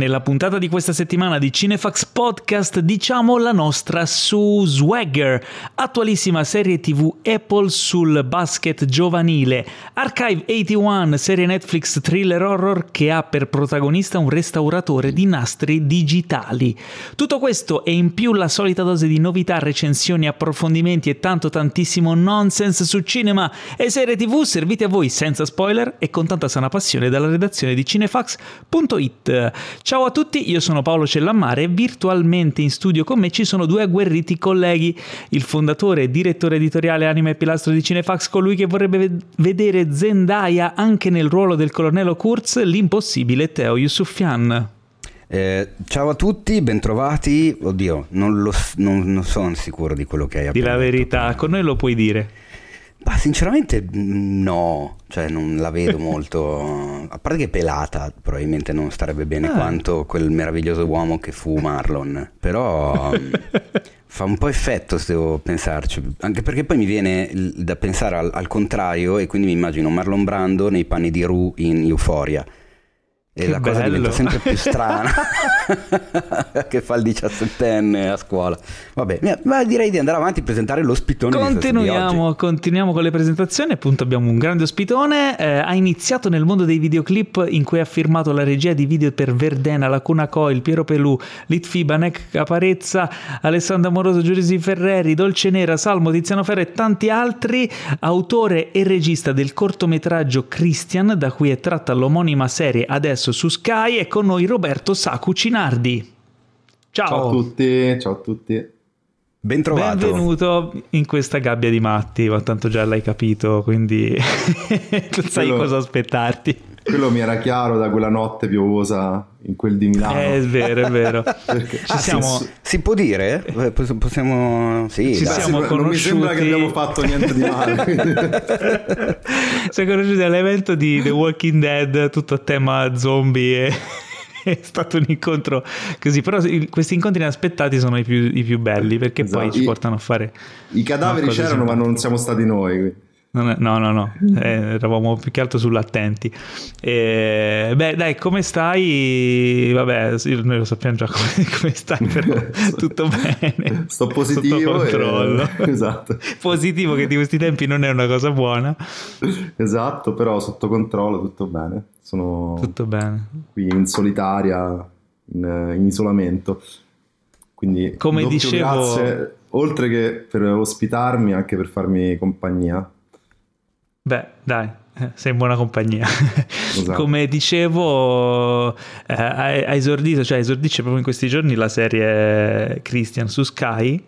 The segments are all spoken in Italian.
Nella puntata di questa settimana di Cinefax Podcast diciamo la nostra su Swagger, attualissima serie tv Apple sul basket giovanile, Archive 81, serie Netflix thriller horror che ha per protagonista un restauratore di nastri digitali. Tutto questo e in più la solita dose di novità, recensioni, approfondimenti e tanto tantissimo nonsense su cinema e serie tv serviti a voi senza spoiler e con tanta sana passione dalla redazione di cinefax.it. Ciao a tutti, io sono Paolo Cellammare e virtualmente in studio con me ci sono due agguerriti colleghi, il fondatore e direttore editoriale Anima e Pilastro di Cinefax, colui che vorrebbe vedere Zendaya anche nel ruolo del colonnello Kurz, l'impossibile Teo Yusufian. Eh, ciao a tutti, bentrovati. Oddio, non, lo, non, non, sono sicuro di quello che hai appena detto. Di la verità, con noi lo puoi dire. Ma sinceramente mm, no, cioè non la vedo molto, a parte che pelata probabilmente non starebbe bene ah. quanto quel meraviglioso uomo che fu Marlon, però mm, fa un po' effetto se devo pensarci, anche perché poi mi viene da pensare al, al contrario e quindi mi immagino Marlon Brando nei panni di Ru in Euphoria e che la bello. cosa diventa sempre più strana che fa il diciassettenne a scuola. Vabbè, ma direi di andare avanti a presentare l'ospitone. Continuiamo, continuiamo con le presentazioni. Appunto, abbiamo un grande ospitone. Eh, ha iniziato nel mondo dei videoclip in cui ha firmato la regia di video per Verdena, Lacuna Coil, Piero Pelù, Litfiba, Nec Caparezza, Alessandro Amoroso, Giurisi Ferreri, Dolce Nera, Salmo, Tiziano Ferro e tanti altri. Autore e regista del cortometraggio Christian, da cui è tratta l'omonima serie adesso adesso su Sky è con noi Roberto Sacu Cinardi. Ciao. ciao a tutti, ciao a tutti. Bentrovato. Benvenuto in questa gabbia di matti, ma tanto già l'hai capito, quindi non sai quello, cosa aspettarti. Quello mi era chiaro da quella notte piovosa in quel di Milano. Eh, è vero, è vero. Ci ah, siamo... si, si, può dire? Possiamo... Sì, Ci dai. siamo Non mi sembra che abbiamo fatto niente di male. siamo conosciuti all'evento di The Walking Dead, tutto a tema zombie e è stato un incontro così, però questi incontri inaspettati sono i più, i più belli perché esatto. poi ci portano a fare... I cadaveri c'erano ma non siamo stati noi. No, no, no, eh, eravamo più che altro sull'attenti. Eh, beh, dai, come stai? Vabbè, noi lo sappiamo già come, come stai, però tutto bene. Sto positivo. Sotto controllo. E... Esatto. Positivo che di questi tempi non è una cosa buona. Esatto, però sotto controllo, tutto bene. Sono tutto bene. qui in solitaria, in, in isolamento. Quindi, come dicevo... Grazie, oltre che per ospitarmi, anche per farmi compagnia. Beh, dai, eh, sei in buona compagnia. Esatto. Come dicevo, eh, ha esordito, cioè esordisce proprio in questi giorni la serie Christian su Sky,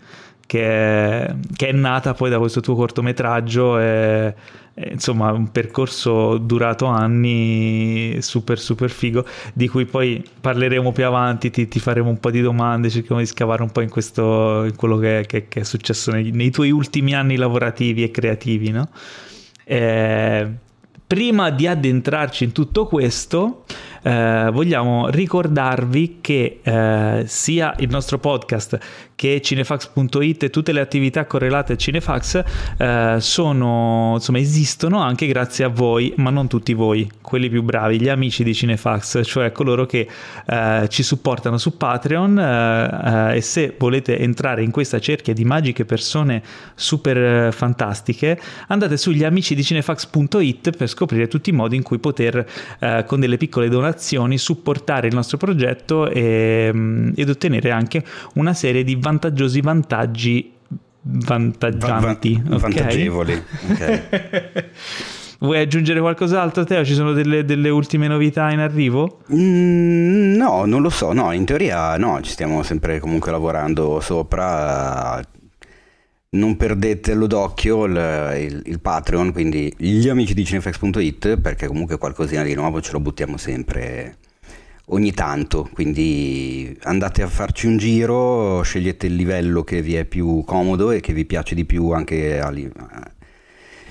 che è, che è nata poi da questo tuo cortometraggio. E, insomma, un percorso durato anni, super super figo, di cui poi parleremo più avanti, ti, ti faremo un po' di domande, cerchiamo di scavare un po' in, questo, in quello che, che, che è successo nei, nei tuoi ultimi anni lavorativi e creativi, no? Eh, prima di addentrarci in tutto questo, eh, vogliamo ricordarvi che eh, sia il nostro podcast che cinefax.it e tutte le attività correlate a Cinefax eh, sono, insomma, esistono anche grazie a voi, ma non tutti voi, quelli più bravi, gli amici di Cinefax, cioè coloro che eh, ci supportano su Patreon eh, eh, e se volete entrare in questa cerchia di magiche persone super fantastiche, andate sugli amici di cinefax.it per scoprire tutti i modi in cui poter con delle piccole donazioni supportare il nostro progetto e, mm, ed ottenere anche una serie di vantaggiosi vantaggi vantaggianti. Va- va- okay? Vantaggevoli. Okay. Vuoi aggiungere qualcos'altro, Teo? Ci sono delle, delle ultime novità in arrivo? Mm, no, non lo so. No, in teoria no, ci stiamo sempre comunque lavorando sopra. Non perdetelo d'occhio il, il, il Patreon, quindi gli amici di cinefx.it, perché comunque qualcosina di nuovo ce lo buttiamo sempre ogni tanto, quindi andate a farci un giro, scegliete il livello che vi è più comodo e che vi piace di più anche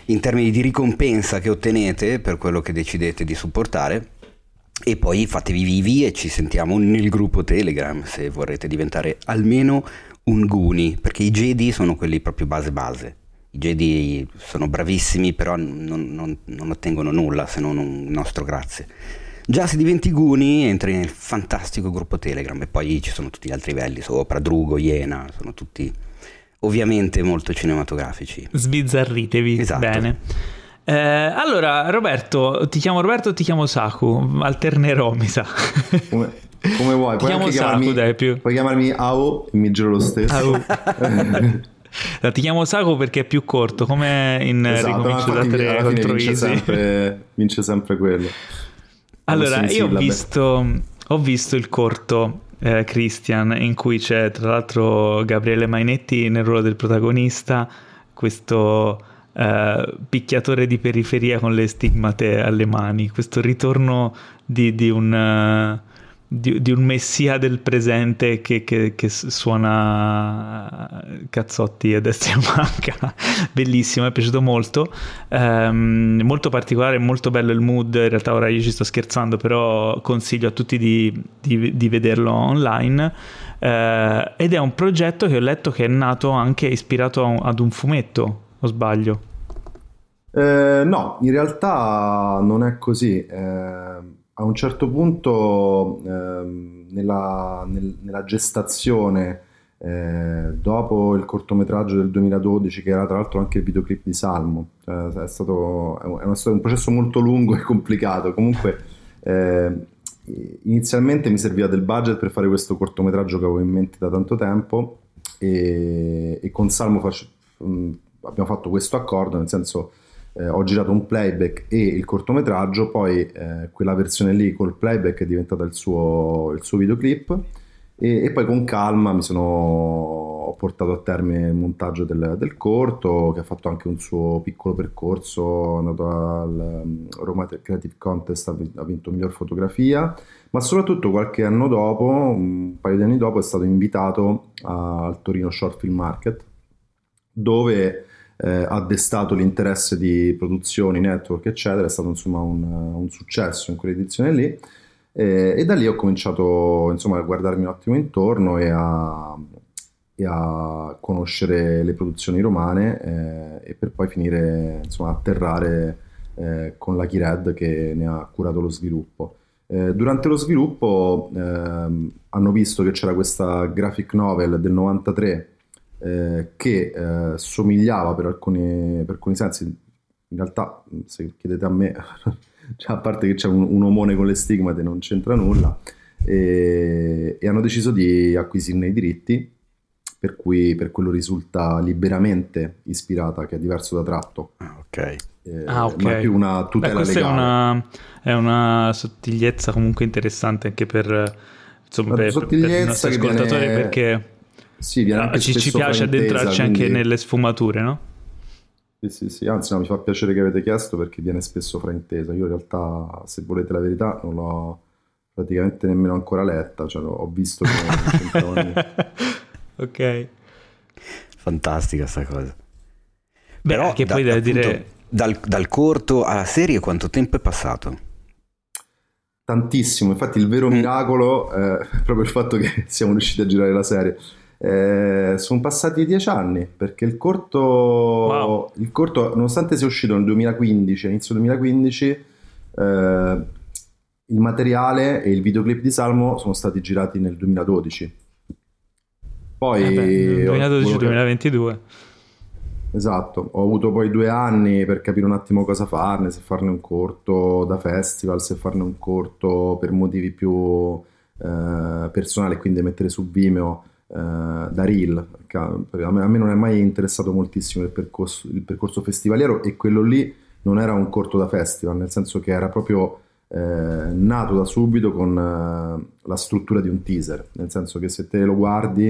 in termini di ricompensa che ottenete per quello che decidete di supportare. E poi fatevi vivi e ci sentiamo nel gruppo Telegram se vorrete diventare almeno un Guni, perché i Jedi sono quelli proprio base base. I Jedi sono bravissimi, però non, non, non ottengono nulla se non un nostro grazie. Già se diventi Guni entri nel fantastico gruppo Telegram e poi ci sono tutti gli altri livelli sopra, Drugo, Iena, sono tutti ovviamente molto cinematografici. Sbizzarritevi, esatto. bene. Eh, allora, Roberto, ti chiamo Roberto o ti chiamo Saku? Alternerò, mi sa. Come, vuoi, puoi chiamo Saku, dai, più. Puoi chiamarmi Ao e mi giro lo stesso. Ao. ti chiamo Saku perché è più corto, come in esatto, Ricomincio da 3 contro vince. Sempre, vince sempre quello. Allora, io ho visto, ho visto, il corto eh, Christian in cui c'è tra l'altro Gabriele Mainetti nel ruolo del protagonista, questo eh, picchiatore di periferia con le stigmate alle mani, questo ritorno di, di un... Uh, di, di, un messia del presente che, che, che, suona cazzotti a destra e manca. Bellissimo, mi è piaciuto molto. Um, molto particolare, molto bello il mood. In realtà ora io ci sto scherzando, però consiglio a tutti di, di, di vederlo online. Uh, ed è un progetto che ho letto che è nato anche ispirato un, ad un fumetto, o sbaglio? Eh, no, in realtà non è così. Eh a un certo punto ehm, nella, nel, nella, gestazione eh, dopo il cortometraggio del 2012 che era tra l'altro anche il videoclip di Salmo cioè, è, stato, è, un, è, un, processo molto lungo e complicato. Comunque eh, inizialmente mi serviva del budget per fare questo cortometraggio che avevo in mente da tanto tempo e, e con Salmo faccio, mh, abbiamo fatto questo accordo nel senso eh, ho girato un playback e il cortometraggio, poi eh, quella versione lì col playback è diventata il suo, il suo videoclip e, e, poi con calma mi sono ho portato a termine il montaggio del, del, corto che ha fatto anche un suo piccolo percorso, è andato al um, Roma Creative Contest, ha vinto miglior fotografia, ma soprattutto qualche anno dopo, un paio di anni dopo, è stato invitato al Torino Short Film Market dove eh, ha l'interesse di produzioni, network, eccetera, è stato insomma un, un successo in quell'edizione lì. Eh, e da lì ho cominciato insomma, a guardarmi un attimo intorno e a, e a conoscere le produzioni romane eh, e per poi finire insomma, a atterrare eh, con la Kired che ne ha curato lo sviluppo. Eh, durante lo sviluppo ehm, hanno visto che c'era questa graphic novel del 93 eh, che eh, somigliava per alcuni, per alcuni, sensi, in realtà se chiedete a me, cioè, a parte che c'è un, un, omone con le stigmate non c'entra nulla, e, e hanno deciso di acquisirne i diritti, per cui per quello risulta liberamente ispirata, che è diverso da tratto. Ah, ok. Eh, ah, ok. Ma è più una tutela Beh, legale. È una, è una sottigliezza comunque interessante anche per, insomma, per, per i nostri ascoltatori viene... perché sì, viene anche ci, ci piace addentrarci quindi... anche nelle sfumature, no? Sì, sì, sì, anzi no, mi fa piacere che avete chiesto perché viene spesso fraintesa. Io in realtà, se volete la verità, non l'ho praticamente nemmeno ancora letta, cioè ho visto che Ok. Fantastica sta cosa. Beh, Però che da, poi deve dire... Dal, dal corto alla serie quanto tempo è passato? Tantissimo, infatti il vero mm. miracolo è proprio il fatto che siamo riusciti a girare la serie eh, sono passati dieci anni perché il corto, wow. il corto, nonostante sia uscito nel 2015, inizio 2015, eh, il materiale e il videoclip di Salmo sono stati girati nel 2012. Poi eh 2012-2022. Esatto, ho avuto poi due anni per capire un attimo cosa farne, se farne un corto da festival, se farne un corto per motivi più eh, personali, quindi mettere su Vimeo da reel. A me, a me, non è mai interessato moltissimo il percorso, il percorso, festivaliero e quello lì non era un corto da festival, nel senso che era proprio eh, nato da subito con eh, la struttura di un teaser, nel senso che se te lo guardi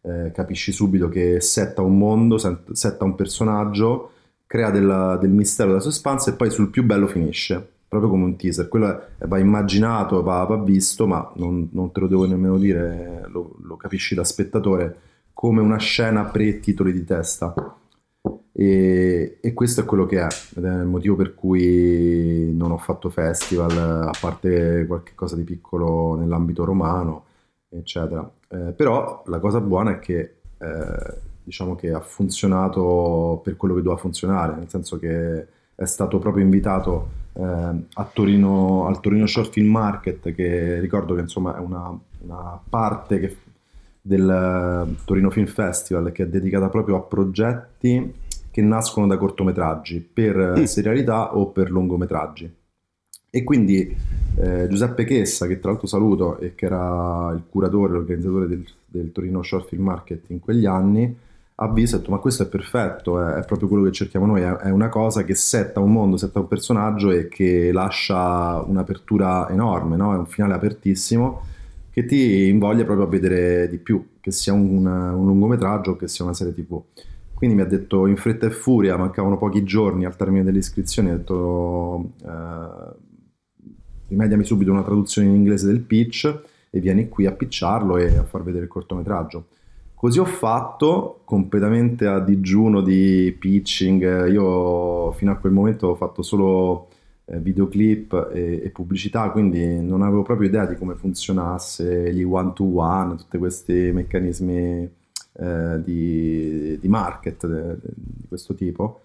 eh, capisci subito che setta un mondo, setta un personaggio, crea della, del mistero, della suspense e poi sul più bello finisce proprio come un teaser. Quello va immaginato, va, va visto, ma non, non, te lo devo nemmeno dire, lo, lo, capisci da spettatore, come una scena pre-titoli di testa. E, e, questo è quello che è, ed è il motivo per cui non ho fatto festival, a parte qualche cosa di piccolo nell'ambito romano, eccetera. Eh, però la cosa buona è che eh, diciamo che ha funzionato per quello che doveva funzionare, nel senso che è stato proprio invitato eh, a Torino, al Torino Short Film Market, che ricordo che insomma è una, una parte che, del Torino Film Festival che è dedicata proprio a progetti che nascono da cortometraggi per mm. serialità o per lungometraggi. E quindi eh, Giuseppe Chessa, che tra l'altro saluto e che era il curatore, l'organizzatore del, del Torino Short Film Market in quegli anni, ha visto e detto ma questo è perfetto, è, è, proprio quello che cerchiamo noi, è, è, una cosa che setta un mondo, setta un personaggio e che lascia un'apertura enorme, no? è un finale apertissimo che ti invoglia proprio a vedere di più, che sia un, un lungometraggio o che sia una serie tv. Quindi mi ha detto in fretta e furia, mancavano pochi giorni al termine delle iscrizioni, ha detto eh, rimediami subito una traduzione in inglese del pitch e vieni qui a pitcharlo e a far vedere il cortometraggio. Così ho fatto, completamente a digiuno di pitching. Io fino a quel momento ho fatto solo eh, videoclip e, e, pubblicità, quindi non avevo proprio idea di come funzionasse gli one-to-one, tutti questi meccanismi eh, di, di, market de, di questo tipo.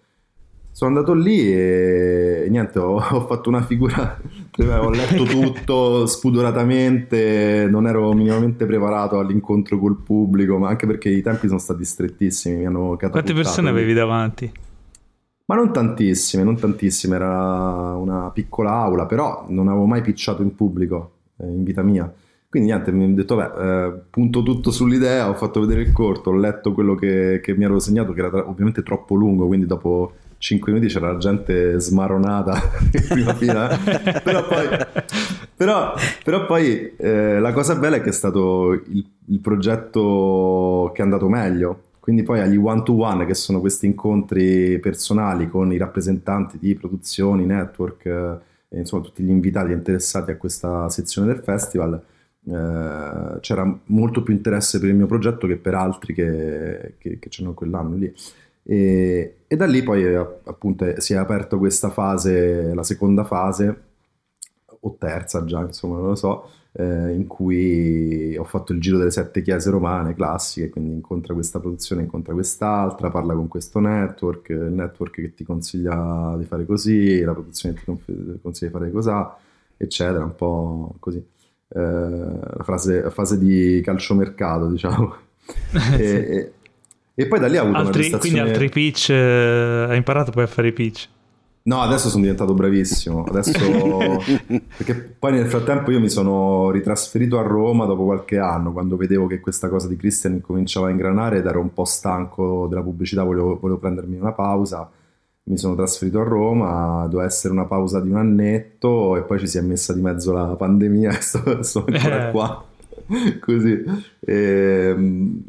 Sono andato lì e, niente, ho, ho, fatto una figura, ho letto tutto spudoratamente, non ero minimamente preparato all'incontro col pubblico, ma anche perché i tempi sono stati strettissimi, mi hanno Quante persone avevi davanti? Ma non tantissime, non tantissime, era una piccola aula, però non avevo mai picciato in pubblico eh, in vita mia. Quindi niente, mi ho detto, beh, eh, punto tutto sull'idea, ho fatto vedere il corto, ho letto quello che, che mi ero segnato, che era tra- ovviamente troppo lungo, quindi dopo 5 minuti c'era la gente smaronata in prima fila. però poi, però, però poi eh, la cosa bella è che è stato il, il, progetto che è andato meglio. Quindi poi agli one to one, che sono questi incontri personali con i rappresentanti di produzioni, network, eh, insomma tutti gli invitati interessati a questa sezione del festival, eh, c'era molto più interesse per il mio progetto che per altri che, che, che c'erano quell'anno lì. E, e da lì poi appunto si è aperta questa fase, la seconda fase, o terza già, insomma, non lo so, eh, in cui ho fatto il giro delle sette chiese romane classiche, quindi incontra questa produzione, incontra quest'altra, parla con questo network, il network che ti consiglia di fare così, la produzione che ti consiglia di fare così, eccetera, un po' così. Eh, la, frase, fase di calciomercato, diciamo. e, e, e poi da lì ha avuto altri, una Quindi altri pitch, eh, hai imparato poi a fare i pitch? No, adesso sono diventato bravissimo. Adesso... perché poi nel frattempo io mi sono ritrasferito a Roma dopo qualche anno, quando vedevo che questa cosa di Christian cominciava a ingranare ed ero un po' stanco della pubblicità, volevo, volevo prendermi una pausa. Mi sono trasferito a Roma, doveva essere una pausa di un annetto e poi ci si è messa di mezzo la pandemia e sto, sto ancora eh. qua. Così. E, ehm,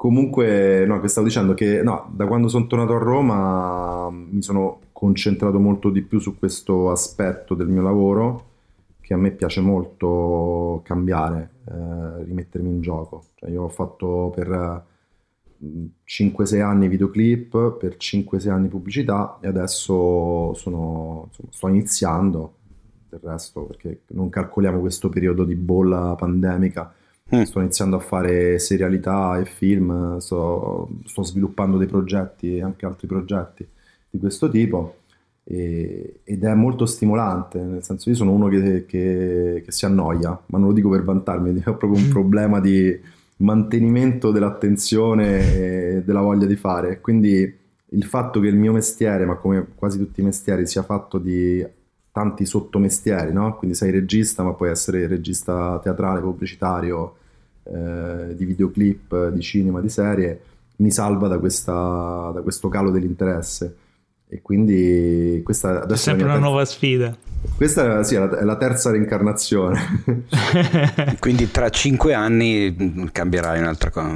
Comunque, no, che stavo dicendo che no, da quando sono tornato a Roma mi sono concentrato molto di più su questo aspetto del mio lavoro che a me piace molto cambiare, eh, rimettermi in gioco. Cioè, io ho fatto per 5-6 anni videoclip, per 5-6 anni pubblicità e adesso sono, insomma, sto iniziando del resto perché non calcoliamo questo periodo di bolla pandemica Mm. Sto iniziando a fare serialità e film, sto, sto, sviluppando dei progetti e anche altri progetti di questo tipo e, ed è molto stimolante, nel senso io sono uno che, che, che si annoia, ma non lo dico per vantarmi, ho proprio un mm. problema di mantenimento dell'attenzione e della voglia di fare. Quindi il fatto che il mio mestiere, ma come quasi tutti i mestieri, sia fatto di tanti sottomestieri, no? Quindi sei regista, ma puoi essere regista teatrale, pubblicitario, eh, di videoclip, di cinema, di serie, mi salva da, questa, da questo calo dell'interesse. E quindi questa adesso è sempre una terza, nuova sfida. Questa sì, è, la, è la terza reincarnazione. quindi tra cinque anni cambierai un'altra cosa.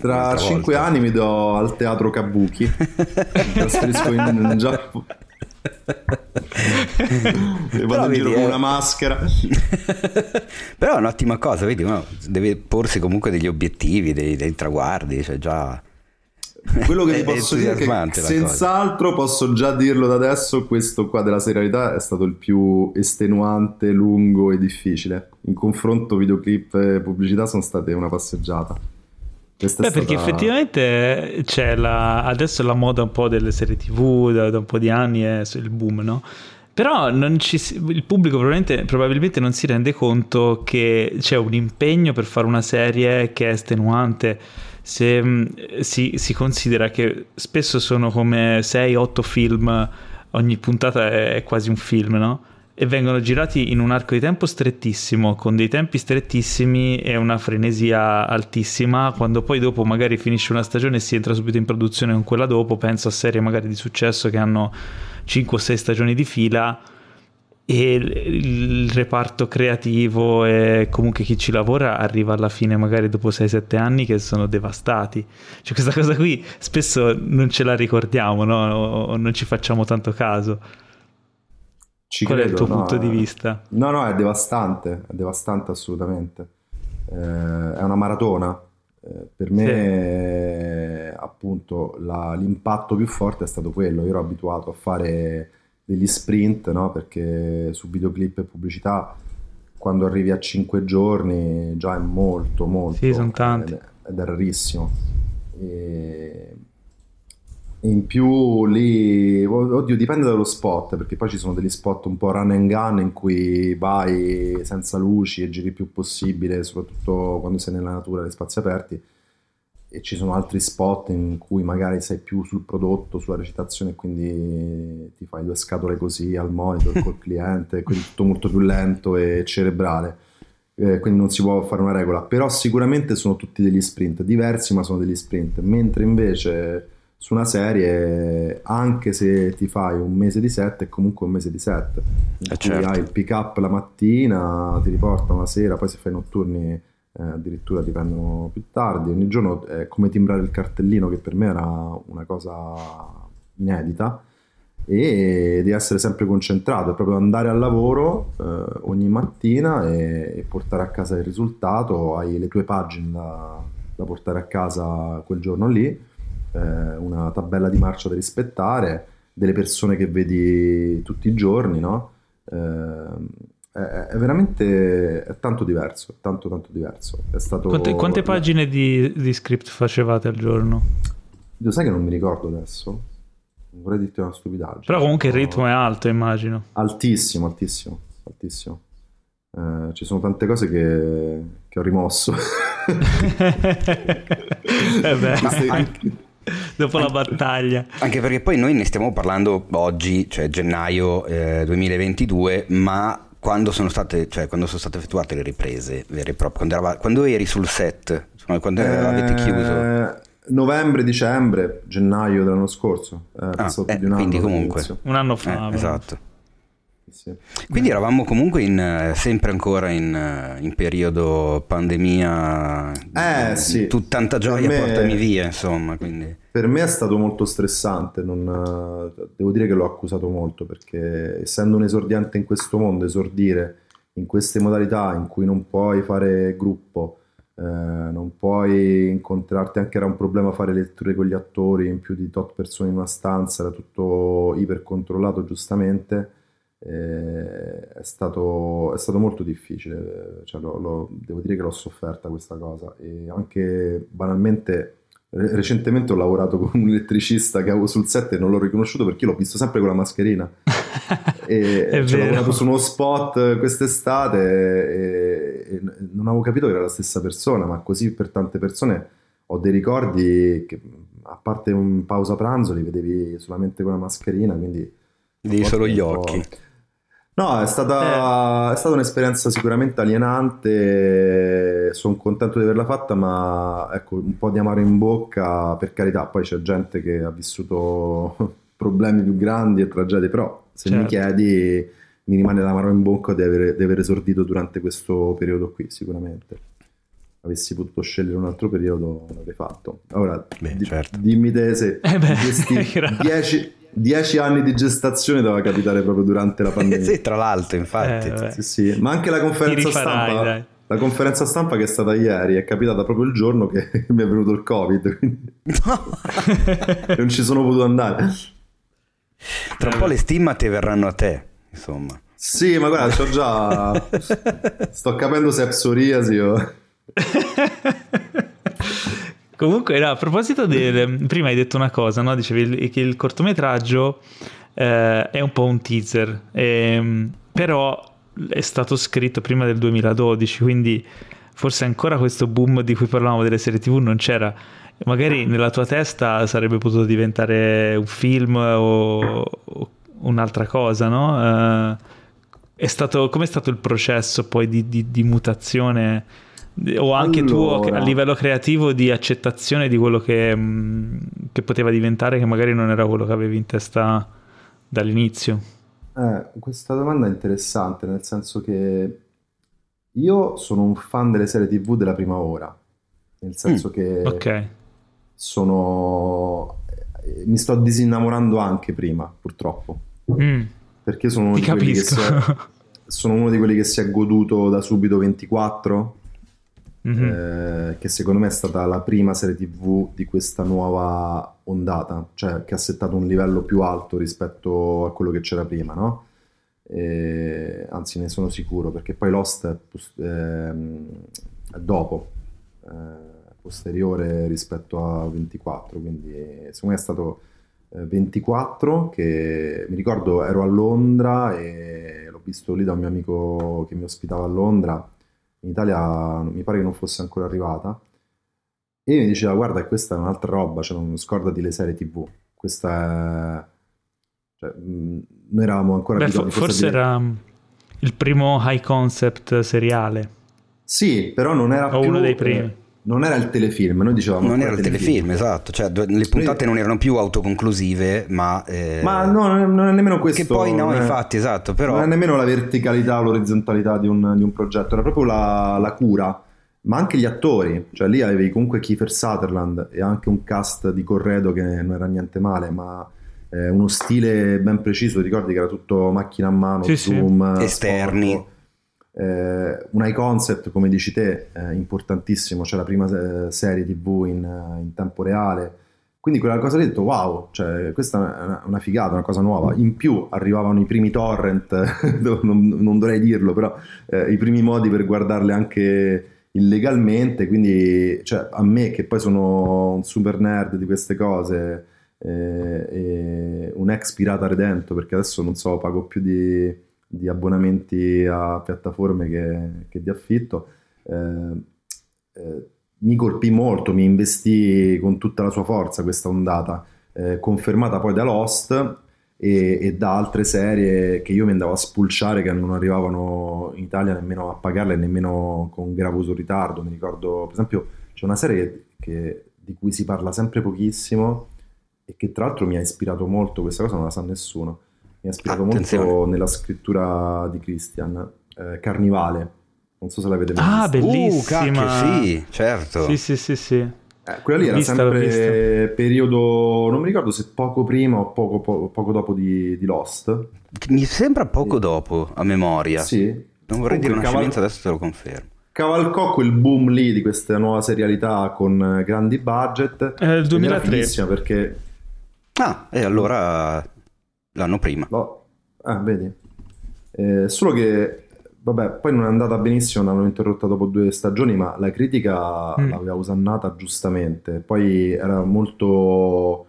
Tra cinque volta. anni mi do al teatro Kabuki, mi trasferisco in, in Giappone. E vado in giro con una maschera. Però è un'ottima cosa, vedi, uno deve porsi comunque degli obiettivi, dei, dei traguardi, cioè già... Quello che vi posso dire è che senz'altro posso già dirlo da adesso, questo qua della serialità è stato il più estenuante, lungo e difficile. In confronto videoclip e pubblicità sono state una passeggiata. Beh, stata... perché effettivamente c'è la, adesso la moda un po' delle serie tv da, da un po' di anni è il boom, no? Però ci, il pubblico probabilmente, probabilmente, non si rende conto che c'è un impegno per fare una serie che è estenuante. Se mm, si, si considera che spesso sono come 6-8 film, ogni puntata è quasi un film, no? E vengono girati in un arco di tempo strettissimo, con dei tempi strettissimi e una frenesia altissima. Quando poi dopo magari finisce una stagione e si entra subito in produzione con quella dopo, penso a serie magari di successo che hanno 5 o 6 stagioni di fila e il reparto creativo e comunque chi ci lavora arriva alla fine magari dopo 6-7 anni che sono devastati. Cioè questa cosa qui spesso non ce la ricordiamo, no? o non ci facciamo tanto caso. Ci Qual credo, è il tuo no, punto di vista? No, no, è devastante, è devastante assolutamente. Eh, è una maratona. Eh, per me, sì. appunto, la, l'impatto più forte è stato quello. Io ero abituato a fare degli sprint, no? Perché su videoclip e pubblicità, quando arrivi a 5 giorni, già è molto, molto. Sì, sono tanti. Ed, ed è rarissimo. E in più lì, oddio, dipende dallo spot, perché poi ci sono degli spot un po' run and gun in cui vai senza luci e giri il più possibile, soprattutto quando sei nella natura, negli spazi aperti. E ci sono altri spot in cui magari sei più sul prodotto, sulla recitazione, e quindi ti fai due scatole così al monitor col cliente, quindi tutto molto più lento e cerebrale. Eh, quindi non si può fare una regola, però sicuramente sono tutti degli sprint, diversi ma sono degli sprint, mentre invece su una serie, anche se ti fai un mese di set, è comunque un mese di set. Eh certo. hai il pick up la mattina, ti riportano la sera, poi se fai notturni eh, addirittura ti prendono più tardi. Ogni giorno è come timbrare il cartellino, che per me era una cosa inedita. E devi essere sempre concentrato, è proprio andare al lavoro eh, ogni mattina e, e, portare a casa il risultato. Hai le tue pagine da, da portare a casa quel giorno lì eh, una tabella di marcia da rispettare, delle persone che vedi tutti i giorni, no? Eh, è, veramente è tanto diverso, tanto tanto diverso. È stato... quante, quante pagine di, di, script facevate al giorno? Io sai che non mi ricordo adesso. Non vorrei dirti una stupidaggine. Però comunque il ritmo è alto, immagino. Altissimo, altissimo, altissimo. Eh, ci sono tante cose che, che ho rimosso. eh beh, anche, dopo la battaglia. Anche perché poi noi ne stiamo parlando oggi, cioè gennaio eh, 2022, ma quando sono, state, cioè, quando sono state effettuate le riprese vere e proprie, quando, eravate, quando eri sul set, cioè, quando eh, avete chiuso? Novembre, dicembre, gennaio dell'anno scorso, eh, ah, eh, quindi comunque un anno fa. Eh, esatto. Sì. Quindi eravamo comunque in, sempre ancora in, in periodo pandemia. Eh sì. Tu, tanta gioia me, portami via, insomma. Quindi. Per me è stato molto stressante, non, devo dire che l'ho accusato molto perché essendo un esordiente in questo mondo, esordire in queste modalità in cui non puoi fare gruppo, eh, non puoi incontrarti, anche era un problema fare letture con gli attori in più di tot persone in una stanza, era tutto iper controllato giustamente eh, è, stato, è, stato, molto difficile, cioè, lo, lo, devo dire che l'ho sofferta questa cosa. E anche banalmente recentemente ho lavorato con un elettricista che avevo sul set e non l'ho riconosciuto perché l'ho visto sempre con la mascherina. E cioè, ho lavorato su uno spot quest'estate e, e, non avevo capito che era la stessa persona ma così per tante persone ho dei ricordi che a parte un pausa pranzo li vedevi solamente con la mascherina quindi Vedi solo gli occhi No, è stata, eh. è stata, un'esperienza sicuramente alienante, sono contento di averla fatta, ma ecco, un po' di amaro in bocca, per carità, poi c'è gente che ha vissuto problemi più grandi e tragedie, però se certo. mi chiedi mi rimane l'amaro in bocca di aver, di aver esordito durante questo periodo qui, sicuramente. Avessi potuto scegliere un altro periodo, l'avrei fatto. Ora, Beh, di, certo. dimmi te se eh beh, questi dieci dieci anni di gestazione doveva capitare proprio durante la pandemia. sì, tra l'altro, infatti. Eh, sì, sì. Ma anche la conferenza rifarai, stampa. Dai. La conferenza stampa che è stata ieri è capitata proprio il giorno che mi è venuto il Covid. Quindi... non ci sono potuto andare. Tra un po' le stimmate verranno a te, insomma. Sì, ma guarda, c'ho già. Sto capendo se è psoriasi o. Comunque, no, a proposito del... prima hai detto una cosa, no? Dicevi che il cortometraggio eh, è un po' un teaser, ehm, però è stato scritto prima del 2012, quindi forse ancora questo boom di cui parlavamo delle serie tv non c'era. Magari nella tua testa sarebbe potuto diventare un film o, o un'altra cosa, no? Uh, è stato, com'è stato il processo poi di, di, di mutazione o anche allora... tuo a livello creativo di accettazione di quello che, mm, che, poteva diventare che magari non era quello che avevi in testa dall'inizio? Eh, questa domanda è interessante nel senso che io sono un fan delle serie tv della prima ora, nel senso mm, che okay. sono... mi sto disinnamorando anche prima, purtroppo. Mm. Perché sono uno, Ti di quelli che si è, sono uno di quelli che si è goduto da subito 24, mm-hmm. eh, che secondo me è stata la prima serie tv di questa nuova ondata, cioè che ha settato un livello più alto rispetto a quello che c'era prima, no? E, anzi ne sono sicuro perché poi Lost è, è, è dopo, è posteriore rispetto a 24, quindi secondo me è stato 24 che mi ricordo ero a Londra e l'ho visto lì da un mio amico che mi ospitava a Londra in Italia mi pare che non fosse ancora arrivata. E mi diceva guarda questa è un'altra roba cioè non scordati le serie tv questa è cioè, noi eravamo ancora Beh, forse era il primo high concept seriale. Sì però non era o più, uno dei primi non era il telefilm, noi dicevamo non era il telefilm, telefilm esatto, cioè le puntate non erano più autoconclusive, ma eh... Ma no, non è nemmeno questo. Che poi no, è, infatti, esatto, però non è nemmeno la verticalità, l'orizzontalità di un, di un progetto, era proprio la, la, cura, ma anche gli attori, cioè lì avevi comunque Kiefer Sutherland e anche un cast di corredo che non era niente male, ma eh, uno stile ben preciso, ricordi che era tutto macchina a mano, sì, zoom, sì. esterni. Sporco eh, un high concept, come dici te, eh, importantissimo, cioè la prima eh, serie TV in, eh, in, tempo reale. Quindi quella cosa lì ho detto wow, cioè, questa è una, una, figata, una cosa nuova. In più arrivavano i primi torrent, non, non, dovrei dirlo, però eh, i primi modi per guardarle anche illegalmente, quindi cioè, a me che poi sono un super nerd di queste cose, eh, un ex pirata redento, perché adesso non so, pago più di di abbonamenti a piattaforme che, che di affitto, eh, eh, mi colpì molto, mi investì con tutta la sua forza questa ondata, eh, confermata poi da Lost e, e, da altre serie che io mi andavo a spulciare che non arrivavano in Italia nemmeno a pagarle, nemmeno con gravoso ritardo. Mi ricordo, per esempio, c'è una serie che, che, di cui si parla sempre pochissimo e che tra l'altro mi ha ispirato molto, questa cosa non la sa nessuno mi ha ispirato Attenzione. molto nella scrittura di Christian, eh, Carnivale. Non so se l'avete mai ah. Ah, bellissima! Uh, sì, certo. Sì, sì, sì, sì. Eh, quella lì era vista, sempre periodo, non mi ricordo se poco prima o poco, poco, poco dopo di, di, Lost. Mi sembra poco sì. dopo, a memoria. Sì. Non vorrei Comunque, dire una caval- scemenza, adesso te lo confermo. Cavalcò quel boom lì di questa nuova serialità con grandi budget. È il 2003. Perché... Ah, e allora L'anno prima. No. Ah, vedi. Eh, solo che, vabbè, poi non è andata benissimo, l'hanno interrotta dopo due stagioni, ma la critica mm. l'aveva usannata giustamente. Poi era molto...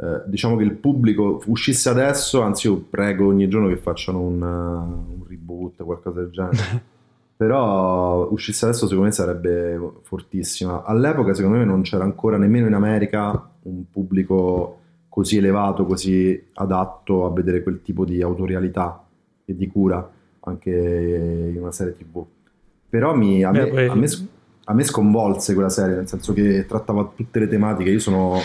Eh, diciamo che il pubblico uscisse adesso, anzi io prego ogni giorno che facciano un, uh, un reboot, qualcosa del genere. Però uscisse adesso secondo me sarebbe fortissima. All'epoca secondo me non c'era ancora nemmeno in America un pubblico così elevato, così adatto a vedere quel tipo di autorialità e di cura anche in una serie tv. Però mi, a, me, a, me, a, me, sconvolse quella serie, nel senso che trattava tutte le tematiche. Io sono,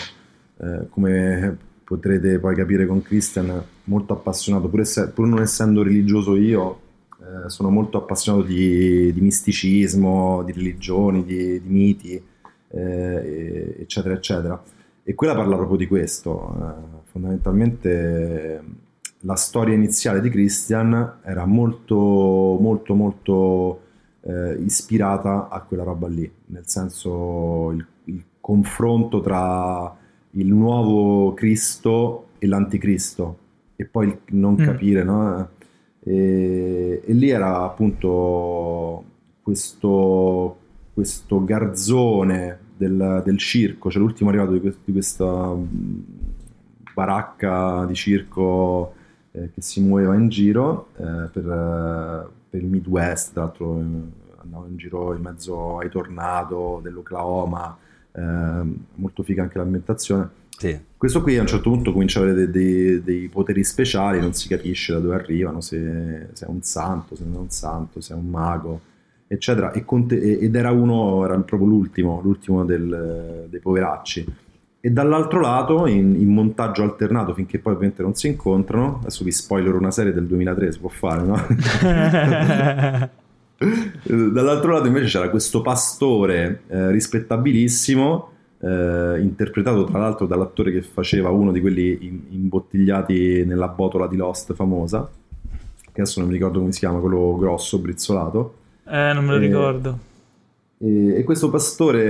eh, come potrete poi capire con Christian, molto appassionato, pur, ess- pur non essendo religioso io, eh, sono molto appassionato di, di misticismo, di religioni, di, di miti, eh, eccetera, eccetera. E quella parla proprio di questo. Eh, fondamentalmente la storia iniziale di Christian era molto, molto, molto eh, ispirata a quella roba lì, nel senso il, il confronto tra il nuovo Cristo e l'anticristo e poi il non mm. capire, no? E, e, lì era appunto questo, questo garzone del, del circo, cioè l'ultimo arrivato di, que- di questa mm, baracca di circo eh, che si muoveva in giro eh, per, eh, per, il Midwest, tra l'altro eh, andava in giro in mezzo ai tornado dell'Oklahoma, ehm, molto figa anche l'ambientazione. Sì. Questo qui a un certo punto comincia ad avere dei, dei, dei, poteri speciali, non si capisce da dove arrivano, se, se, è un santo, se non è un santo, se è un mago, eccetera. E Conte, ed era uno, era proprio l'ultimo, l'ultimo del, dei poveracci. E dall'altro lato, in, in, montaggio alternato, finché poi ovviamente non si incontrano, adesso vi spoiler una serie del 2003, si può fare, no? dall'altro lato invece c'era questo pastore eh, rispettabilissimo eh, interpretato tra l'altro dall'attore che faceva uno di quelli in, imbottigliati nella botola di Lost famosa, che adesso non mi ricordo come si chiama, quello grosso, brizzolato. Eh, non me lo e, ricordo. E, e, questo pastore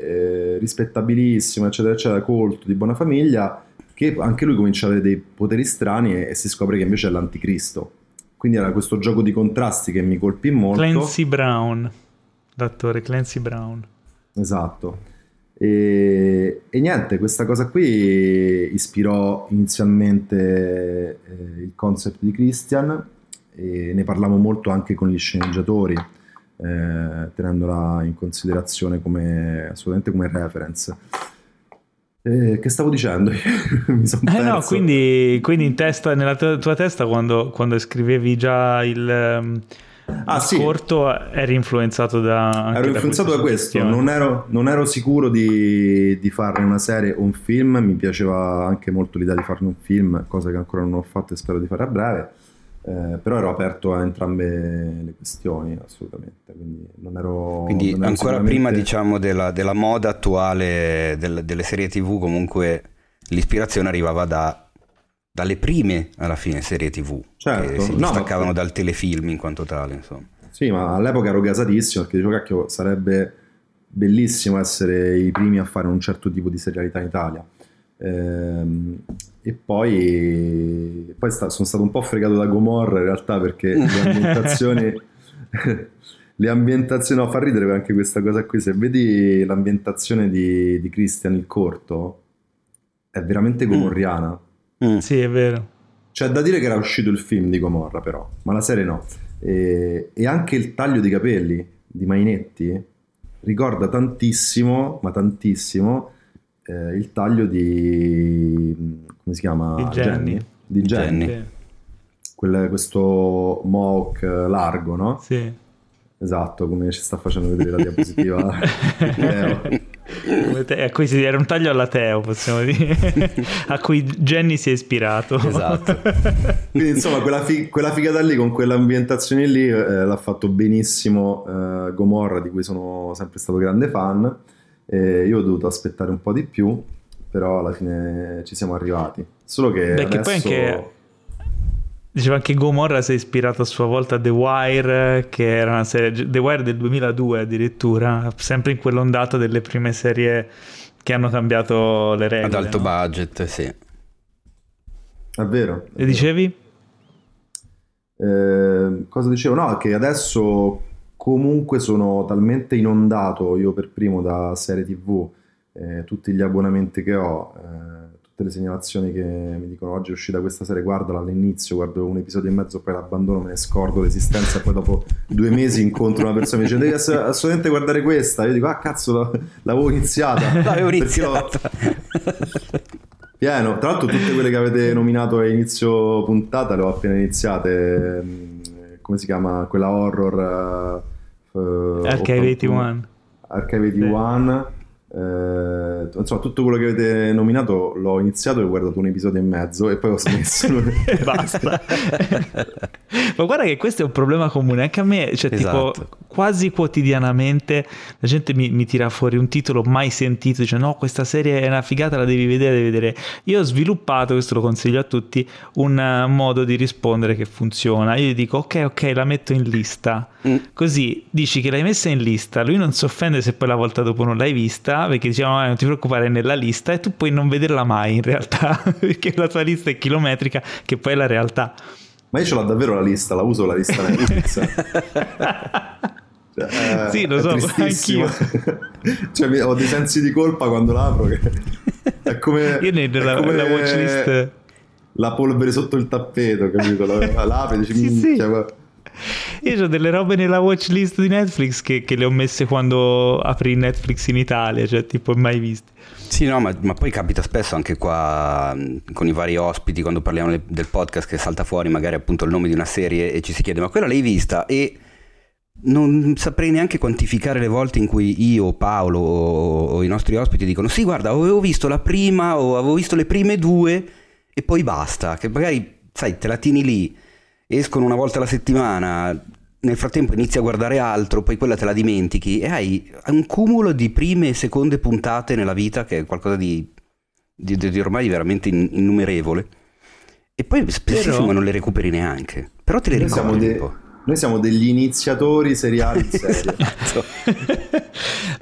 eh, rispettabilissimo, eccetera, eccetera, colto, di buona famiglia, che anche lui comincia a avere dei poteri strani e, e si scopre che invece è l'anticristo. Quindi era questo gioco di contrasti che mi colpì molto. Clancy Brown, l'attore Clancy Brown. Esatto. E, e, niente, questa cosa qui ispirò inizialmente eh, il concept di Christian e ne parlavamo molto anche con gli sceneggiatori, eh, tenendola in considerazione come, assolutamente come reference. Eh, che stavo dicendo? Mi sono eh no, quindi, quindi, in testa, nella tua, tua testa, quando, quando, scrivevi già il, um, ah, sì. corto eri influenzato da... Ero influenzato da, da questo, non ero, non ero, sicuro di, di farne una serie o un film, mi piaceva anche molto l'idea di farne un film, cosa che ancora non ho fatto e spero di fare a breve. Eh, però ero aperto a entrambe le questioni assolutamente quindi non ero quindi ancora sicuramente... prima diciamo della, della moda attuale del, delle serie tv comunque l'ispirazione arrivava da dalle prime alla fine serie tv certo. che si distaccavano no, dal telefilm in quanto tale insomma. sì ma all'epoca ero gasatissimo perché dicevo cacchio sarebbe bellissimo essere i primi a fare un certo tipo di serialità in Italia e poi, poi sta, sono stato un po' fregato da Gomorra in realtà perché le ambientazioni le ambientazioni no fa ridere anche questa cosa qui se vedi l'ambientazione di, di Christian il corto è veramente mm. gomorriana mm Mm. Sì, è vero. C'è da dire che era uscito il film di Gomorra, però, ma la serie no. E, e anche il taglio di capelli di Mainetti ricorda tantissimo, ma tantissimo, eh, il taglio di... come si chiama? Di Jenny. Di Jenny. Jenny. Quel, questo mohawk largo, no? Sì. Esatto, come ci sta facendo vedere la diapositiva. a cui si, era un taglio alla Teo, possiamo dire, a cui Jenny si è ispirato. Esatto. Quindi insomma quella, fi- quella, figata lì con quell'ambientazione lì eh, l'ha fatto benissimo eh, Gomorra, di cui sono sempre stato grande fan. Eh, io ho dovuto aspettare un po' di più, però alla fine ci siamo arrivati. Solo che... Beh, adesso... che poi anche Diceva anche Gomorra si è ispirato a sua volta a The Wire, che era una serie, The Wire del 2002 addirittura, sempre in quell'ondata delle prime serie che hanno cambiato le regole. Ad alto no? budget, sì. È vero. È e dicevi? Eh, cosa dicevo? No, che adesso comunque sono talmente inondato io per primo da serie tv, eh, tutti gli abbonamenti che ho. Eh, tutte le segnalazioni che mi dicono oggi è uscita questa serie, guardala all'inizio, guardo un episodio e mezzo, poi l'abbandono, me ne scordo l'esistenza poi dopo due mesi incontro una persona e mi dice devi assolutamente guardare questa. Io dico ah cazzo l'avevo iniziata. L'avevo iniziata. Pieno, tra l'altro tutte quelle che avete nominato a inizio puntata le ho appena iniziate. Come si chiama? Quella horror... Uh, Archive 81. Archive 81. Eh, insomma, tutto quello che avete nominato l'ho iniziato e ho guardato un episodio e mezzo e poi ho smesso. e basta. Ma guarda che questo è un problema comune anche a me, cioè esatto. tipo quasi quotidianamente la gente mi, mi, tira fuori un titolo mai sentito, dice no, questa serie è una figata, la devi vedere, devi vedere. Io ho sviluppato, questo lo consiglio a tutti, un uh, modo di rispondere che funziona. Io gli dico ok, ok, la metto in lista. Mm. Così dici che l'hai messa in lista, lui non si offende se poi la volta dopo non l'hai vista, perché diciamo non ti preoccupare, nella lista e tu puoi non vederla mai in realtà, perché la tua lista è chilometrica, che poi è la realtà. Ma io ce l'ho davvero la lista, la uso la lista Netflix. Cioè, sì, lo so, anch'io. cioè, ho dei sensi di colpa quando l'apro. Che... È come, Io nella, come la watchlist... La polvere sotto il tappeto, capito? La, l'apri e dici, sì, sì. Cioè, io ho delle robe nella watchlist di Netflix che, che, le ho messe quando apri Netflix in Italia, cioè tipo mai viste. Sì, no, ma, ma, poi capita spesso anche qua con i vari ospiti quando parliamo del podcast che salta fuori magari appunto il nome di una serie e ci si chiede ma quella l'hai vista? E non saprei neanche quantificare le volte in cui io, Paolo o i nostri ospiti dicono sì guarda avevo visto la prima o avevo visto le prime due e poi basta, che magari sai te la tieni lì escono una volta alla settimana, nel frattempo inizi a guardare altro, poi quella te la dimentichi e hai un cumulo di prime e seconde puntate nella vita che è qualcosa di, di, di ormai veramente innumerevole. E poi spessissimo Però... non le recuperi neanche. Però te le ricordi un po'. Noi siamo degli iniziatori seriali di serie. Esatto.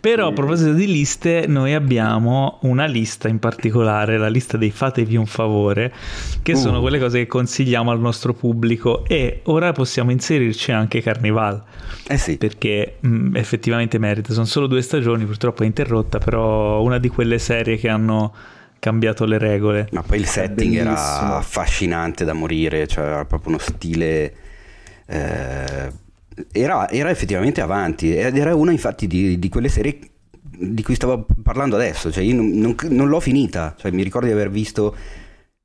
Però a proposito di liste, noi abbiamo una lista in particolare, la lista dei fatevi un favore, che uh. sono quelle cose che consigliamo al nostro pubblico e ora possiamo inserirci anche Carnival. Eh sì. Perché mh, effettivamente merita, sono solo due stagioni, purtroppo è interrotta, però una di quelle serie che hanno cambiato le regole. Ma poi il setting era affascinante da morire, cioè era proprio uno stile eh, era, era, effettivamente avanti ed era una infatti di, di, quelle serie di cui stavo parlando adesso, cioè io non, non, non l'ho finita, cioè, mi ricordo di aver visto,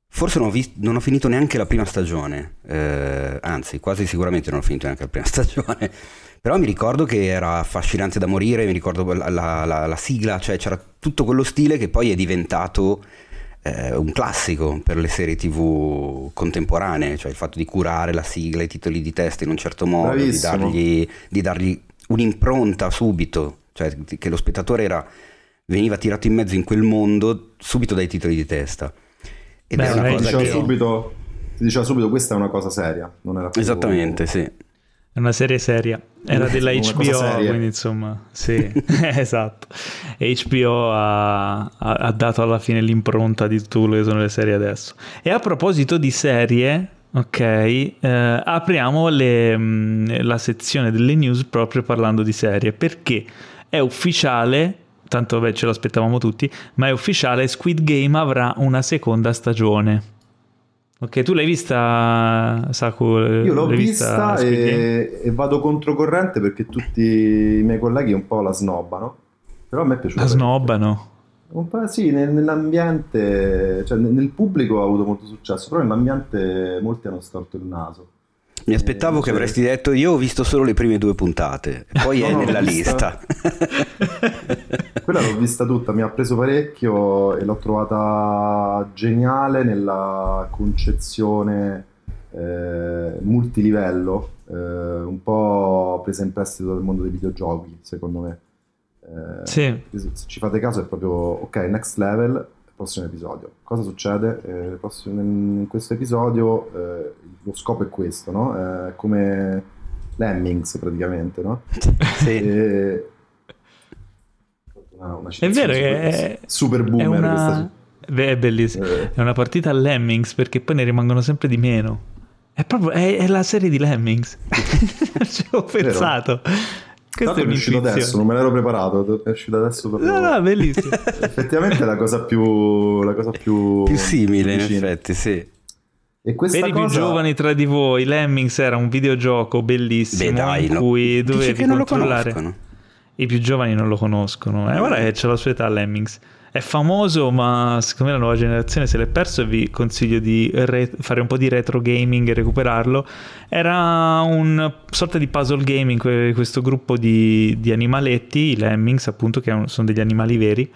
forse non ho, visto, non ho finito neanche la prima stagione, eh, anzi quasi sicuramente non ho finito neanche la prima stagione, però mi ricordo che era affascinante da morire, mi ricordo la, la, la, la sigla, cioè c'era tutto quello stile che poi è diventato eh, un classico per le serie tv contemporanee, cioè il fatto di curare la sigla, i titoli di testa in un certo modo, di dargli, di dargli, un'impronta subito, cioè che lo spettatore era, veniva tirato in mezzo in quel mondo subito dai titoli di testa. Ed Beh, è una cosa che... subito, ti diceva subito questa è una cosa seria, non era più... Esattamente, sì. È una serie seria. Era della HBO, quindi insomma, sì, esatto. HBO ha, ha, dato alla fine l'impronta di tutto quello che sono le serie adesso. E a proposito di serie, ok, eh, apriamo le, mm, la sezione delle news proprio parlando di serie, perché è ufficiale tanto beh, ce lo aspettavamo tutti, ma è ufficiale, Squid Game avrà una seconda stagione. Ok, tu l'hai vista, Saku? Io l'ho vista, vista e, e, vado controcorrente perché tutti i miei colleghi un po' la snobbano. Però a me è piaciuto. La snobbano? Un po' sì, nell'ambiente, cioè nel pubblico ha avuto molto successo, però nell'ambiente molti hanno storto il naso. Mi aspettavo eh, che avresti detto io ho visto solo le prime due puntate, poi no, è nella lista. Quella l'ho vista tutta, mi ha preso parecchio e l'ho trovata geniale nella concezione eh, multilivello, eh, un po' presa in prestito dal mondo dei videogiochi, secondo me. Eh, sì. Se ci fate caso è proprio, ok, next level, prossimo episodio. Cosa succede? Eh, prossimo, in questo episodio eh, lo scopo è questo, no? È come Lemmings praticamente, no? sì. E, una, una è vero che è super boomer è una... Beh, è bellissimo. Eh. È una partita a Lemmings perché poi ne rimangono sempre di meno. È proprio è, è la serie di Lemmings. Ci ho pensato. Questo è, è uscito adesso, non me l'ero preparato, è uscito adesso proprio. No, no, bellissimo. Effettivamente è la cosa più la cosa più, più simile vicina. in effetti, sì. E questa per i cosa... più giovani tra di voi, Lemmings era un videogioco bellissimo Beh, dai, in cui no. dovevi controllare. I più giovani non lo conoscono. Eh, guarda che c'è la sua età Lemmings. È famoso, ma secondo me la nuova generazione se l'è perso e vi consiglio di re- fare un po' di retro gaming e recuperarlo. Era un sorta di puzzle gaming, questo gruppo di, di animaletti, i Lemmings appunto, che sono degli animali veri,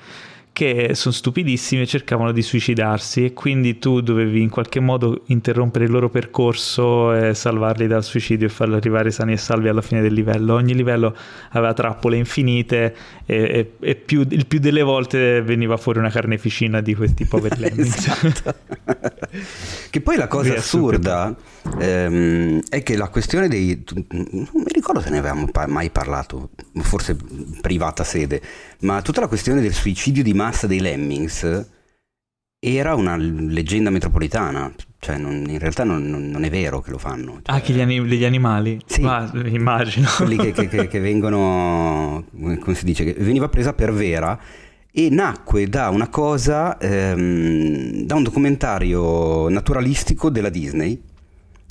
che sono stupidissimi e cercavano di suicidarsi e quindi tu dovevi in qualche modo interrompere il loro percorso e salvarli dal suicidio e farli arrivare sani e salvi alla fine del livello. Ogni livello aveva trappole infinite e, e, e più, il più delle volte veniva fuori una carneficina di questi poveri lemmings. esatto. che poi la cosa assurda ehm, è che la questione dei... non mi ricordo se ne avevamo mai parlato, forse privata sede, ma tutta la questione del suicidio di massa dei Lemmings era una leggenda metropolitana. Cioè, non, in realtà non, non, è vero che lo fanno. Cioè, ah, che gli, anim- degli animali? Sì. Ma, immagino. Quelli che, che, che, che vengono, come si dice, che veniva presa per vera e nacque da una cosa, ehm, da un documentario naturalistico della Disney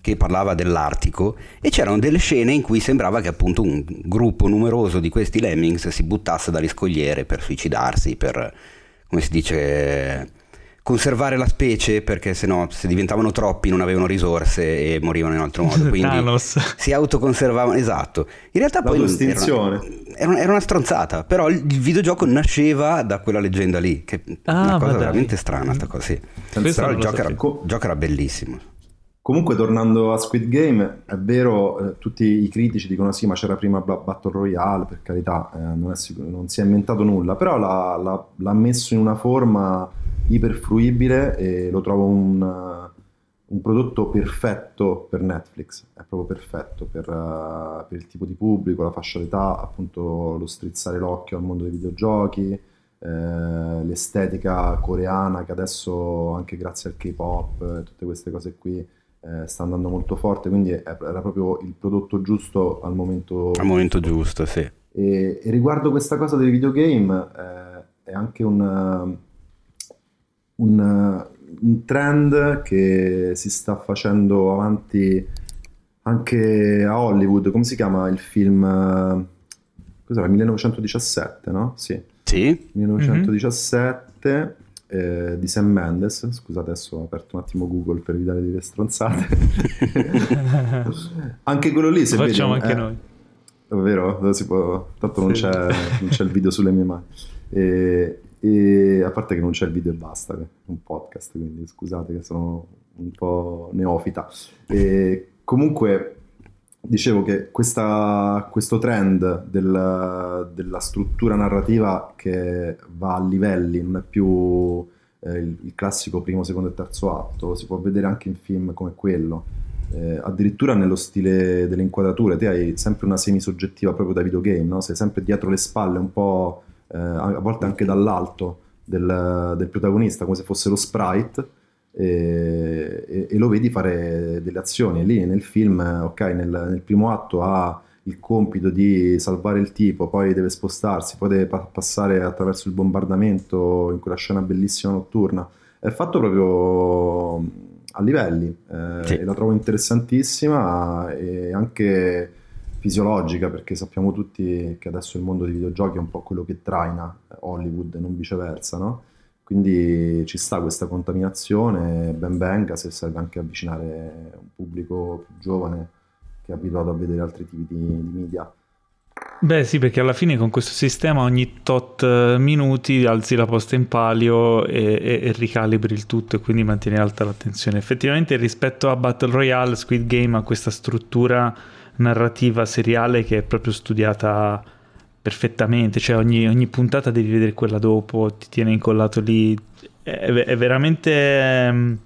che parlava dell'Artico e c'erano delle scene in cui sembrava che appunto un gruppo numeroso di questi lemmings si buttasse dalle scogliere per suicidarsi, per, come si dice, conservare la specie perché se no se diventavano troppi non avevano risorse e morivano in altro modo. Quindi Thanos. si autoconservavano esatto. In realtà poi era, era, era, una stronzata però il videogioco nasceva da quella leggenda lì che è ah, una cosa veramente strana sta cosa sì. però il gioco era, gioco era bellissimo Comunque, tornando a Squid Game, è vero, eh, tutti i critici dicono sì, ma c'era prima Battle Royale, per carità, eh, non, sicuro, non, si è inventato nulla, però l'ha, l'ha, l'ha, messo in una forma iperfruibile e lo trovo un, un prodotto perfetto per Netflix, è proprio perfetto per, uh, per, il tipo di pubblico, la fascia d'età, appunto lo strizzare l'occhio al mondo dei videogiochi, eh, l'estetica coreana che adesso anche grazie al K-pop e tutte queste cose qui eh, sta andando molto forte, quindi era proprio il prodotto giusto al momento, al momento giusto. sì. E, e, riguardo questa cosa dei videogame, eh, è anche un, un, un, trend che si sta facendo avanti anche a Hollywood. Come si chiama il film? Cos'era? 1917, no? Sì. Sì. 1917. Mm-hmm eh, di Sam Mendes. Scusate, adesso ho aperto un attimo Google per evitare di dire stronzate. anche quello lì, se Lo facciamo vedi, anche eh, noi. Vero? Si può... Tanto non, sì. c'è, non, c'è, il video sulle mie mani. E, e, a parte che non c'è il video e basta, è un podcast, quindi scusate che sono un po' neofita. E comunque dicevo che questa, questo trend del, della struttura narrativa che va a livelli, non è più eh, il, il, classico primo, secondo e terzo atto, si può vedere anche in film come quello. Eh, addirittura nello stile delle inquadrature, te hai sempre una semisoggettiva proprio da videogame, no? sei sempre dietro le spalle, un po' eh, a volte anche dall'alto del, del protagonista, come se fosse lo sprite e, e, e, lo vedi fare delle azioni. Lì nel film, ok, nel, nel, primo atto ha il compito di salvare il tipo, poi deve spostarsi, poi deve pa- passare attraverso il bombardamento in quella scena bellissima notturna. È fatto proprio a livelli eh, sì. e la trovo interessantissima e anche fisiologica perché sappiamo tutti che adesso il mondo dei videogiochi è un po' quello che traina Hollywood e non viceversa, no? Quindi ci sta questa contaminazione, ben venga se serve anche avvicinare un pubblico più giovane che è abituato a vedere altri tipi di, di media. Beh sì, perché alla fine con questo sistema ogni tot eh, minuti alzi la posta in palio e, e, e, ricalibri il tutto e quindi mantieni alta l'attenzione. Effettivamente rispetto a Battle Royale, Squid Game ha questa struttura narrativa seriale che è proprio studiata perfettamente, cioè ogni, ogni, puntata devi vedere quella dopo, ti tiene incollato lì, è, è veramente um,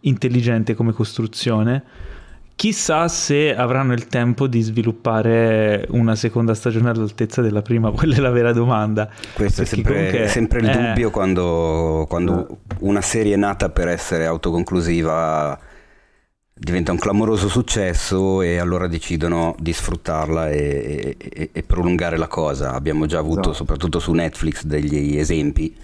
intelligente come costruzione. Chissà se avranno il tempo di sviluppare una seconda stagione all'altezza della prima, quella è la vera domanda. Questo è sempre, sempre, il è... dubbio quando, quando una serie è nata per essere autoconclusiva diventa un clamoroso successo e allora decidono di sfruttarla e, e, e prolungare la cosa. Abbiamo già avuto, esatto. soprattutto su Netflix, degli esempi.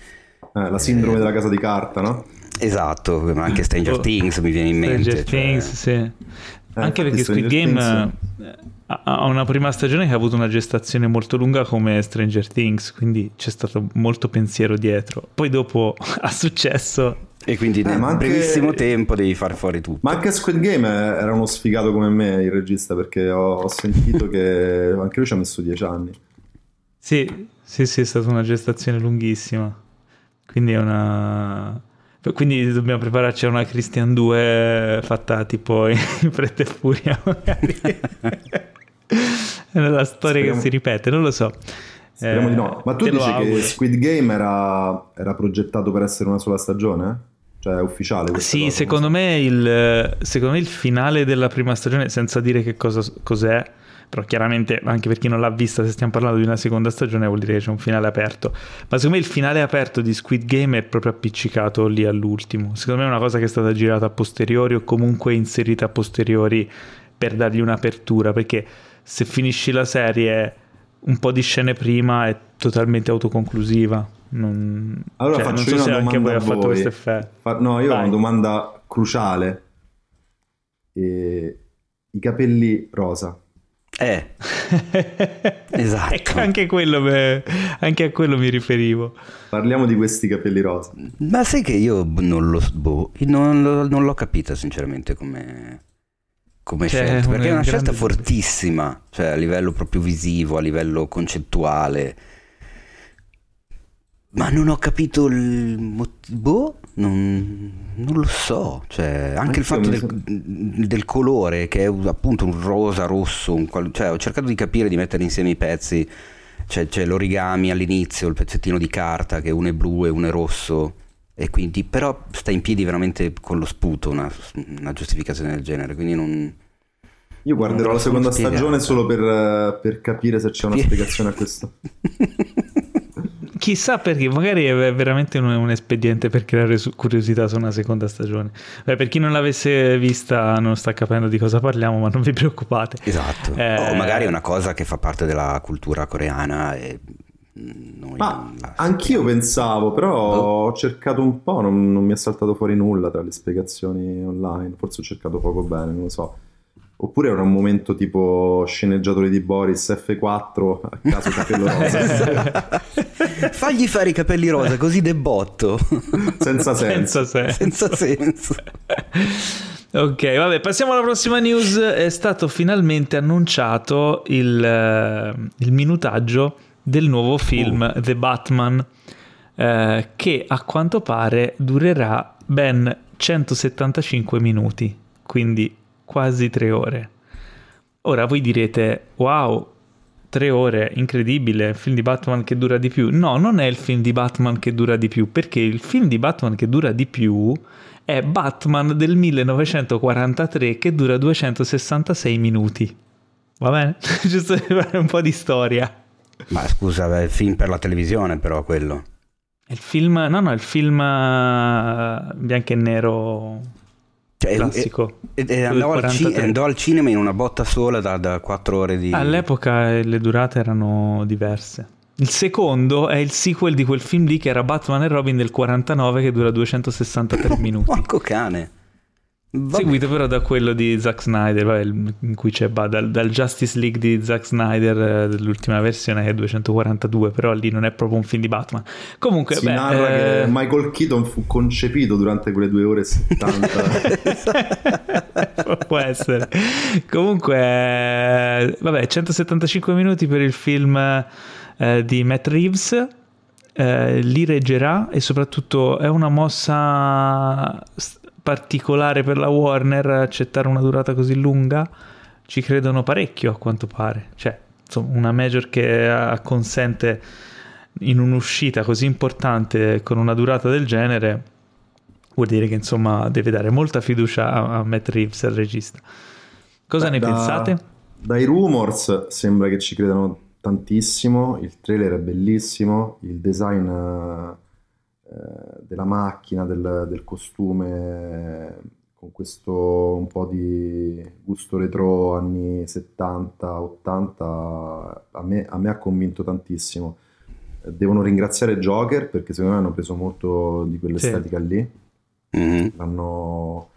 Eh, la sindrome eh, della casa di carta, no? Esatto, ma anche Stranger oh, Things mi viene in mente. Stranger cioè... Things, sì. Eh, anche perché Squid Game Things... ha una prima stagione che ha avuto una gestazione molto lunga come Stranger Things, quindi c'è stato molto pensiero dietro. Poi dopo ha successo e quindi eh, in anche... brevissimo tempo devi far fuori tutto. Ma anche Squid Game era uno sfigato come me, il regista, perché ho, ho sentito che anche lui ci ha messo dieci anni. Sì, sì, sì, è stata una gestazione lunghissima. Quindi è una... Quindi dobbiamo prepararci a una Christian 2 fatta tipo in fretta e furia, magari. è una storia Speriamo... che si ripete, non lo so. Speriamo eh, di no. Ma tu dici che Squid Game era, era progettato per essere una sola stagione? Cioè è ufficiale? Sì, cosa, secondo me, il, secondo me, il, finale della prima stagione, senza dire che cosa, cos'è, però chiaramente anche per chi non l'ha vista, se stiamo parlando di una seconda stagione vuol dire che c'è un finale aperto, ma secondo me il finale aperto di Squid Game è proprio appiccicato lì all'ultimo, secondo me è una cosa che è stata girata a posteriori o comunque inserita a posteriori per dargli un'apertura, perché se finisci la serie un po' di scene prima è totalmente autoconclusiva. Non, allora cioè, faccio non so se anche voi ha fatto questo effetto. Fa... No, io Vai. ho una domanda cruciale. E... I capelli rosa. Eh, esatto. ecco, anche, quello me... anche a quello mi riferivo. Parliamo di questi capelli rosa. Ma sai che io non, lo, boh, non, lo, non l'ho capita sinceramente come come cioè, scelta, perché è una scelta fortissima, cioè a livello proprio visivo, a livello concettuale. Ma non ho capito il motivo, boh, non, non, lo so, cioè, anche Anche il fatto del, del, colore, che è appunto un rosa, rosso, un, cioè, ho cercato di capire, di mettere insieme i pezzi, cioè, c'è l'origami all'inizio, il pezzettino di carta che uno è blu e uno è rosso, e quindi però sta in piedi veramente con lo sputo una, una giustificazione del genere quindi non io guarderò la seconda stagione solo per, per, capire se c'è una spiegazione a questo. Chissà perché magari è veramente un, un, espediente per creare curiosità su una seconda stagione. Beh, per chi non l'avesse vista non sta capendo di cosa parliamo ma non vi preoccupate. Esatto. Eh, o magari è una cosa che fa parte della cultura coreana e noi Ma anch'io pensavo, però oh. ho cercato un po', non, non, mi è saltato fuori nulla tra le spiegazioni online, forse ho cercato poco bene, non lo so. Oppure era un momento tipo sceneggiatore di Boris F4 a caso capello rosa. Fagli fare i capelli rosa così debotto. Senza senso. Senza, Senza senso. Ok, vabbè, passiamo alla prossima news. È stato finalmente annunciato il, uh, il minutaggio del nuovo film oh. The Batman, eh, che a quanto pare durerà ben 175 minuti, quindi quasi tre ore. Ora voi direte, wow, tre ore, incredibile, il film di Batman che dura di più. No, non è il film di Batman che dura di più, perché il film di Batman che dura di più è Batman del 1943 che dura 266 minuti. Va bene? Giusto per fare un po' di storia. Ma scusa, è il film per la televisione però quello. È il film, no no, il film uh, bianco e nero cioè, classico. E, e, e andò, al ci, andò, al cinema in una botta sola da, da 4 ore di... All'epoca le durate erano diverse. Il secondo è il sequel di quel film lì che era Batman e Robin del 49 che dura 263 minuti. Porco cane. Vabbè. Seguito però da quello di Zack Snyder, vabbè, in cui c'è dal, dal, Justice League di Zack Snyder eh, dell'ultima versione che è 242, però lì non è proprio un film di Batman. Comunque, si beh, narra eh... che Michael Keaton fu concepito durante quelle due ore e 70. Può essere. Comunque, eh, vabbè, 175 minuti per il film eh, di Matt Reeves. Eh, li reggerà e soprattutto è una mossa particolare per la Warner accettare una durata così lunga? Ci credono parecchio a quanto pare. Cioè, insomma, una major che consente in un'uscita così importante con una durata del genere vuol dire che insomma deve dare molta fiducia a, a Matt Reeves, il regista. Cosa Beh, ne da, pensate? Dai rumors sembra che ci credano tantissimo, il trailer è bellissimo, il design eh, della macchina, del, del, costume, con questo un po' di gusto retro anni 70-80, a me, a me ha convinto tantissimo. Devono ringraziare Joker perché secondo me hanno preso molto di quell'estetica sì. lì. Mm-hmm. L'hanno,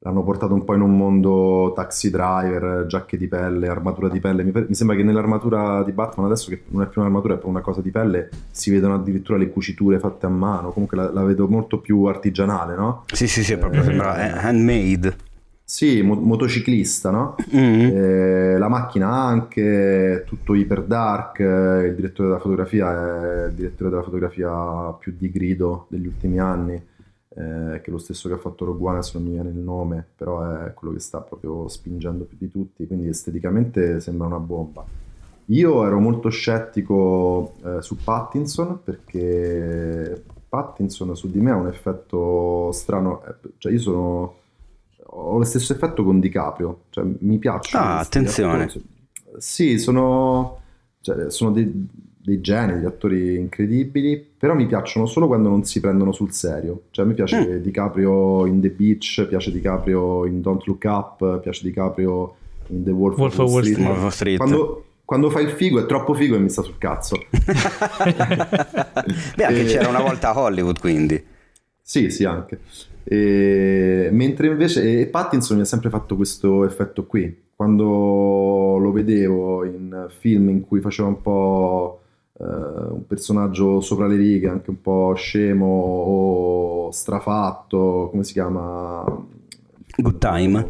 l'hanno portato un po' in un mondo taxi driver, giacche di pelle, armatura di pelle. Mi, mi, sembra che nell'armatura di Batman, adesso che non è più un'armatura, è proprio una cosa di pelle, si vedono addirittura le cuciture fatte a mano. Comunque la, la vedo molto più artigianale, no? Sì, sì, sì, proprio eh, sembra handmade. Sì, mo- motociclista, no? Mm-hmm. Eh, la macchina anche, tutto iper dark, il direttore della fotografia è il direttore della fotografia più di grido degli ultimi anni eh, che è lo stesso che ha fatto Rogue One, adesso non mi viene il nome, però è quello che sta proprio spingendo più di tutti, quindi esteticamente sembra una bomba. Io ero molto scettico eh, su Pattinson perché Pattinson su di me ha un effetto strano, eh, cioè io sono ho lo stesso effetto con DiCaprio, cioè mi piacciono. Ah, attenzione. Attori. sì, sono, cioè, sono dei, dei geni, degli attori incredibili, però mi piacciono solo quando non si prendono sul serio. Cioè, mi piace mm. DiCaprio in The Beach, piace DiCaprio in Don't Look Up, piace DiCaprio in The Wolf, Wolf of Wall Street. Street. Street. Quando, quando fai il figo è troppo figo e mi sta sul cazzo. Beh, anche e... c'era una volta a Hollywood, quindi. Sì, sì, anche. E... Mentre invece e Pattinson mi ha sempre fatto questo effetto qui. Quando lo vedevo in film in cui faceva un po' eh, un personaggio sopra le righe, anche un po' scemo o strafatto, come si chiama? Good Time.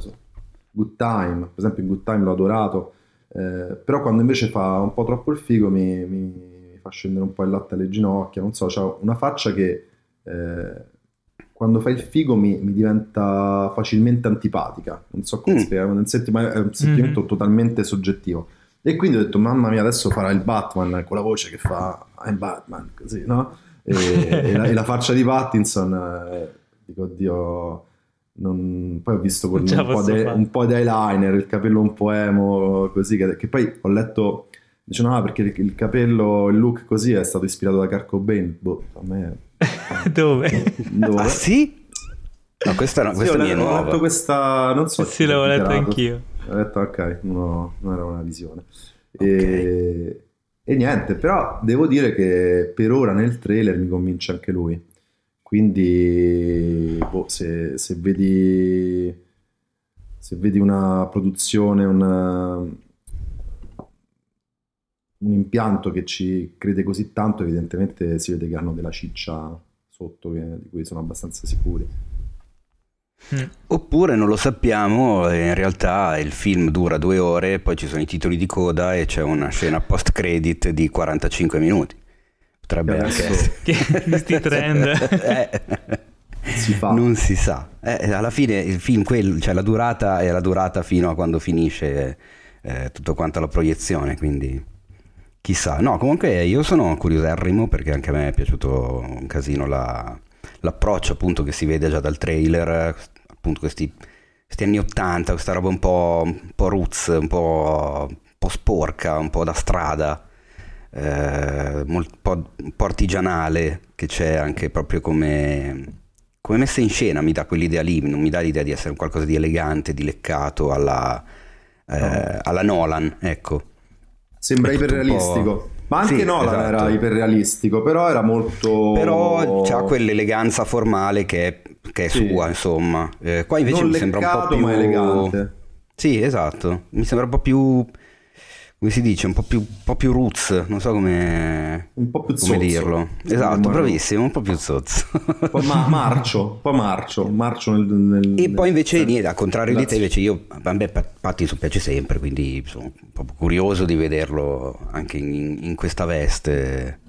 Good Time, per esempio in Good Time l'ho adorato eh, però quando invece fa un po' troppo il figo mi, mi, fa scendere un po' il latte alle ginocchia, non so, ha una faccia che eh, quando fa il figo mi, mi, diventa facilmente antipatica, non so come mm. spiegare, è un sentimento mm-hmm. totalmente soggettivo. E quindi ho detto, mamma mia, adesso farà il Batman con la voce che fa I'm Batman, così, no? E, e, la, e la, faccia di Pattinson, eh, dico, oddio non... Poi ho visto un po, de... un, po di eyeliner, il capello un po' emo, così, che, che poi ho letto, dice no, perché il, il, capello, il look così è stato ispirato da Kurt Cobain. Boh, a me... Dove? Dove? Ah sì? No, questa, no, questa sì, è nuova. Ho letto questa, non so Sì, l'avevo letto anch'io. Ho detto, ok, no, non era una visione. Okay. E... e niente, però devo dire che per ora nel trailer mi convince anche lui quindi boh, se, se, vedi, se, vedi, una produzione, una, un impianto che ci crede così tanto, evidentemente si vede che hanno della ciccia sotto di cui sono abbastanza sicuri. Mm. Oppure non lo sappiamo, in realtà il film dura due ore, poi ci sono i titoli di coda e c'è una scena post credit di 45 minuti. Potrebbe anche essere. Questi trend. eh. Si fa. Non si sa. Eh, alla fine il film, quello, cioè la durata è la durata fino a quando finisce eh, tutto quanto la proiezione, quindi chissà. No, comunque io sono curioserrimo perché anche a me è piaciuto un casino la, l'approccio appunto che si vede già dal trailer, appunto questi, questi anni 80, questa roba un po', un po roots, un po', un po' sporca, un po' da strada eh, un, po', un po' artigianale che c'è anche proprio come, come messa in scena mi dà quell'idea lì, non mi dà l'idea di essere qualcosa di elegante, di leccato alla, eh, no. alla Nolan, ecco. Sembra iperrealistico. Ma anche sì, Nolan esatto. era iperrealistico, però era molto... Però c'ha quell'eleganza formale che è, che è sì. sua, insomma. Eh, qua invece non mi leccato, sembra un po' più... elegante. Sì, esatto. Mi sembra un po' più come si dice, un po' più, un po più roots, non so come, un po più come dirlo. Esatto, bravissimo, un po' più zozzo. Un po' ma- marcio, un po' marcio, marcio nel, nel, E poi invece, niente, al contrario di te, invece io, me Pattinson piace sempre, quindi sono po' curioso di vederlo anche in, in questa veste.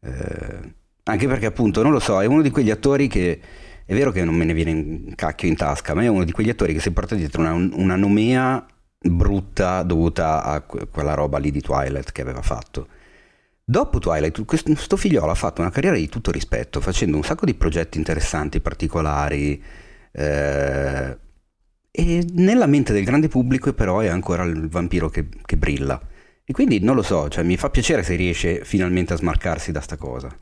Eh, anche perché appunto, non lo so, è uno di quegli attori che... È vero che non me ne viene un cacchio in tasca, ma è uno di quegli attori che si porta dietro una, una nomea brutta dovuta a quella roba lì di Twilight che aveva fatto. Dopo Twilight, questo figliolo ha fatto una carriera di tutto rispetto, facendo un sacco di progetti interessanti, particolari, eh, e nella mente del grande pubblico però è ancora il vampiro che, che brilla. E quindi non lo so, cioè, mi fa piacere se riesce finalmente a smarcarsi da sta cosa.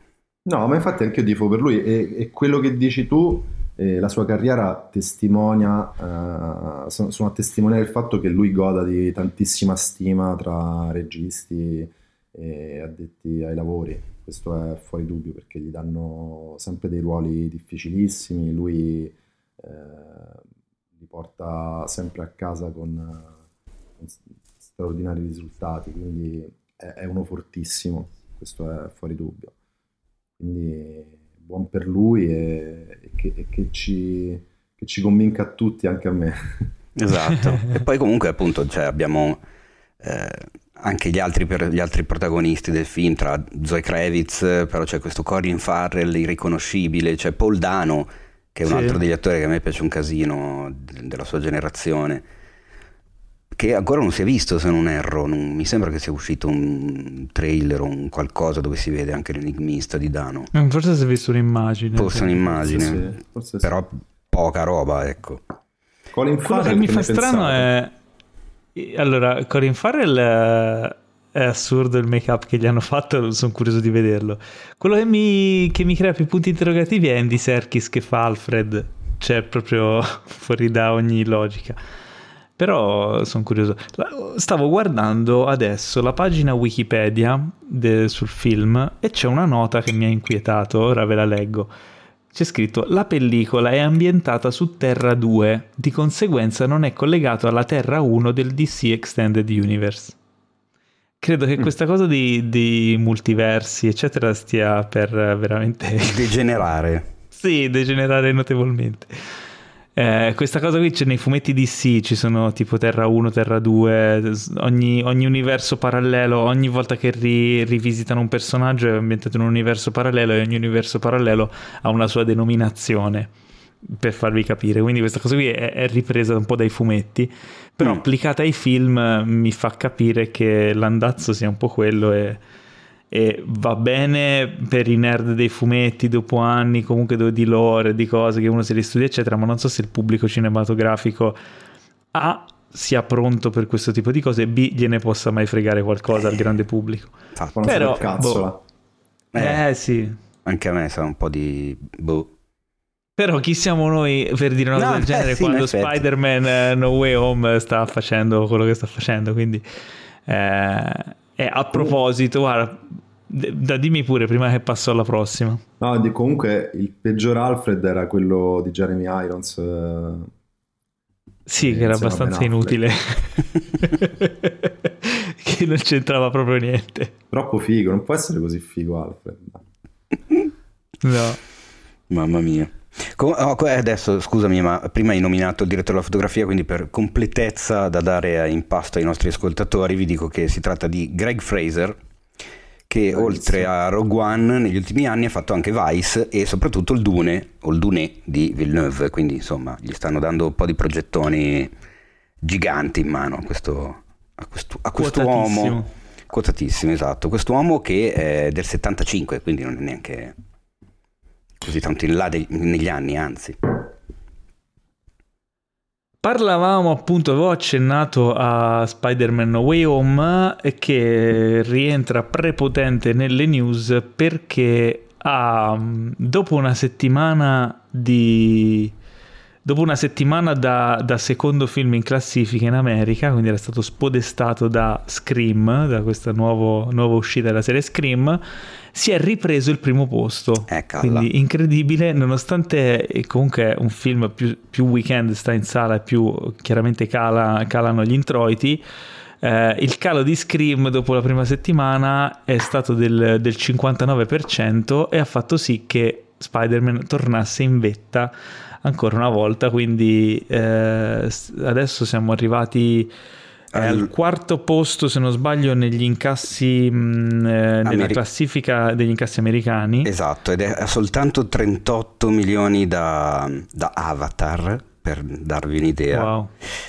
No, ma infatti anche io tifo per lui e, e quello che dici tu eh, la sua carriera testimonia, eh, sono, a testimoniare il fatto che lui goda di tantissima stima tra registi e addetti ai lavori. Questo è fuori dubbio perché gli danno sempre dei ruoli difficilissimi, lui eh, li porta sempre a casa con, con straordinari risultati, quindi è, è uno fortissimo, questo è fuori dubbio. Quindi buon per lui e, e, che, e che, ci, che, ci, convinca a tutti, anche a me. Esatto, e poi comunque appunto cioè, abbiamo eh, anche gli altri, per, gli altri, protagonisti del film, tra Zoe Kravitz, però c'è questo Corin Farrell irriconoscibile, c'è Paul Dano, che è un sì. altro degli attori che a me piace un casino della sua generazione che ancora non si è visto se non erro, non, mi sembra che sia uscito un trailer o un qualcosa dove si vede anche l'enigmista di Dano. Eh, forse si è visto un'immagine. Forse un'immagine, forse sì, forse però sì. poca roba, ecco. Colin Quello che mi fa strano è... Allora, Corin Farrell è assurdo il make up che gli hanno fatto, sono curioso di vederlo. Quello che mi, che mi crea più punti interrogativi è Andy Serkis che fa Alfred, cioè proprio fuori da ogni logica. Però sono curioso. Stavo guardando adesso la pagina Wikipedia de, sul film e c'è una nota che mi ha inquietato, ora ve la leggo. C'è scritto la pellicola è ambientata su Terra 2, di conseguenza non è collegato alla Terra 1 del DC Extended Universe. Credo che mm. questa cosa di, di multiversi, eccetera, stia per veramente... Degenerare. sì, degenerare notevolmente. Eh, questa cosa qui c'è nei fumetti DC, ci sono tipo Terra 1, Terra 2, ogni, ogni universo parallelo, ogni volta che ri, rivisitano un personaggio è ambientato in un universo parallelo e ogni universo parallelo ha una sua denominazione per farvi capire. Quindi questa cosa qui è, è ripresa un po' dai fumetti, però mm. applicata ai film mi fa capire che l'andazzo sia un po' quello e e va bene per i nerd dei fumetti dopo anni comunque di lore, di cose che uno si ristudia eccetera, ma non so se il pubblico cinematografico A sia pronto per questo tipo di cose e B gliene possa mai fregare qualcosa al grande pubblico. Ah, Però, boh, eh, eh, sì. Anche a me sa un po' di... Boh. Però chi siamo noi per dire una cosa no, del genere sì, quando Spider-Man No Way Home sta facendo quello che sta facendo? Quindi... Eh, e a proposito, guarda, da dimmi pure prima che passo alla prossima. No, di, comunque il peggior Alfred era quello di Jeremy Irons. Eh, sì, che era abbastanza inutile. che non c'entrava proprio niente. Troppo figo, non può essere così figo Alfred. No. Mamma mia. Com- oh, adesso scusami, ma prima hai nominato il direttore della fotografia, quindi per completezza da dare in pasto ai nostri ascoltatori vi dico che si tratta di Greg Fraser, che Bravissimo. oltre a Rogue One negli ultimi anni ha fatto anche Vice e soprattutto il Dune, o il Dune di Villeneuve, quindi insomma gli stanno dando un po' di progettoni giganti in mano a, questo, a, questo, a quest'uomo. Quotatissimo, esatto. Quest'uomo che è del 75, quindi non è neanche così tanto in là degli, negli anni, anzi. Parlavamo appunto, avevo accennato a Spider-Man No Way Home che rientra prepotente nelle news perché ha, dopo una settimana di dopo una settimana da, da, secondo film in classifica in America, quindi era stato spodestato da Scream, da questa nuova uscita della serie Scream, si è ripreso il primo posto. Eh, quindi incredibile, nonostante comunque un film più, più, weekend sta in sala e più chiaramente cala, calano gli introiti. Eh, il calo di Scream dopo la prima settimana è stato del, del 59% e ha fatto sì che Spider-Man tornasse in vetta ancora una volta, quindi eh, adesso siamo arrivati eh, al quarto posto, se non sbaglio, negli incassi, mh, mm, eh, nella classifica degli incassi americani. Esatto, ed è soltanto 38 milioni da, da Avatar, per darvi un'idea. Wow.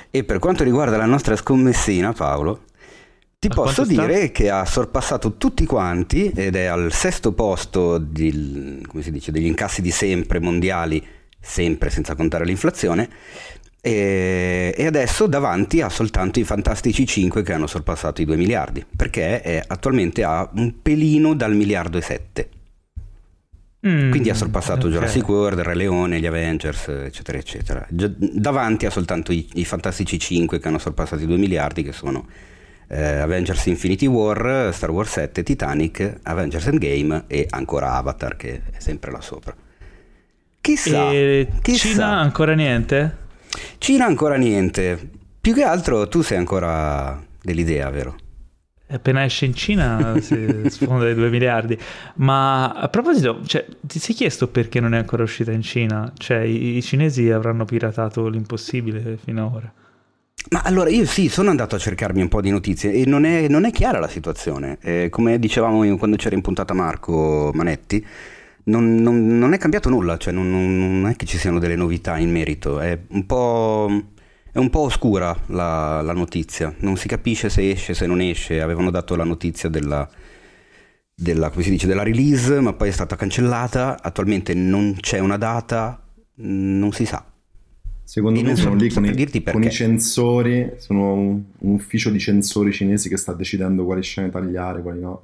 E per quanto riguarda la nostra scommessina, Paolo, ti A posso dire sta? che ha sorpassato tutti quanti ed è al sesto posto di, dice, degli incassi di sempre mondiali sempre senza contare l'inflazione, e, e, adesso davanti ha soltanto i fantastici 5 che hanno sorpassato i 2 miliardi, perché è, attualmente ha un pelino dal miliardo e 7. Mm, Quindi ha sorpassato okay. Jurassic World, Re Leone, gli Avengers, eccetera, eccetera. davanti ha soltanto i, i, fantastici 5 che hanno sorpassato i 2 miliardi, che sono eh, Avengers Infinity War, Star Wars 7, Titanic, Avengers Endgame e ancora Avatar che è sempre là sopra. Chissà, e chissà. Cina ancora niente? Cina ancora niente. Più che altro tu sei ancora dell'idea, vero? Appena esce in Cina si sfonda dei 2 miliardi. Ma a proposito, cioè, ti sei chiesto perché non è ancora uscita in Cina? Cioè, i, i cinesi avranno piratato l'impossibile fino ad ora. Ma allora io sì, sono andato a cercarmi un po' di notizie e non è, non è chiara la situazione. Eh, come dicevamo quando c'era in puntata Marco Manetti, non, non, non, è cambiato nulla, cioè non, non, è che ci siano delle novità in merito, è un po', è un po oscura la, la, notizia, non si capisce se esce, se non esce, avevano dato la notizia della, della, dice, della release, ma poi è stata cancellata, attualmente non c'è una data, non si sa. Secondo me sono lì con i, con i, censori, sono un, un, ufficio di censori cinesi che sta decidendo quali scene tagliare, quali no.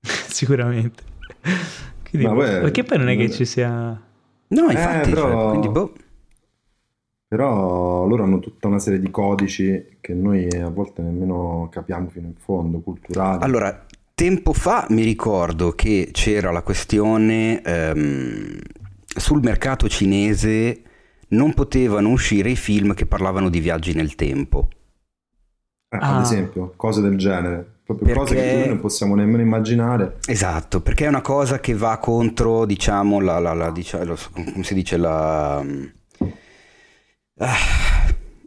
Sicuramente. Quindi, Ma beh, perché poi non è che ci sia... No, infatti, eh, però... Cioè, quindi, boh. Però loro hanno tutta una serie di codici che noi a volte nemmeno capiamo fino in fondo, culturali. Allora, tempo fa mi ricordo che c'era la questione ehm, sul mercato cinese non potevano uscire i film che parlavano di viaggi nel tempo. Eh, ah. Ad esempio, cose del genere. Proprio perché... cose che noi non possiamo nemmeno immaginare. Esatto, perché è una cosa che va contro, diciamo, la, la, la diciamo, come si dice, la Ah,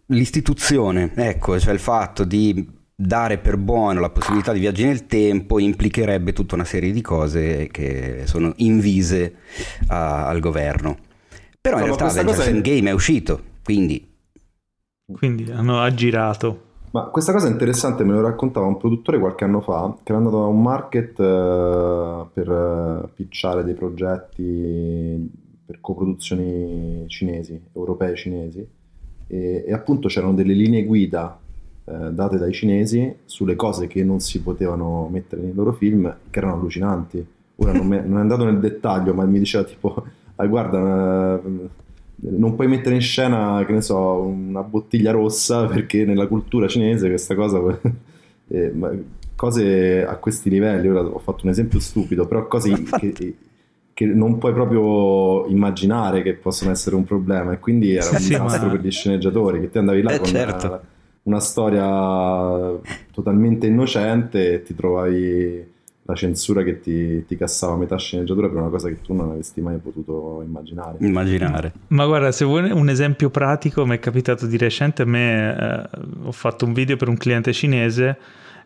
l'istituzione, ecco, cioè il fatto di dare per buono la possibilità di viaggi nel tempo implicherebbe tutta una serie di cose che sono invise a, al governo. Però in no, realtà Avengers Endgame è... è uscito, quindi... Quindi hanno aggirato. Ma questa cosa interessante, me lo raccontava un produttore qualche anno fa, che era andato a un market uh, per uh, pitchare dei progetti per coproduzioni cinesi, europee cinesi, e, e appunto c'erano delle linee guida eh, date dai cinesi sulle cose che non si potevano mettere nei loro film che erano allucinanti. Ora non, me, non è andato nel dettaglio, ma mi diceva tipo, ah, guarda, eh, non puoi mettere in scena, che ne so, una bottiglia rossa perché nella cultura cinese questa cosa... eh, cose a questi livelli, ora ho fatto un esempio stupido, però cose che, che non puoi proprio immaginare che possono essere un problema e quindi era un sì, disastro ma... per gli sceneggiatori che ti andavi là eh, con certo. una, una, storia totalmente innocente e ti trovavi la censura che ti, ti, cassava metà sceneggiatura per una cosa che tu non avresti mai potuto immaginare. Immaginare. Ma guarda, se vuoi un esempio pratico, mi è capitato di recente, a me eh, ho fatto un video per un cliente cinese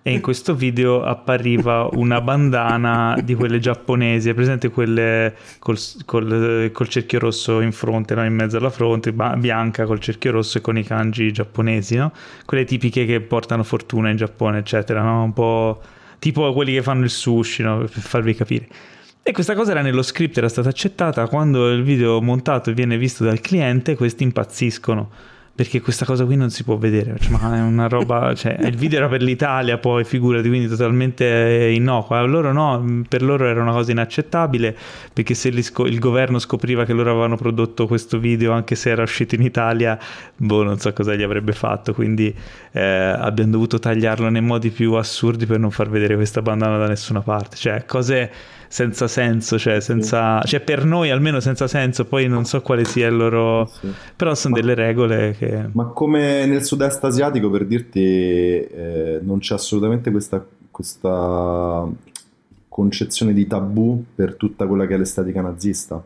e in questo video appariva una bandana di quelle giapponesi, è presente quelle col, col, col cerchio rosso in fronte, no? in mezzo alla fronte, bianca col cerchio rosso e con i kanji giapponesi, no? quelle tipiche che portano fortuna in Giappone, eccetera, no? un po' tipo quelli che fanno il sushi, no? per farvi capire. E questa cosa era nello script, era stata accettata, quando il video montato viene visto dal cliente, questi impazziscono perché questa cosa qui non si può vedere, cioè, ma è una roba, cioè, il video era per l'Italia poi, figurati, quindi totalmente innocua, loro no, per loro era una cosa inaccettabile, perché se scop- il governo scopriva che loro avevano prodotto questo video, anche se era uscito in Italia, boh, non so cosa gli avrebbe fatto, quindi eh, abbiamo dovuto tagliarlo nei modi più assurdi per non far vedere questa bandana da nessuna parte, cioè cose senza senso, cioè, senza, sì. cioè per noi almeno senza senso, poi non so quale sia il loro... Sì. però sono ma, delle regole che... Ma come nel sud-est asiatico, per dirti, eh, non c'è assolutamente questa, questa concezione di tabù per tutta quella che è l'estetica nazista.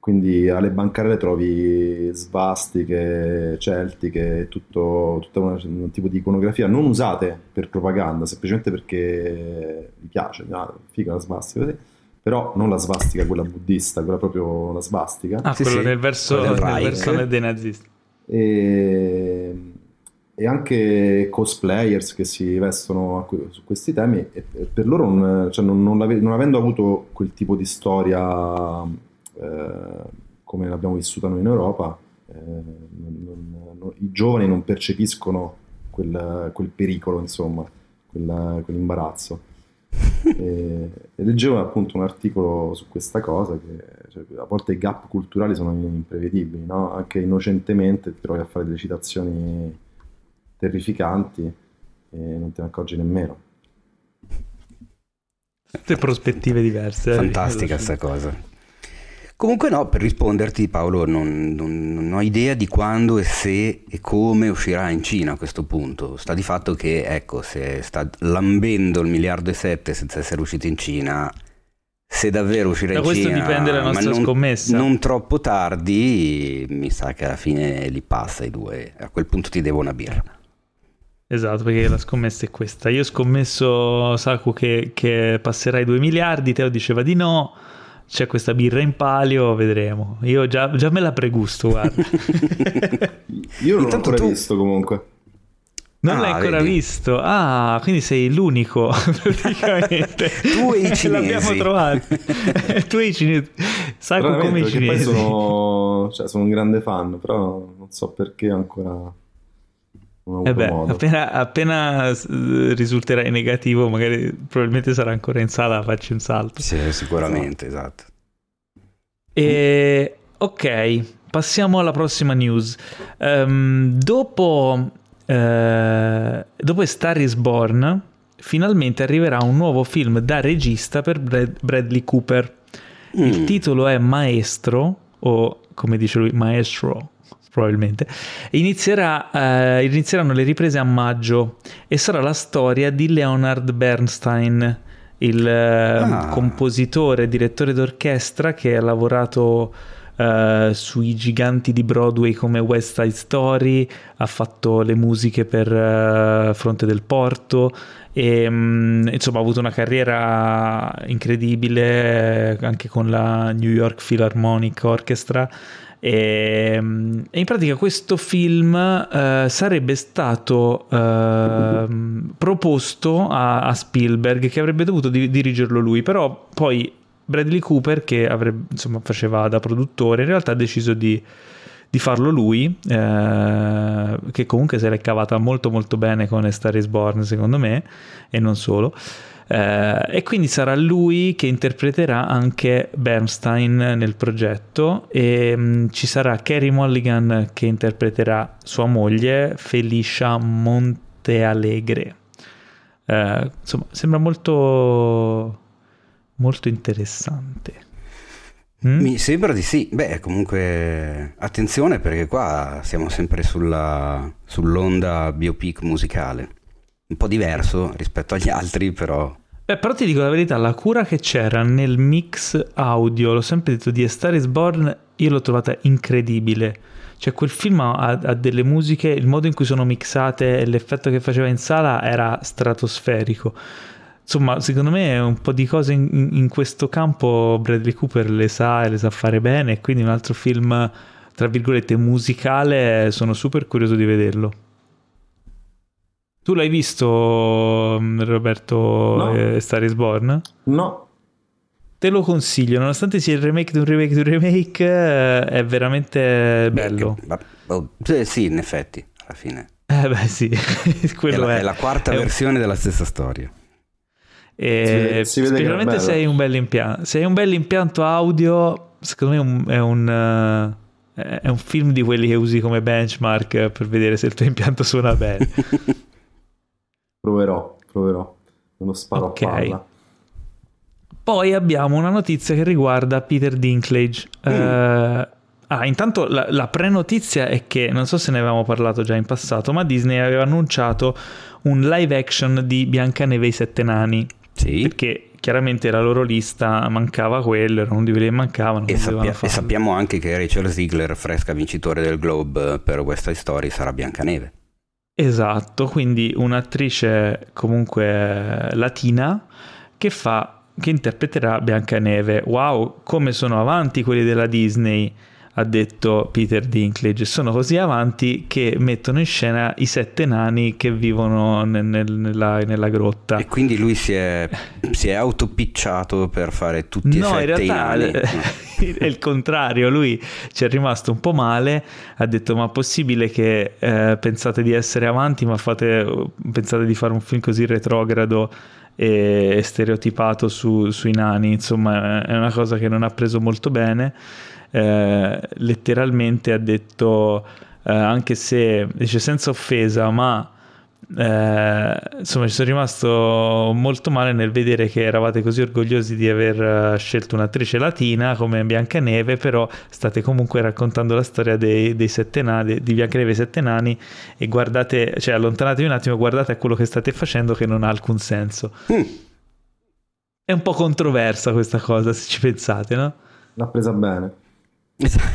Quindi alle bancarelle trovi svastiche, celtiche, tutto, tutto una, un tipo di iconografia non usate per propaganda, semplicemente perché mi piace, mi figa la svastica così. Però non la svastica, quella buddista, quella proprio la svastica. Ah, sì, quello sì. nel verso, verso dei nazisti. E, e, anche cosplayers che si vestono su questi temi, e per loro, non, cioè non, non, non avendo avuto quel tipo di storia come l'abbiamo vissuta noi in Europa, eh, non, non, i giovani non percepiscono quel, quel pericolo, insomma, quel, quell'imbarazzo. e, e, leggevo appunto un articolo su questa cosa che cioè, a volte i gap culturali sono imprevedibili, no? anche innocentemente ti trovi a fare delle citazioni terrificanti e non te ne accorgi nemmeno. Tutte prospettive diverse. Eh, Fantastica questa cosa. Comunque no, per risponderti Paolo non, non, non, ho idea di quando e se e come uscirà in Cina a questo punto. Sta di fatto che, ecco, se sta lambendo il miliardo e sette senza essere uscito in Cina, se davvero uscirà in Cina... Da questo dipende la nostra non, scommessa. Non troppo tardi, mi sa che alla fine li passa i due. A quel punto ti devo una birra. Esatto, perché la scommessa è questa. Io ho scommesso, Saku, che, che passerai 2 miliardi, Teo diceva di no c'è questa birra in palio, vedremo. Io già, già me la pregusto, guarda. Io non l'ho ancora tu... visto comunque. Non ah, l'hai ancora vedi. visto? Ah, quindi sei l'unico praticamente. tu e i cinesi. L'abbiamo trovato. tu e i cinesi. Sai come i cinesi. Poi sono, cioè, sono un grande fan, però non so perché ancora eh beh, appena, appena, risulterai negativo, magari probabilmente sarà ancora in sala, facci un salto. Sì, sicuramente, esatto. E, ok, passiamo alla prossima news. Um, dopo, uh, dopo Star is Born, finalmente arriverà un nuovo film da regista per Brad- Bradley Cooper. Mm. Il titolo è Maestro, o come dice lui, Maestro probabilmente, inizierà, eh, inizieranno le riprese a maggio e sarà la storia di Leonard Bernstein, il eh, ah. compositore e direttore d'orchestra che ha lavorato eh, sui giganti di Broadway come West Side Story, ha fatto le musiche per uh, Fronte del Porto e um, insomma ha avuto una carriera incredibile anche con la New York Philharmonic Orchestra e, ehm, e in pratica questo film uh, sarebbe stato uh, proposto a, a, Spielberg che avrebbe dovuto di- dirigerlo lui, però poi Bradley Cooper che avrebbe, insomma, faceva da produttore in realtà ha deciso di, di farlo lui, eh, che comunque se l'è cavata molto molto bene con Star is Born secondo me e non solo. Eh, e quindi sarà lui che interpreterà anche Bernstein nel progetto e mh, mm, ci sarà Carrie Mulligan che interpreterà sua moglie Felicia Montealegre. Eh, insomma, sembra molto, molto interessante. Mm? Mi sembra di sì. Beh, comunque attenzione perché qua siamo sempre sulla, sull'onda biopic musicale. Un po' diverso rispetto agli altri, però Beh, però ti dico la verità, la cura che c'era nel mix audio, l'ho sempre detto di A Star is Born, io l'ho trovata incredibile. Cioè quel film ha, ha delle musiche, il modo in cui sono mixate e l'effetto che faceva in sala era stratosferico. Insomma, secondo me un po' di cose in, in questo campo Bradley Cooper le sa e le sa fare bene, quindi un altro film, tra virgolette, musicale, sono super curioso di vederlo. Tu l'hai visto, mm, Roberto, no. eh, Star is Born? No. Te lo consiglio, nonostante sia il remake di un remake di un remake, eh, è veramente bello. Beh, oh, sì, in effetti, alla fine. Eh beh sì, quello è la, è. è la quarta è versione un... della stessa storia. E si vede, si specialmente se hai un bel impianto. Se hai un bel impianto audio, secondo me è un, è un, uh, è un film di quelli che usi come benchmark per vedere se il tuo impianto suona bene. Proverò, proverò. Uno sparo okay. a palla. Poi abbiamo una notizia che riguarda Peter Dinklage. Mm. Uh, ah, intanto la, la pre-notizia è che, non so se ne avevamo parlato già in passato, ma Disney aveva annunciato un live action di Biancaneve e i Sette Nani. Sì. Perché chiaramente la loro lista mancava quello, erano di quelli che mancavano. E, sappia- e, sappiamo anche che Rachel Ziegler, fresca vincitore del Globe per West Side Story, sarà Biancaneve. Esatto, quindi un'attrice comunque latina che fa che interpreterà Biancaneve. Wow, come sono avanti quelli della Disney, ha detto Peter Dinklage. Sono così avanti che mettono in scena i sette nani che vivono nel, nel, nella, nella, grotta. E quindi lui si è, si è autopicciato per fare tutti no, e sette i nani. è il contrario, lui ci è rimasto un po' male, ha detto ma è possibile che eh, pensate di essere avanti ma fate, pensate di fare un film così retrogrado e stereotipato su, sui nani, insomma è una cosa che non ha preso molto bene, eh, letteralmente ha detto eh, anche se dice senza offesa ma eh, insomma ci sono rimasto molto male nel vedere che eravate così orgogliosi di aver eh, scelto un'attrice latina come Biancaneve però state comunque raccontando la storia dei, dei sette nani di Biancaneve e sette nani e guardate cioè allontanatevi un attimo guardate a quello che state facendo che non ha alcun senso mm. è un po' controversa questa cosa se ci pensate no? l'ha presa bene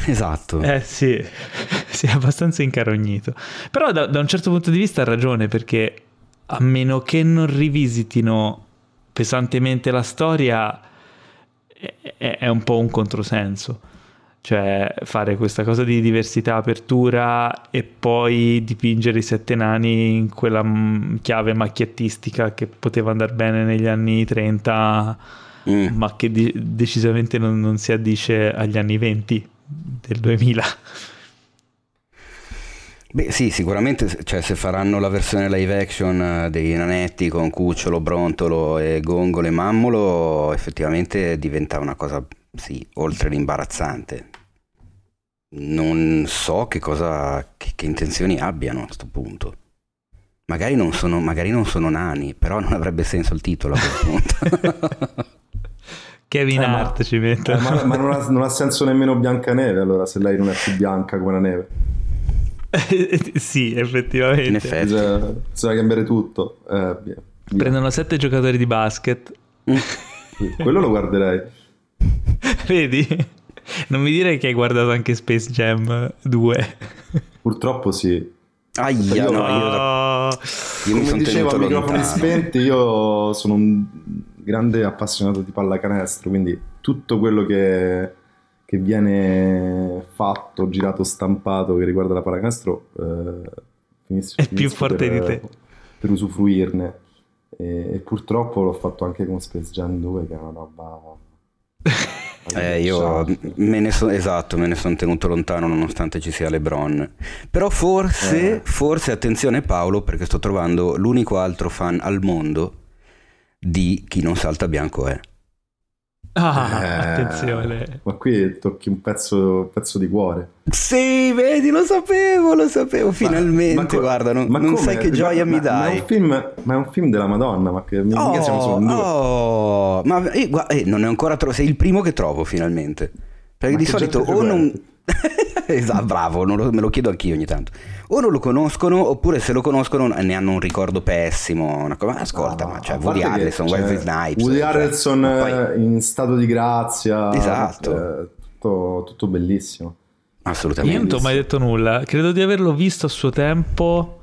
Esatto. Eh sì, si è abbastanza incarognito. Però da, da, un certo punto di vista ha ragione perché a meno che non rivisitino pesantemente la storia è, è un po' un controsenso. Cioè fare questa cosa di diversità, apertura e poi dipingere i sette nani in quella mm, chiave macchiettistica che poteva andare bene negli anni 30 mm. ma che di- decisamente non, non si addice agli anni 20 del 2000. Beh sì, sicuramente cioè, se faranno la versione live action eh, dei nanetti con cucciolo, brontolo e gongolo e mammolo, effettivamente diventa una cosa, sì, oltre l'imbarazzante. Non so che cosa, che, che intenzioni abbiano a questo punto. Magari non, sono, magari non sono nani, però non avrebbe senso il titolo a quel punto. Kevin eh, Hart ci mette. Eh, ma, ma non, ha, non ha senso nemmeno Biancaneve, allora, se lei non è più bianca come la neve. sì, effettivamente. In effetti. Bisogna, bisogna cambiare tutto. Eh, via, via. Prendono sette giocatori di basket. Quello lo guarderei. Vedi? Non mi dire che hai guardato anche Space Jam 2. Purtroppo sì. Aia, io, no, io, da... io Come dicevo a microfoni spenti, io sono un grande appassionato di pallacanestro, quindi tutto quello che che viene fatto, girato, stampato che riguarda la pallacanestro eh, finisce, è più forte per, di te per usufruirne e, e, purtroppo l'ho fatto anche con Space Jam 2 che è una roba eh, io me ne sono esatto, me ne sono tenuto lontano nonostante ci sia LeBron. Però forse, eh. forse attenzione Paolo, perché sto trovando l'unico altro fan al mondo di chi non salta bianco è. Ah, eh, attenzione. Ma qui tocchi un pezzo, pezzo, di cuore. Sì, vedi, lo sapevo, lo sapevo. Finalmente, ma, guarda, non, ma non sai che gioia ma, mi dai. Ma è, un film, ma è un film della Madonna, ma che oh, siamo solo due. Oh, ma eh, guarda, eh, non è ancora trovato, sei il primo che trovo finalmente. Perché di solito o non... esatto, bravo, lo, me lo chiedo anch'io ogni tanto o non lo conoscono oppure se lo conoscono ne hanno un ricordo pessimo. Una cosa, ascolta, no, ma cioè Woody Harrelson, Wesley Snipes. Woody cioè, Harrelson poi... Eh, in stato di grazia. Esatto. Eh, tutto, tutto bellissimo. Assolutamente. Io non ti ho mai detto nulla. Credo di averlo visto a suo tempo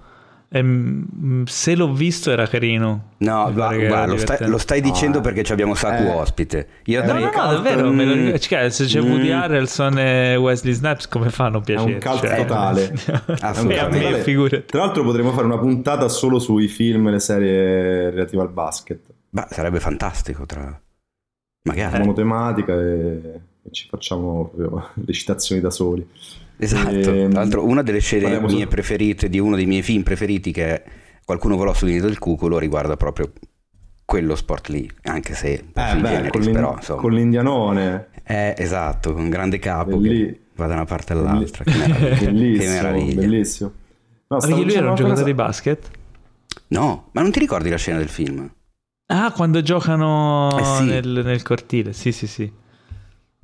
Ehm, se l'ho visto era carino. No, va, va, lo, stai, lo, stai, dicendo ah, perché abbiamo Saku eh, ospite. Io eh, no, no, no, davvero. Mm, lo, cioè, se c'è mm, Woody Harrelson e Wesley Snipes, come fanno a piacere? È un cult cioè, totale. Assolutamente. Tra l'altro potremmo fare una puntata solo sui film e le serie relative al basket. Beh, sarebbe fantastico. Tra... Magari. Facciamo tematica e, e ci facciamo proprio le citazioni da soli. Esatto, e, ehm, tra l'altro una delle scene mie su... preferite di uno dei miei film preferiti che è Qualcuno volò sul nido del cuculo riguarda proprio quello sport lì, anche se eh, beh, generis, con, però, insomma, con l'indianone. Eh, esatto, con un grande capo Belli... che va da una parte all'altra. Belli... Che, meraviglia. che meraviglia. Bellissimo. No, Perché lui era un giocatore cosa... di basket? No, ma non ti ricordi la scena del film? Ah, quando giocano eh sì. nel, nel cortile, sì sì sì.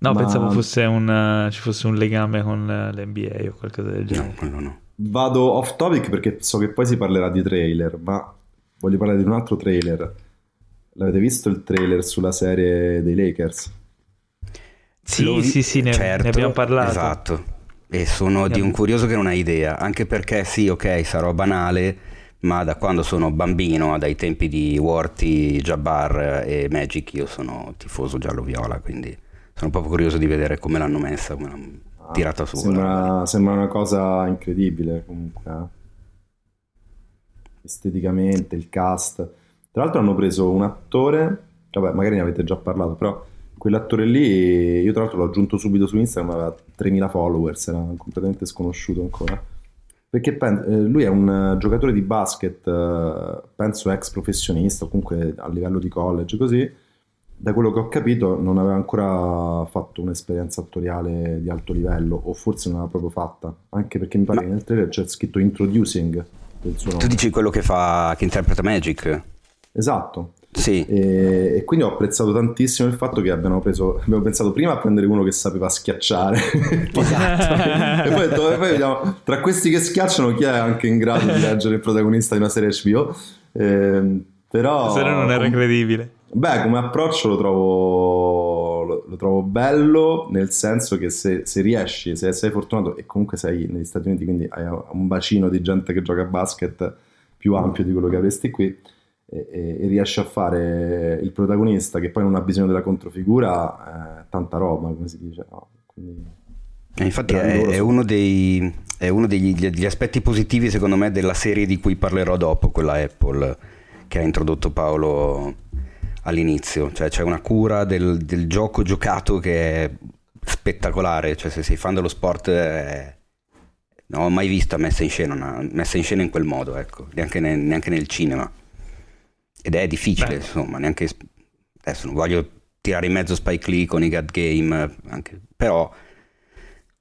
No, Ma... pensavo fosse un, ci fosse un legame con l'NBA o qualcosa del genere. No, no, no. Vado off topic perché so che poi si parlerà di trailer, ma voglio parlare di un altro trailer. L'avete visto il trailer sulla serie dei Lakers? Sì, Lo... sì, sì, ne, certo, ne, abbiamo parlato. Esatto. E sono di un curioso che non ha idea, anche perché sì, ok, sarò banale, ma da quando sono bambino, dai tempi di Worthy, Jabbar e Magic, io sono tifoso giallo-viola, quindi sono proprio curioso di vedere come l'hanno messa, come l'hanno ah, tirata su. Sembra, sembra, una cosa incredibile comunque. Eh. Esteticamente, il cast. Tra l'altro hanno preso un attore, vabbè magari ne avete già parlato, però quell'attore lì, io tra l'altro l'ho aggiunto subito su Instagram, aveva 3.000 followers, era completamente sconosciuto ancora. Perché eh, lui è un giocatore di basket, eh, penso ex professionista, comunque a livello di college, così, da quello che ho capito non aveva ancora fatto un'esperienza attoriale di alto livello o forse non l'aveva proprio fatta. Anche perché mi pare Ma... che nel trailer c'è scritto introducing del suo nome. tu dici quello che fa che interpreta Magic? Esatto. Sì. E, e, quindi ho apprezzato tantissimo il fatto che abbiano preso abbiamo pensato prima a prendere uno che sapeva schiacciare. Esatto. e poi, detto, poi vediamo tra questi che schiacciano chi è anche in grado di leggere il protagonista di una serie HBO eh, però se no non era credibile Beh, come approccio lo trovo, lo, lo trovo bello, nel senso che se, se, riesci, se sei fortunato e comunque sei negli Stati Uniti, quindi hai un bacino di gente che gioca a basket più ampio di quello che avresti qui, e, e, e riesci a fare il protagonista che poi non ha bisogno della controfigura, eh, tanta roba, come si dice. No? Quindi, eh, Infatti è, è, uno, dei, è uno degli, degli aspetti positivi secondo me della serie di cui parlerò dopo, quella Apple che ha introdotto Paolo all'inizio, cioè c'è una cura del, del gioco giocato che è spettacolare, cioè se sei fan dello sport eh, non ho mai vista messa in scena, una, messa in scena in quel modo, ecco, neanche, ne, neanche nel cinema. Ed è difficile, Beh. insomma, neanche... Adesso non voglio tirare in mezzo Spike Lee con i God Game, anche, però...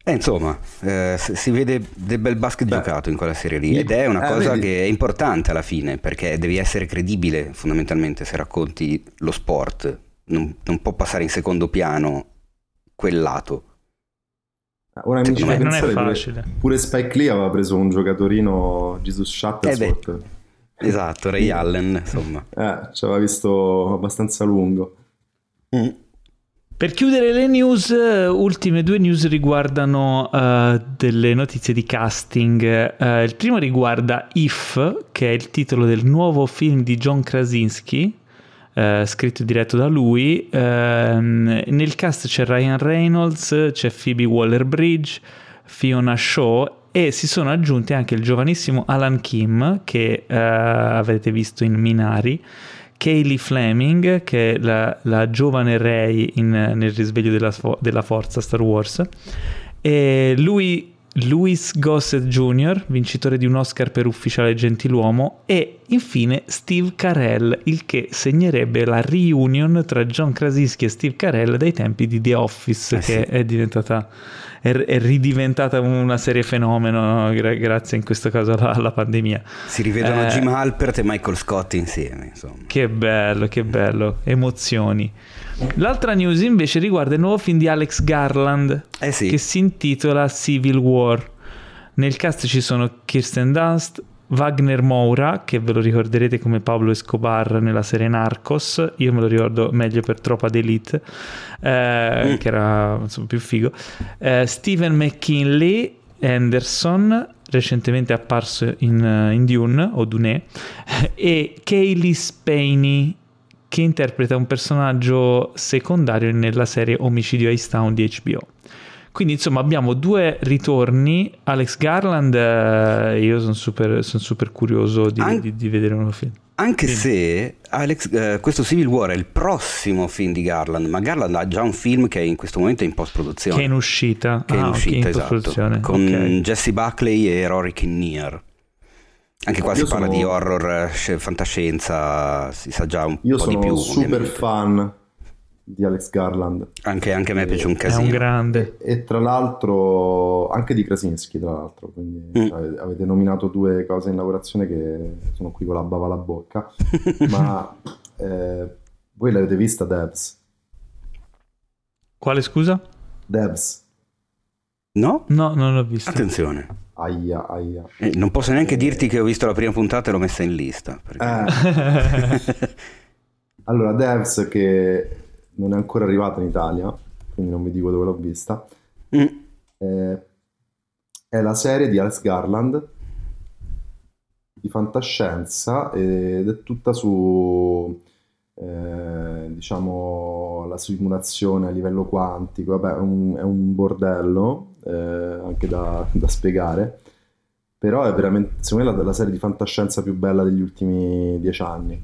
Eh, insomma, eh, si vede del bel basket Beh, giocato in quella serie lì ed è una eh, cosa vedi. che è importante alla fine perché devi essere credibile fondamentalmente se racconti lo sport, non, non può passare in secondo piano quel lato. Ora mi non è facile. Pure, pure, Spike Lee aveva preso un giocatorino Jesus Shuttlesworth. Eh esatto, Ray Allen, insomma. Eh, ci aveva visto abbastanza lungo. Mm. Per chiudere le news, ultime due news riguardano uh, delle notizie di casting. Uh, il primo riguarda If, che è il titolo del nuovo film di John Krasinski, uh, scritto e diretto da lui. Ehm, nel cast c'è Ryan Reynolds, c'è Phoebe Waller-Bridge, Fiona Shaw e si sono aggiunti anche il giovanissimo Alan Kim, che avete visto in Minari. Kaylee Fleming, che è la, la giovane Rey in, nel risveglio della, della, forza Star Wars, e lui, Louis Gossett Jr., vincitore di un Oscar per Ufficiale Gentiluomo, e infine Steve Carell, il che segnerebbe la reunion tra John Krasinski e Steve Carell dai tempi di The Office, eh che sì. è diventata è, è ridiventata una serie fenomeno gra- grazie in questo caso alla, alla pandemia. Si rivedono eh, Jim Halpert e Michael Scott insieme. Insomma. Che bello, che bello, emozioni. L'altra news invece riguarda il nuovo film di Alex Garland eh sì. che si intitola Civil War. Nel cast ci sono Kirsten Dunst, Wagner Moura, che ve lo ricorderete come Pablo Escobar nella serie Narcos, io me lo ricordo meglio per Tropa d'Elite, eh, mm. che era insomma, più figo, eh, Stephen McKinley Anderson, recentemente apparso in, in Dune o Dune, e Kaylee Spaney, che interpreta un personaggio secondario nella serie Omicidio Ice Town di HBO. Quindi insomma abbiamo due ritorni. Alex Garland, eh, io sono super, son super, curioso di, An- di, di, vedere un film. Anche Quindi. se Alex, eh, questo Civil War è il prossimo film di Garland, ma Garland ha già un film che in questo momento è in post-produzione. Che è in uscita. Che è in ah, uscita, okay, esatto. Con okay. Jesse Buckley e Rory Kinnear. Anche qua io si sono... parla di horror, eh, fantascienza, si sa già un io po' di più. Io sono super ovviamente. fan di Alex Garland. Anche, anche a me piace un casino. È un grande. E, tra l'altro anche di Krasinski, tra l'altro, quindi mm. avete, avete, nominato due cose in lavorazione che sono qui con la bava alla bocca, ma eh, voi l'avete vista Devs? Quale scusa? Devs. No? No, non l'ho vista. Attenzione. Aia, aia. Eh, non posso neanche eh... dirti che ho visto la prima puntata e l'ho messa in lista. Perché... Eh. allora, Devs che non è ancora arrivata in Italia, quindi non vi dico dove l'ho vista. Mm. Eh, è la serie di Alex Garland di fantascienza ed è tutta su eh, diciamo la simulazione a livello quantico. Vabbè, è un, è un bordello eh, anche da, da, spiegare. Però è veramente, secondo me, la, la, serie di fantascienza più bella degli ultimi dieci anni.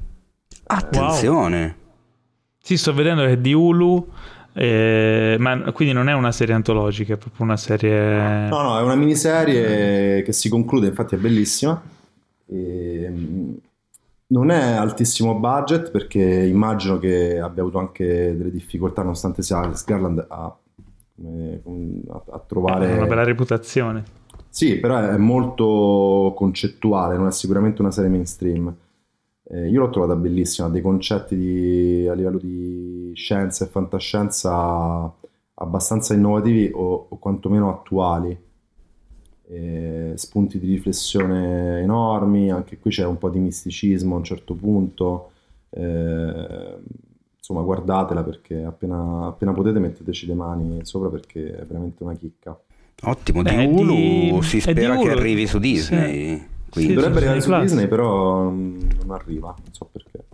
Attenzione! Wow. Sì, sto vedendo che è di Hulu, eh, ma quindi non è una serie antologica, è proprio una serie... No, no, è una miniserie che si conclude, infatti è bellissima. E, mm, non è altissimo budget perché immagino che abbia avuto anche delle difficoltà, nonostante sia Alex Garland, a, a, trovare... È una bella reputazione. Sì, però è molto concettuale, non è sicuramente una serie mainstream. Eh, io l'ho trovata bellissima, dei concetti di, a livello di scienza e fantascienza abbastanza innovativi o, o quantomeno attuali. Eh, spunti di riflessione enormi, anche qui c'è un po' di misticismo a un certo punto. Eh, insomma, guardatela perché appena, appena, potete metteteci le mani sopra perché è veramente una chicca. Ottimo, di Beh, Hulu di... si spera che arrivi su Disney. Sì. Quindi sì, dovrebbe arrivare su Plus. Disney, però non arriva, non so perché.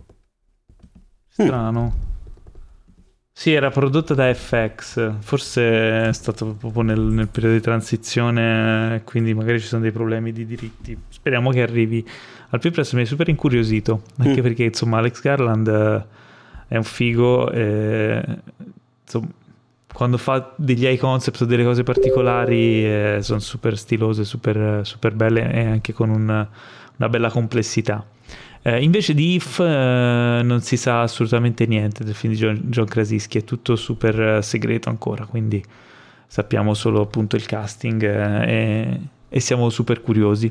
Strano. Sì, era prodotta da FX, forse è stato proprio nel, nel, periodo di transizione, quindi magari ci sono dei problemi di diritti. Speriamo che arrivi al più presto, mi è super incuriosito, anche mm. perché insomma Alex Garland è un figo, e, insomma, quando fa degli high concept o delle cose particolari eh, sono super stilose, super, super belle e anche con un, una bella complessità. Eh, invece di If eh, non si sa assolutamente niente del film di John, John Krasinski, è tutto super eh, segreto ancora, quindi sappiamo solo appunto il casting eh, e, e, siamo super curiosi.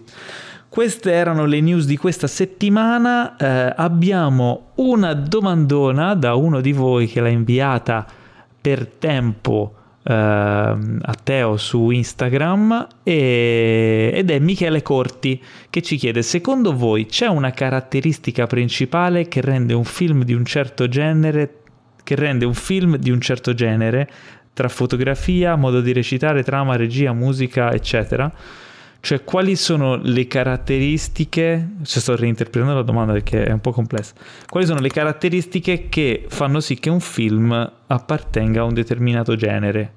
Queste erano le news di questa settimana. Eh, abbiamo una domandona da uno di voi che l'ha inviata per tempo uh, a Teo su Instagram e, ed è Michele Corti che ci chiede secondo voi c'è una caratteristica principale che rende un film di un certo genere che rende un film di un certo genere tra fotografia, modo di recitare, trama, regia, musica, eccetera cioè, quali sono le caratteristiche, se sto reinterpretando la domanda perché è un po' complessa, quali sono le caratteristiche che fanno sì che un film appartenga a un determinato genere?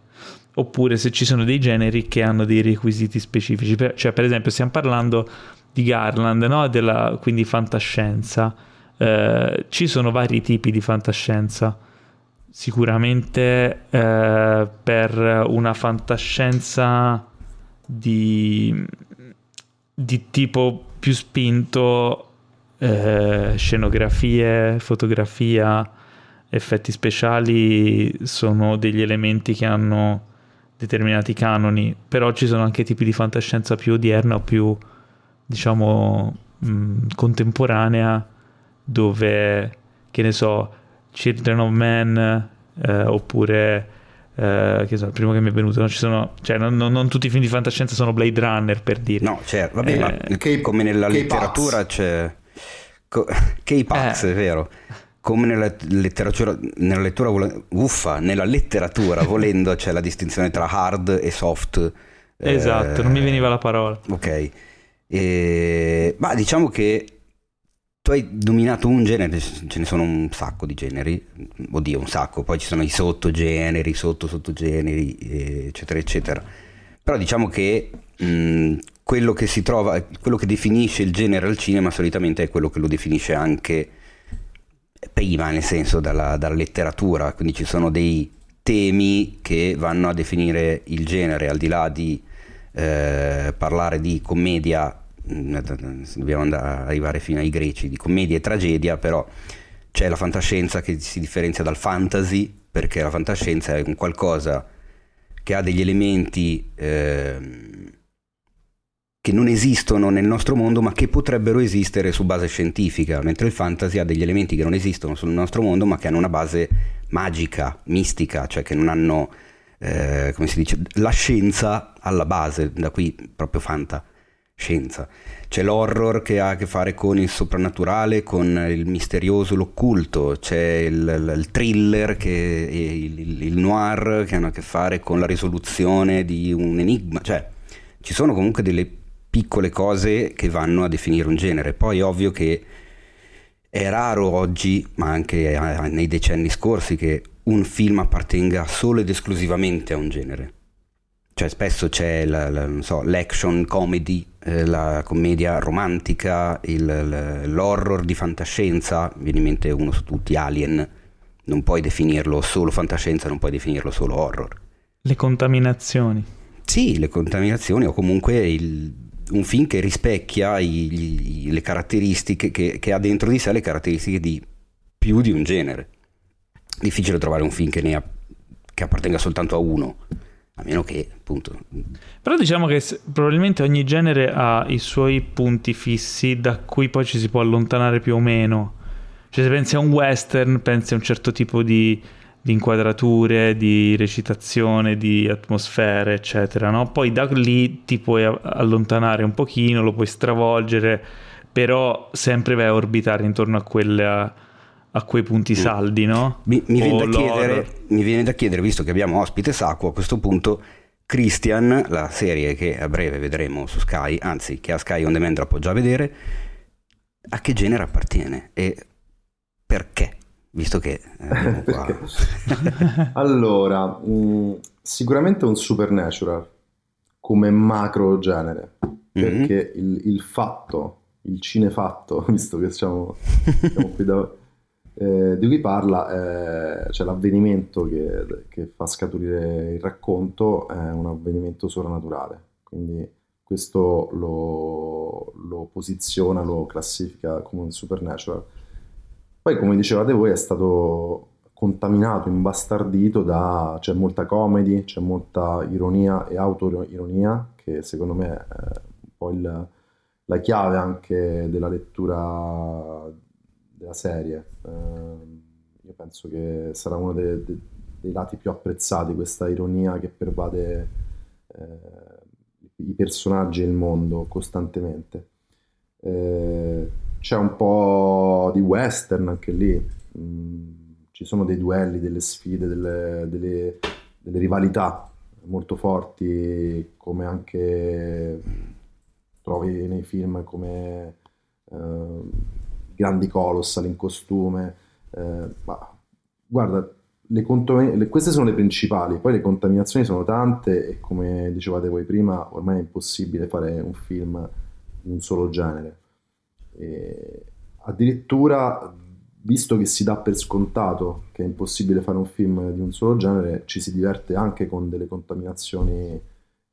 Oppure se ci sono dei generi che hanno dei requisiti specifici. Cioè, per esempio, stiamo parlando di Garland, no? Della, quindi fantascienza. Eh, ci sono vari tipi di fantascienza. Sicuramente eh, per una fantascienza di, di tipo più spinto, eh, scenografie, fotografia, effetti speciali sono degli elementi che hanno determinati canoni, però ci sono anche tipi di fantascienza più odierna o più, diciamo, mh, contemporanea, dove, che ne so, Children of Men, eh, oppure eh, che so, il primo che mi è venuto, non, sono, cioè, non, non, non, tutti i film di fantascienza sono Blade Runner per dire. No, certo, vabbè, eh, ma che, come nella letteratura c'è... Co- K-Pax, eh. è vero. Come nella letteratura, nella lettura, uffa, nella letteratura volendo c'è la distinzione tra hard e soft. Esatto, non mi eh, veniva la parola. Ok. E, ma diciamo che tu hai dominato un genere, ce ne sono un sacco di generi, oddio un sacco, poi ci sono i sottogeneri, sotto sottogeneri, eccetera, eccetera. Però diciamo che mh, quello che si trova, quello che definisce il genere al cinema solitamente è quello che lo definisce anche prima, nel senso dalla, dalla letteratura, quindi ci sono dei temi che vanno a definire il genere, al di là di eh, parlare di commedia dobbiamo andare, arrivare fino ai greci di commedia e tragedia, però c'è la fantascienza che si differenzia dal fantasy, perché la fantascienza è un qualcosa che ha degli elementi eh, che non esistono nel nostro mondo, ma che potrebbero esistere su base scientifica, mentre il fantasy ha degli elementi che non esistono sul nostro mondo, ma che hanno una base magica, mistica, cioè che non hanno, eh, come si dice, la scienza alla base, da qui proprio fanta scienza. C'è l'horror che ha a che fare con il soprannaturale, con il misterioso, l'occulto, c'è il, il thriller, che, il, il, noir che hanno a che fare con la risoluzione di un enigma, cioè ci sono comunque delle piccole cose che vanno a definire un genere. Poi è ovvio che è raro oggi, ma anche nei decenni scorsi, che un film appartenga solo ed esclusivamente a un genere. Cioè spesso c'è la, la, so, l'action comedy eh, la commedia romantica, il, l'horror di fantascienza, viene in mente uno su tutti, Alien, non puoi definirlo solo fantascienza, non puoi definirlo solo horror. Le contaminazioni. Sì, le contaminazioni o comunque il, un film che rispecchia i, i, le caratteristiche, che, che, ha dentro di sé le caratteristiche di più di un genere. Difficile trovare un film che, ne ha, che appartenga soltanto a uno a meno che appunto però diciamo che probabilmente ogni genere ha i suoi punti fissi da cui poi ci si può allontanare più o meno cioè se pensi a un western pensi a un certo tipo di, di inquadrature di recitazione di atmosfere eccetera no? poi da lì ti puoi allontanare un pochino lo puoi stravolgere però sempre vai a orbitare intorno a quella a quei punti saldi, no? Mi, mi, viene chiedere, mi, viene da chiedere, visto che abbiamo ospite Sacco, a questo punto Christian, la serie che a breve vedremo su Sky, anzi che a Sky On Demand la può già vedere, a che genere appartiene e perché? Visto che... allora, mh, mm, sicuramente un supernatural come macro genere, perché mm-hmm. il, il fatto, il cinefatto, visto che siamo, siamo qui da eh, di cui parla, eh, cioè l'avvenimento che, che, fa scaturire il racconto è un avvenimento sovrannaturale, quindi questo lo, lo posiziona, lo classifica come un supernatural. Poi, come dicevate voi, è stato contaminato, imbastardito da... c'è molta comedy, c'è molta ironia e autoironia, che secondo me è un po' il, la chiave anche della lettura della serie. Eh, io penso che sarà uno dei, dei, dei, lati più apprezzati, questa ironia che pervade eh, i personaggi e il mondo costantemente. Eh, c'è un po' di western anche lì, mm, ci sono dei duelli, delle sfide, delle, delle, delle rivaltà molto forti, come anche trovi nei film come eh, grandi colossal in costume. Eh, ma, guarda, le contam- le, queste sono le principali, poi le contaminazioni sono tante e come dicevate voi prima, ormai è impossibile fare un film di un solo genere. E addirittura, visto che si dà per scontato che è impossibile fare un film di un solo genere, ci si diverte anche con delle contaminazioni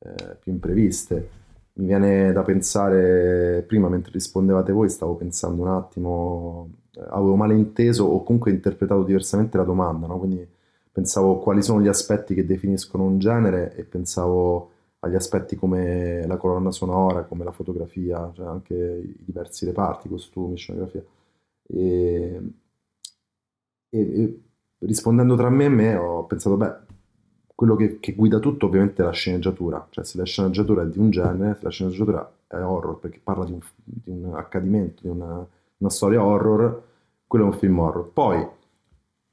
eh, più impreviste mi viene da pensare, prima mentre rispondevate voi, stavo pensando un attimo, eh, avevo malinteso o comunque interpretato diversamente la domanda, no? quindi pensavo quali sono gli aspetti che definiscono un genere e pensavo agli aspetti come la colonna sonora, come la fotografia, cioè anche i diversi reparti, costumi, scenografia. E, e, e rispondendo tra me e me ho pensato, beh, quello che, che, guida tutto ovviamente è la sceneggiatura, cioè se la sceneggiatura è di un genere, se la sceneggiatura è horror perché parla di un, di un accadimento, di una, una, storia horror, quello è un film horror. Poi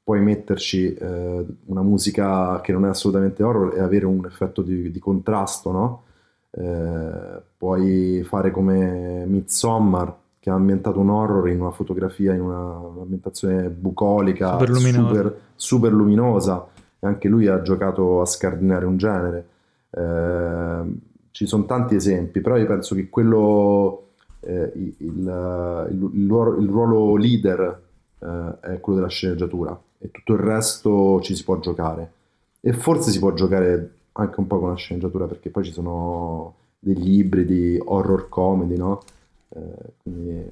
puoi metterci eh, una musica che non è assolutamente horror e avere un effetto di, di contrasto, no? Eh, puoi fare come Midsommar che ha ambientato un horror in una fotografia, in una, un'ambientazione bucolica, super luminosa. Super, super luminosa anche lui ha giocato a scardinare un genere. Eh, ci sono tanti esempi, però io penso che quello, eh, il, il, il, il, ruolo leader eh, è quello della sceneggiatura e tutto il resto ci si può giocare. E forse si può giocare anche un po' con la sceneggiatura perché poi ci sono degli ibridi horror comedy, no? Eh, quindi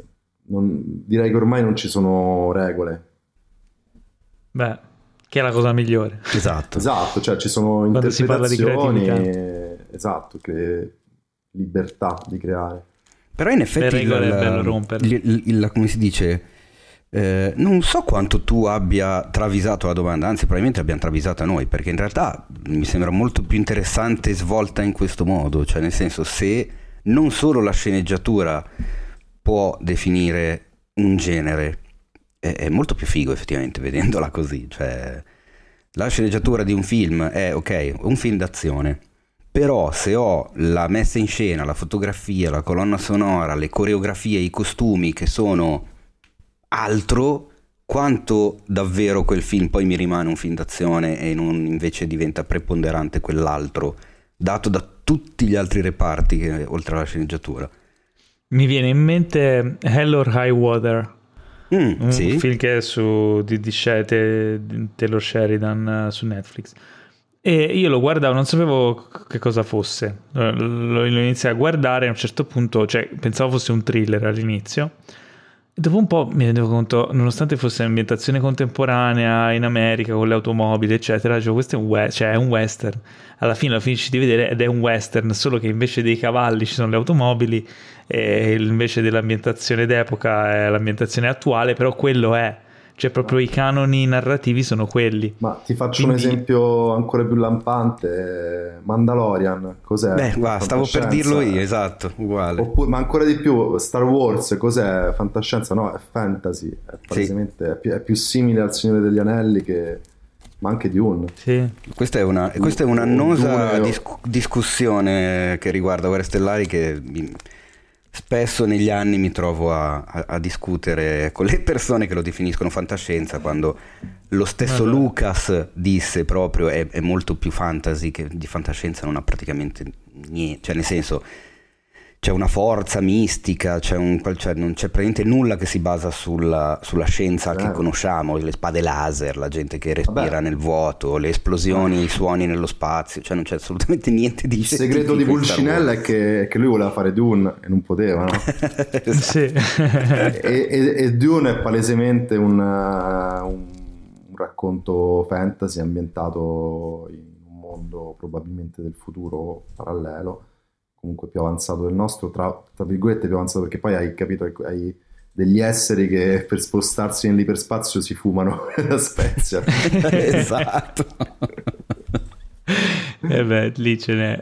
non, direi che ormai non ci sono regole. Beh, che è la cosa migliore. Esatto. esatto, cioè ci sono Quando interpretazioni, esatto, che libertà di creare. Però in effetti il, il, il, il, come si dice, eh, non so quanto tu abbia travisato la domanda, anzi probabilmente abbiamo travisata noi, perché in realtà mi sembra molto più interessante svolta in questo modo, cioè nel senso se non solo la sceneggiatura può definire un genere, è, è molto più figo effettivamente vedendola così. Cioè, la sceneggiatura di un film è ok, un film d'azione. Però se ho la messa in scena, la fotografia, la colonna sonora, le coreografie, i costumi che sono altro, quanto davvero quel film poi mi rimane un film d'azione e non invece diventa preponderante quell'altro, dato da tutti gli altri reparti che, oltre alla sceneggiatura. Mi viene in mente Hell or High Water Mm, un sì. film che è su, di, di, di Taylor Sheridan uh, su Netflix. E io lo guardavo, non sapevo che cosa fosse. Lo, lo, lo iniziai a guardare a un certo punto, cioè pensavo fosse un thriller all'inizio. Dopo un po' mi rendevo conto, nonostante fosse un'ambientazione contemporanea in America con le automobili, eccetera, cioè questo è un, we- cioè è un western. Alla fine lo finisci di vedere ed è un western, solo che invece dei cavalli ci sono le automobili e invece dell'ambientazione d'epoca è l'ambientazione attuale, però quello è, cioè proprio i canoni narrativi sono quelli. Ma ti faccio Quindi... un esempio ancora più lampante, Mandalorian, cos'è? Beh, guarda, stavo per dirlo io, esatto, uguale. Oppure, ma ancora di più, Star Wars, cos'è? Fantascienza? No, è fantasy, è, sì. è, più, è più simile al Signore degli Anelli che ma anche di un. Sì. Questa è una, questa è un'annosa dis- discussione che riguarda Guerre Stellari che spesso negli anni mi trovo a, a, a, discutere con le persone che lo definiscono fantascienza quando lo stesso Vabbè. Lucas disse proprio è, è, molto più fantasy che di fantascienza non ha praticamente niente, cioè nel senso c'è una forza mistica, c'è un, cioè non c'è praticamente nulla che si basa sulla, sulla scienza eh. che conosciamo, le spade laser, la gente che respira Vabbè. nel vuoto, le esplosioni, i suoni nello spazio, cioè non c'è assolutamente niente di Il segreto di Pulcinella è che, che, lui voleva fare Dune e non poteva, no? esatto. Sì. e, e, e, Dune è palesemente un, un, un racconto fantasy ambientato in un mondo probabilmente del futuro parallelo comunque più avanzato del nostro, tra, tra virgolette più avanzato perché poi hai capito, hai degli esseri che per spostarsi nell'iperspazio si fumano la spezia. esatto. e eh beh, lì ce n'è.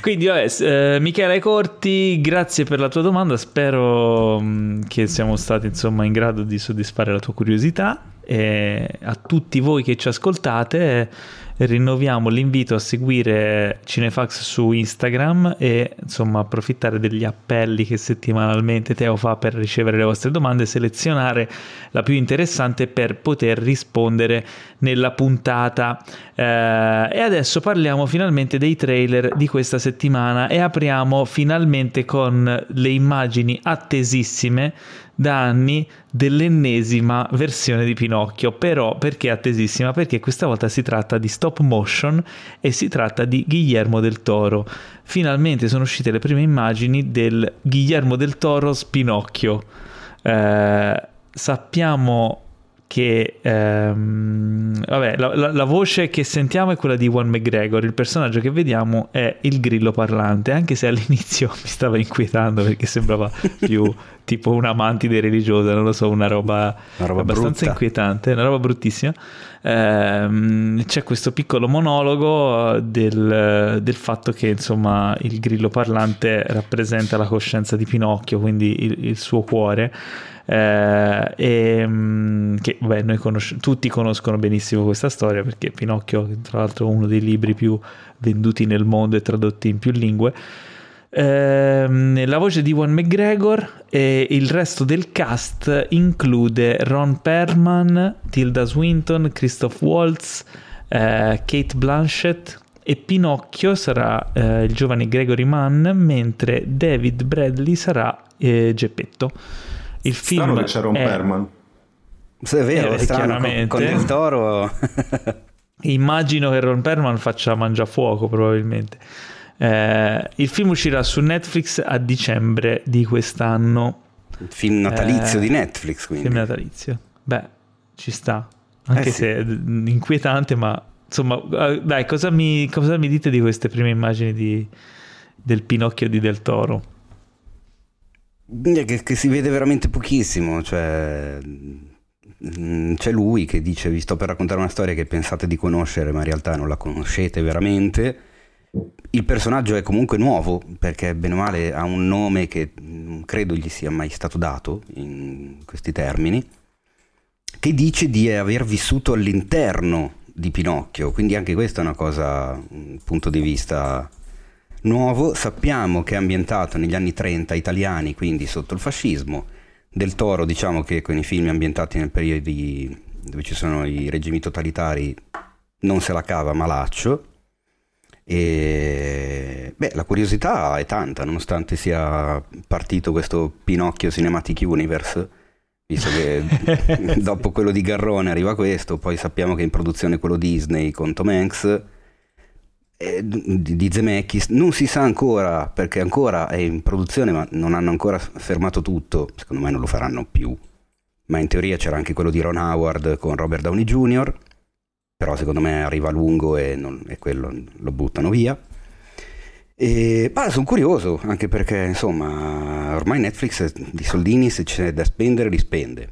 Quindi, vabbè, eh, Michele Corti, grazie per la tua domanda. Spero mh, mm, che siamo stati insomma in grado di soddisfare la tua curiosità. E a tutti voi che ci ascoltate, rinnoviamo l'invito a seguire Cinefax su Instagram e insomma approfittare degli appelli che settimanalmente Teo fa per ricevere le vostre domande selezionare la più interessante per poter rispondere nella puntata. Eh, e adesso parliamo finalmente dei trailer di questa settimana e apriamo finalmente con le immagini attesissime da anni dell'ennesima versione di Pinocchio. Però perché attesissima? Perché questa volta si tratta di stop motion e si tratta di Guillermo del Toro. Finalmente sono uscite le prime immagini del Guillermo del Toro Spinocchio. Eh, sappiamo che ehm, vabbè, la, la, la, voce che sentiamo è quella di Juan McGregor, il personaggio che vediamo è il grillo parlante, anche se all'inizio mi stava inquietando perché sembrava più tipo una mantide religiosa, non lo so, una roba, una roba abbastanza brutta. inquietante, una roba bruttissima. Ehm, c'è questo piccolo monologo del, del, fatto che insomma il grillo parlante rappresenta la coscienza di Pinocchio, quindi il, il suo cuore eh, e, mm, che beh, noi conosci- tutti conoscono benissimo questa storia perché Pinocchio, tra l'altro, è uno dei libri più venduti nel mondo e tradotti in più lingue. Eh, la voce di Juan McGregor e il resto del cast include Ron Perlman, Tilda Swinton, Christoph Waltz, eh, Kate Blanchett e Pinocchio sarà eh, il giovane Gregory Mann mentre David Bradley sarà eh, Geppetto. Il film che c'era un è... Perman. Se è vero, eh, strano, con, con il toro. Immagino che Ron Perman faccia mangiafuoco probabilmente. Eh, il film uscirà su Netflix a dicembre di quest'anno. Il film natalizio eh, di Netflix, quindi. Film natalizio. Beh, ci sta. Anche eh sì. se è inquietante, ma insomma, eh, dai, cosa mi, cosa mi dite di queste prime immagini di, del Pinocchio di Del Toro? Che, che, si vede veramente pochissimo, cioè mm, c'è lui che dice vi sto per raccontare una storia che pensate di conoscere ma in realtà non la conoscete veramente. Il personaggio è comunque nuovo perché bene o male ha un nome che non credo gli sia mai stato dato in questi termini, che dice di aver vissuto all'interno di Pinocchio, quindi anche questa è una cosa, un punto di vista nuovo, sappiamo che è ambientato negli anni 30 italiani, quindi sotto il fascismo. Del Toro, diciamo che con i film ambientati nel periodo dove ci sono i regimi totalitari non se la cava malaccio. E beh, la curiosità è tanta, nonostante sia partito questo Pinocchio Cinematic Universe, visto che dopo quello di Garrone arriva questo, poi sappiamo che è in produzione quello Disney con Tom Hanks di, di Zemeckis non si sa ancora perché ancora è in produzione ma non hanno ancora fermato tutto. Secondo me non lo faranno più. Ma in teoria c'era anche quello di Ron Howard con Robert Downey Jr però secondo me arriva a lungo e, non, e quello lo buttano via. E, bah, sono curioso anche perché insomma ormai Netflix di soldini se c'è da spendere li spende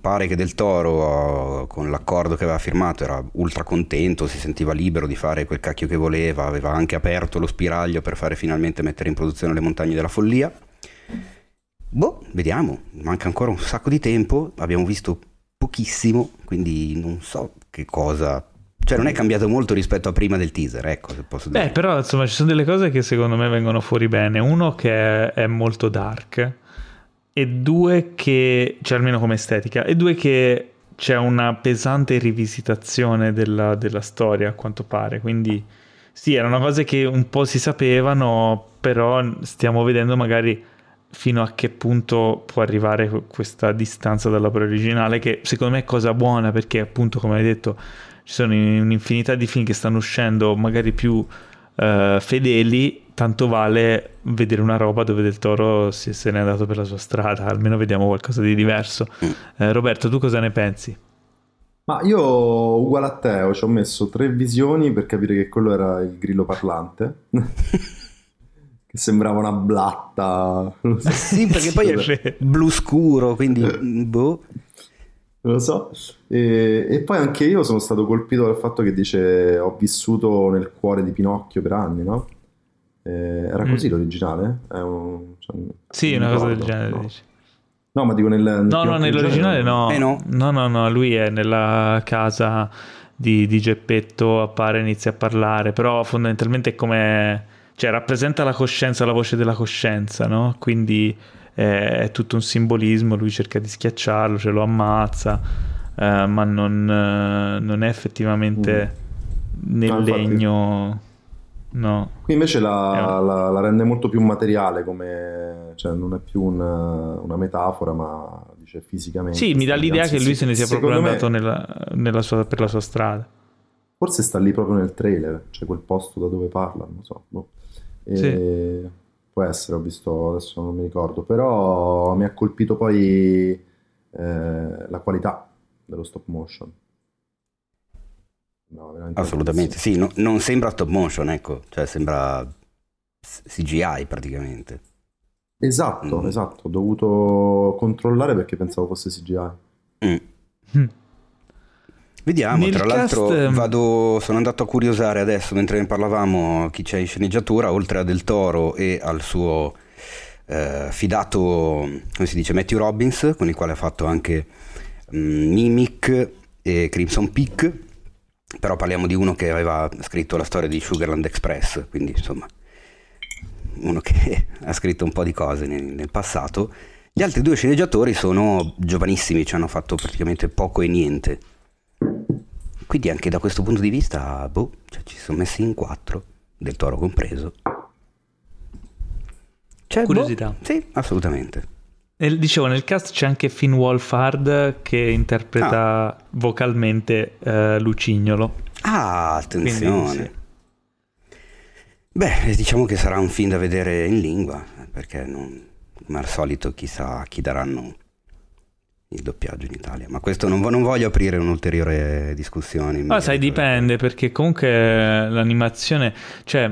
pare che Del Toro con l'accordo che aveva firmato era ultra contento, si sentiva libero di fare quel cacchio che voleva, aveva anche aperto lo spiraglio per fare finalmente mettere in produzione le montagne della follia. Boh, vediamo, manca ancora un sacco di tempo, abbiamo visto pochissimo, quindi non so che cosa cioè non è cambiato molto rispetto a prima del teaser, ecco, se posso dire. Beh, però insomma ci sono delle cose che secondo me vengono fuori bene. Uno che è molto dark, e due che, cioè almeno come estetica, e due che c'è una pesante rivisitazione della, della storia a quanto pare, quindi Sì, erano cose che un po' si sapevano, però stiamo vedendo magari fino a che punto può arrivare questa distanza dall'opera originale, che secondo me è cosa buona perché appunto, come hai detto, ci sono un'infinità di film che stanno uscendo magari più uh, fedeli, tanto vale vedere una roba dove Del Toro si, se n'è andato per la sua strada, almeno vediamo qualcosa di diverso. Uh, Roberto, tu cosa ne pensi? Ma io, uguale a te, ci ho messo tre visioni per capire che quello era il grillo parlante. che sembrava una blatta. So. Sì, perché poi è blu scuro, quindi boh. Non lo so. E, e, poi anche io sono stato colpito dal fatto che dice ho vissuto nel cuore di Pinocchio per anni, no? Eh, era così mm. l'originale? Un, cioè, sì, una cosa del genere. No. no. ma dico nel, nel No, no, nell'originale no. Eh no. no. No, no, lui è nella casa di, di Geppetto, appare, inizia a parlare, però fondamentalmente è come... Cioè, rappresenta la coscienza, la voce della coscienza, no? Quindi è tutto un simbolismo, lui cerca di schiacciarlo, ce lo ammazza, eh, ma non, eh, non, è effettivamente mm. nel no, legno... No. Qui invece la, la, la, rende molto più materiale, come, cioè non è più una, una metafora, ma dice fisicamente. Sì, mi dà l'idea che lui se ne sia proprio andato me... nella, nella sua, per la sua strada. Forse sta lì proprio nel trailer, cioè quel posto da dove parla, non so. Boh. E... Sì può essere, ho visto, adesso non mi ricordo, però mi ha colpito poi eh, la qualità dello stop motion. No, Assolutamente, sì, no, non sembra stop motion, ecco, cioè sembra CGI praticamente. Esatto, mm. esatto, ho dovuto controllare perché pensavo fosse CGI. Mm. Mm. Vediamo, Nel tra l'altro cast... Ehm, vado, sono andato a curiosare adesso mentre ne parlavamo chi c'è in sceneggiatura, oltre a Del Toro e al suo eh, fidato, come si dice, Matthew Robbins, con il quale ha fatto anche mm, Mimic e Crimson Peak, però parliamo di uno che aveva scritto la storia di Sugarland Express, quindi insomma uno che ha scritto un po' di cose nel, nel passato. Gli altri due sceneggiatori sono giovanissimi, ci hanno fatto praticamente poco e niente. Quindi anche da questo punto di vista, boh, cioè ci sono messi in quattro, del toro compreso. Cioè, Curiosità. Boh, sì, assolutamente. E, dicevo, nel cast c'è anche Finn Wolfhard che interpreta ah. vocalmente uh, Lucignolo. Ah, attenzione. Quindi, sì. Beh, diciamo che sarà un film da vedere in lingua, perché non, come al solito chissà chi daranno il doppiaggio in Italia. Ma questo non, non voglio aprire un'ulteriore discussione. Ma sai, dipende perché comunque l'animazione, cioè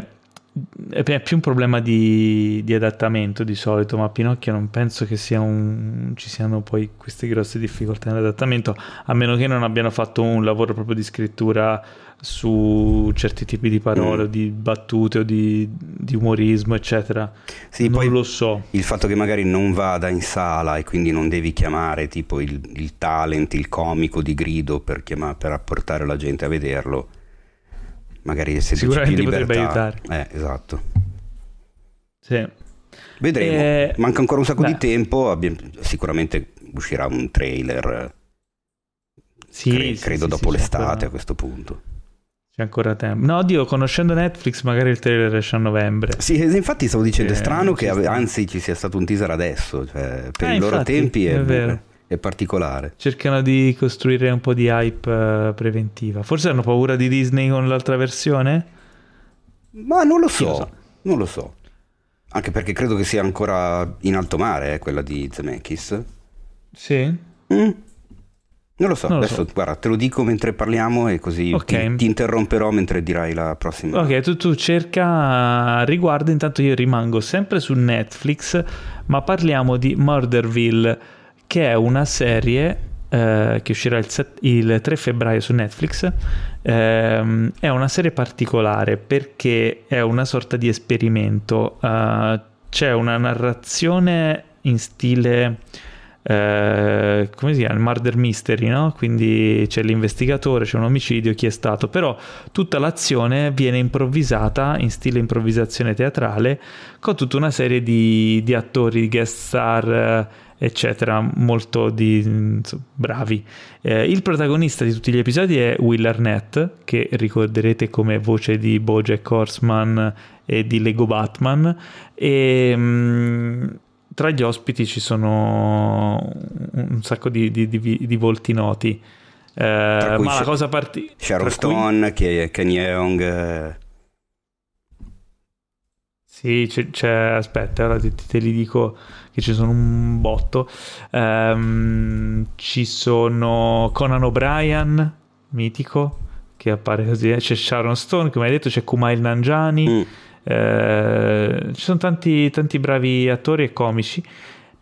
è più un problema di, di, adattamento di solito, ma Pinocchio non penso che sia un, ci siano poi queste grosse difficoltà nell'adattamento, a meno che non abbiano fatto un lavoro proprio di scrittura su certi tipi di parole, mm. o di battute o di, di umorismo, eccetera. Sì, non lo so. Il fatto che magari non vada in sala e quindi non devi chiamare tipo il, il talent, il comico di grido per, chiamare, per apportare la gente a vederlo magari se sicuramente potrebbe aiutare. Eh, esatto. Sì. Vedremo. Eh, Manca ancora un sacco beh. di tempo, abbiamo, sicuramente uscirà un trailer. Sì, cre- sì credo sì, dopo l'estate ancora... a questo punto. C'è ancora tempo. No, Dio, conoscendo Netflix, magari il trailer esce a novembre. Sì, infatti stavo dicendo, è eh, strano che anzi ci sia stato un teaser adesso, cioè, per eh, i loro tempi è, è vero è particolare. Cercano di costruire un po' di hype uh, preventiva. Forse hanno paura di Disney con l'altra versione? Ma non lo so, lo so. non lo so. Anche perché credo che sia ancora in alto mare eh, quella di Zemeckis. Sì? Mm. Non lo so, non lo adesso so. guarda, te lo dico mentre parliamo e così okay. ti, ti, interromperò mentre dirai la prossima. Ok, tu, tu cerca riguardo, intanto io rimango sempre su Netflix, ma parliamo di Murderville che è una serie eh, che uscirà il, set, il, 3 febbraio su Netflix. Eh, è una serie particolare perché è una sorta di esperimento. Uh, c'è una narrazione in stile eh, come si chiama? Il murder mystery, no? Quindi c'è l'investigatore, c'è un omicidio, chi è stato, però tutta l'azione viene improvvisata in stile improvvisazione teatrale con tutta una serie di, di attori, guest star eccetera, molto di, insomma, bravi. Eh, il protagonista di tutti gli episodi è Will Arnett, che ricorderete come voce di Bojack Horseman e di Lego Batman, e mh, mm, tra gli ospiti ci sono un sacco di, di, di, di volti noti. Eh, ma la cosa particolare... Sharon Stone, cui... Ken Young... Eh. Sì, c'è, c'è, aspetta, ora te, te, li dico che ci sono un botto. Um, ci sono Conan O'Brien, mitico, che appare così. C'è Sharon Stone, come hai detto, c'è Kumail Nanjani. Mm. Eh, ci sono tanti, tanti bravi attori e comici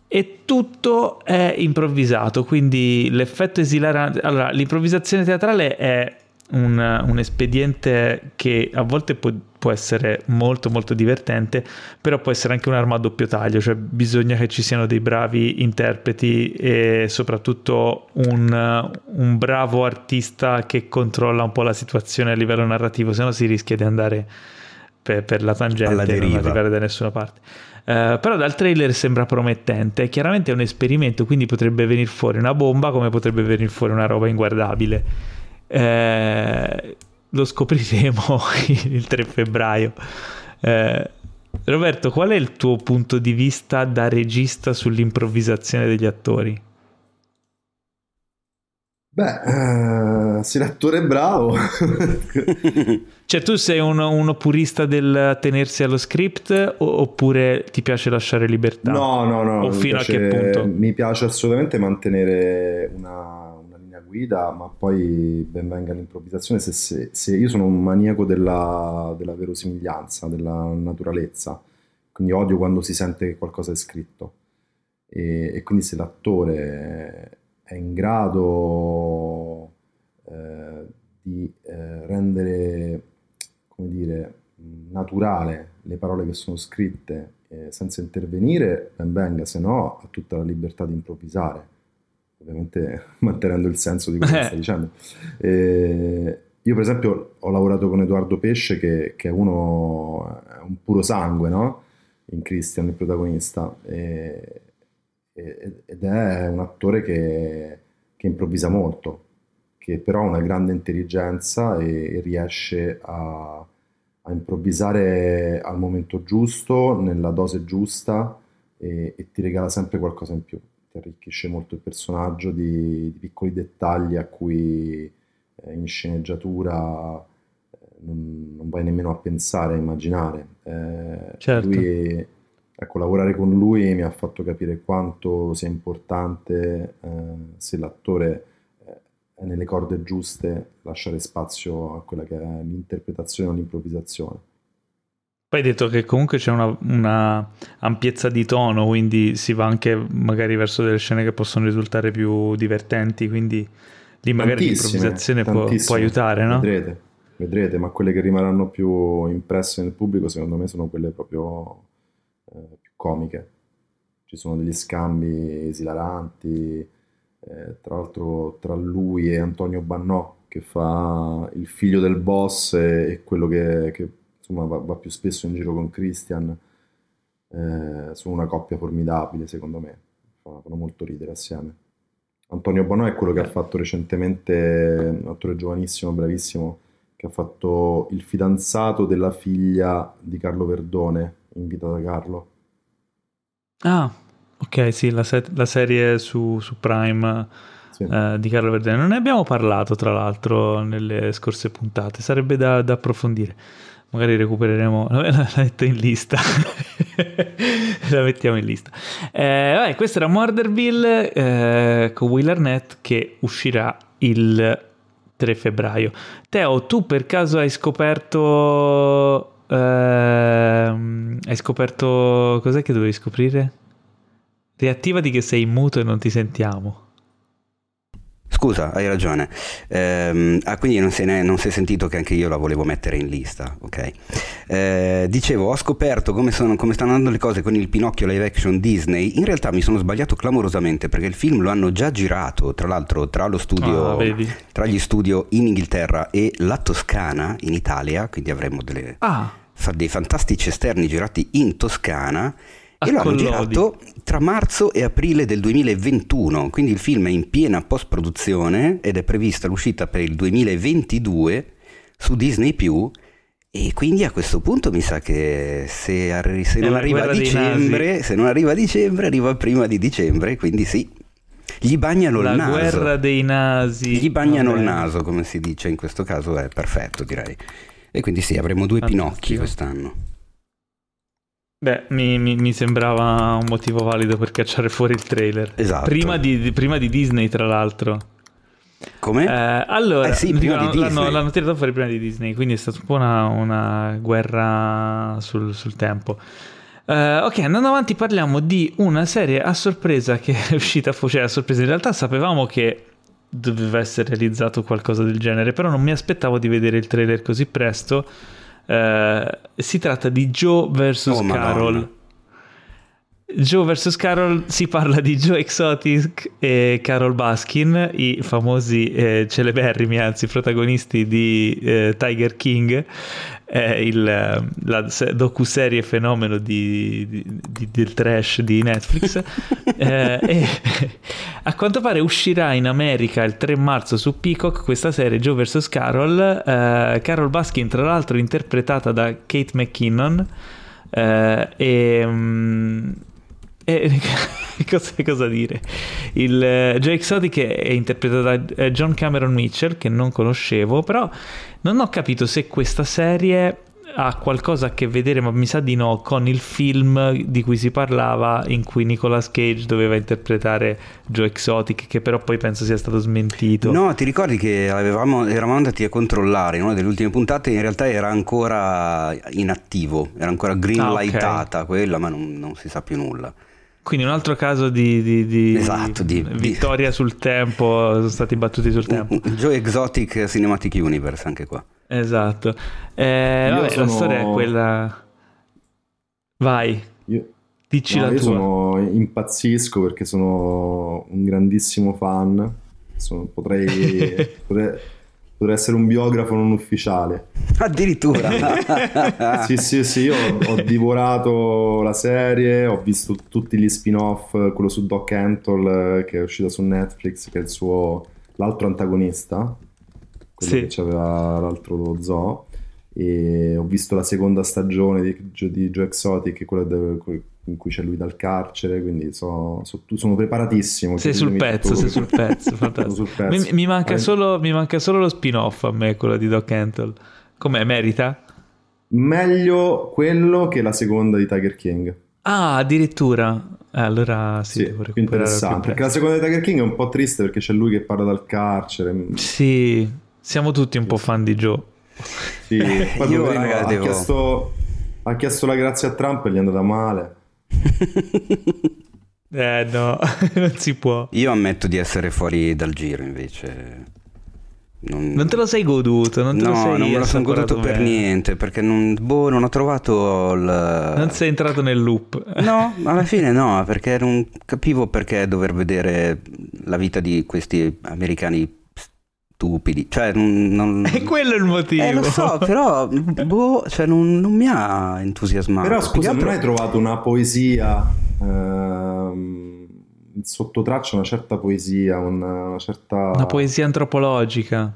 e tutto è improvvisato, quindi l'effetto esilarante. Allora, l'improvvisazione teatrale è un, un espediente che a volte può, può, essere molto molto divertente, però può essere anche un'arma a doppio taglio, cioè bisogna che ci siano dei bravi interpreti e soprattutto un, un bravo artista che controlla un po' la situazione a livello narrativo, se no si rischia di andare per, per la tangente e non arrivare da nessuna parte. Uh, però dal trailer sembra promettente. Chiaramente è un esperimento, quindi potrebbe venire fuori una bomba come potrebbe venire fuori una roba inguardabile. Uh, lo scopriremo il 3 febbraio. Uh, Roberto, qual è il tuo punto di vista da regista sull'improvvisazione degli attori? Beh, uh, se l'attore è bravo. cioè, tu sei uno, uno, purista del tenersi allo script oppure ti piace lasciare libertà? No, no, no. O fino piace, a che punto? Mi piace assolutamente mantenere una, guida, ma poi ben venga l'improvvisazione. Se, se, se io sono un maniaco della, della verosimiglianza, della naturalezza, quindi odio quando si sente che qualcosa è scritto. E, e quindi se l'attore è in grado eh, di eh, rendere, come dire, naturale le parole che sono scritte eh, senza intervenire, ben venga, se no ha tutta la libertà di improvvisare, ovviamente mantenendo il senso di quello che sta dicendo. io per esempio ho lavorato con Edoardo Pesce che, che è uno, è un puro sangue, no? In Christian, il protagonista. E, ed è un attore che, che improvvisa molto, che però ha una grande intelligenza e, e riesce a, a, improvvisare al momento giusto, nella dose giusta e, e, ti regala sempre qualcosa in più, arricchisce molto il personaggio di, di piccoli dettagli a cui eh, in sceneggiatura eh, non, non, vai nemmeno a pensare, a immaginare. Eh, certo. Lui ecco, lavorare con lui mi ha fatto capire quanto sia importante eh, se l'attore eh, è nelle corde giuste lasciare spazio a quella che è l'interpretazione o l'improvvisazione. Poi hai detto che comunque c'è una, una, ampiezza di tono, quindi si va anche magari verso delle scene che possono risultare più divertenti, quindi lì magari l'improvvisazione può, può, aiutare, no? Vedrete, vedrete, ma quelle che rimarranno più impresse nel pubblico secondo me sono quelle proprio eh, più comiche. Ci sono degli scambi esilaranti, eh, tra l'altro tra lui e Antonio Bannò che fa il figlio del boss e, e quello che, che insomma, va, va, più spesso in giro con Christian. Eh, sono una coppia formidabile secondo me, fanno molto ridere assieme. Antonio Bonò è quello che ha fatto recentemente, un attore giovanissimo, bravissimo, che ha fatto il fidanzato della figlia di Carlo Verdone, invita da Carlo. Ah, ok, sì, la, se- la serie su, su Prime sì. eh, di Carlo Verdene. Non ne abbiamo parlato, tra l'altro, nelle scorse puntate. Sarebbe da, da approfondire. Magari recupereremo. La metto in lista. la mettiamo in lista. Eh, vabbè, questo era Murderville eh, con Will Arnett che uscirà il 3 febbraio. Teo, tu per caso hai scoperto Uh, hai scoperto cos'è che dovevi scoprire? Riattivati che sei muto e non ti sentiamo. Scusa, hai ragione. Ehm, ah, quindi non si, è, non si, è, sentito che anche io la volevo mettere in lista, ok? Eh, dicevo, ho scoperto come, sono, come, stanno andando le cose con il Pinocchio live action Disney. In realtà mi sono sbagliato clamorosamente perché il film lo hanno già girato, tra l'altro tra, lo studio, ah, tra gli studio in Inghilterra e la Toscana in Italia, quindi avremo delle, ah. dei fantastici esterni girati in Toscana e lo hanno girato tra marzo e aprile del 2021, quindi il film è in piena post-produzione ed è prevista l'uscita per il 2022 su Disney e quindi a questo punto mi sa che se, arri- se non arriva a dicembre, se non arriva a dicembre, arriva prima di dicembre, quindi sì. Gli bagnano La il naso. La guerra dei nasi. Gli bagnano Vabbè. il naso, come si dice in questo caso, è perfetto direi. E quindi sì, avremo due Fantastico. Pinocchi quest'anno. Beh, mi, mi, mi, sembrava un motivo valido per cacciare fuori il trailer. Esatto. Prima di, di, prima di Disney, tra l'altro. Come? Eh, allora, eh sì, dico, l'hanno, l'hanno, tirato fuori prima di Disney, quindi è stata un po' una, una guerra sul, sul tempo. Uh, ok, andando avanti parliamo di una serie a sorpresa che è uscita, cioè a sorpresa, in realtà sapevamo che doveva essere realizzato qualcosa del genere, però non mi aspettavo di vedere il trailer così presto eh, si tratta di Joe vs. Oh, Carol. Madonna. Joe vs. Carol si parla di Joe Exotic e Carol Baskin, i famosi eh, celeberrimi, anzi protagonisti di eh, Tiger King, eh, il, la docu-serie fenomeno di, di, di, del trash di Netflix. Eh, e a quanto pare uscirà in America il 3 marzo su Peacock questa serie Joe vs. Carol. Eh, Carol Baskin, tra l'altro, interpretata da Kate McKinnon. Eh, e. Um, e cosa, cosa, dire? Il uh, Joe Exotic è interpretato da uh, John Cameron Mitchell, che non conoscevo, però non ho capito se questa serie ha qualcosa a che vedere, ma mi sa di no, con il film di cui si parlava in cui Nicolas Cage doveva interpretare Joe Exotic, che però poi penso sia stato smentito. No, ti ricordi che avevamo, eravamo andati a controllare in una delle ultime puntate, in realtà era ancora inattivo, era ancora greenlightata ah, okay. quella, ma non, non si sa più nulla. Quindi un altro caso di, di, di, esatto, di vittoria sul tempo, sono stati battuti sul tempo. Joe Exotic Cinematic Universe anche qua. Esatto. Eh, vabbè, sono... La storia è quella... Vai. Io... Dici no, la io tua. sono impazzisco perché sono un grandissimo fan. Sono, potrei, potrei Dovrei essere un biografo non ufficiale. Addirittura. sì, sì, sì, io ho, ho, divorato la serie, ho visto tutti gli spin-off, quello su Doc Antle che è uscito su Netflix, che è il suo, l'altro antagonista, quello sì. che aveva l'altro zoo. E ho visto la seconda stagione di, di Joe Exotic, quella dove, in cui c'è lui dal carcere, quindi so, so, sono preparatissimo. Sei sul pezzo, sei sul pezzo, sul pezzo. Mi, mi, manca eh. solo, mi, manca solo, lo spin-off a me, quello di Doc Antle. Com'è, merita? Meglio quello che la seconda di Tiger King. Ah, addirittura. Eh, allora sì, sì più interessante. Più perché la seconda di Tiger King è un po' triste perché c'è lui che parla dal carcere. Sì, siamo tutti un po' fan di Joe. Sì, poi Io, raga, ha, devo... chiesto, ha chiesto la grazia a Trump e gli è andata male. eh no, non si può. Io ammetto di essere fuori dal giro invece. Non... non te lo sei goduto, non te no, lo sei non me lo sono goduto per niente perché non, boh, non ho trovato il... Non sei entrato nel loop. No, alla fine no, perché non capivo perché dover vedere la vita di questi americani stupidi. Cioè, non. E quello è il motivo. Eh, lo so, però boh, cioè, non, non, mi ha entusiasmato. Però scusa, altro... non hai trovato una poesia ehm, sotto traccia, una certa poesia, una, una certa... Una poesia antropologica.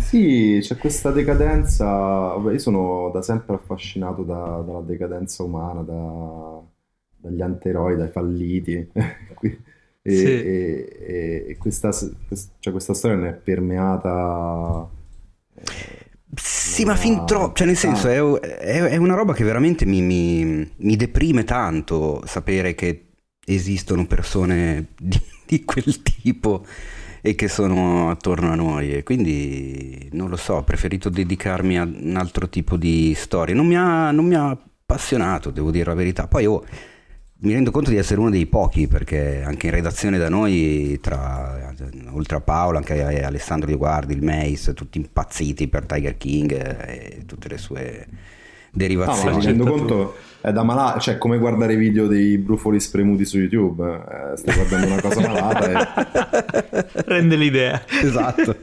Sì, c'è questa decadenza. Vabbè, io sono da sempre affascinato da, dalla decadenza umana, da, dagli anteroi, dai falliti. E, sì. e, e questa, cioè questa, storia ne è permeata. Eh, sì, ma fin troppo, cioè nel senso è, è, è, una roba che veramente mi, mi, mi, deprime tanto sapere che esistono persone di, di, quel tipo e che sono attorno a noi e quindi non lo so, ho preferito dedicarmi a un altro tipo di storie. Non mi ha, non mi ha appassionato, devo dire la verità. Poi oh, mi rendo conto di essere uno dei pochi perché anche in redazione da noi, tra, oltre a Paolo, anche Alessandro Di Guardi, il Mace, tutti impazziti per Tiger King e tutte le sue derivazioni. No, ma mi rendo conto è da malata, cioè come guardare i video dei brufoli spremuti su YouTube, eh, stai guardando una cosa malata e... rende l'idea. Esatto.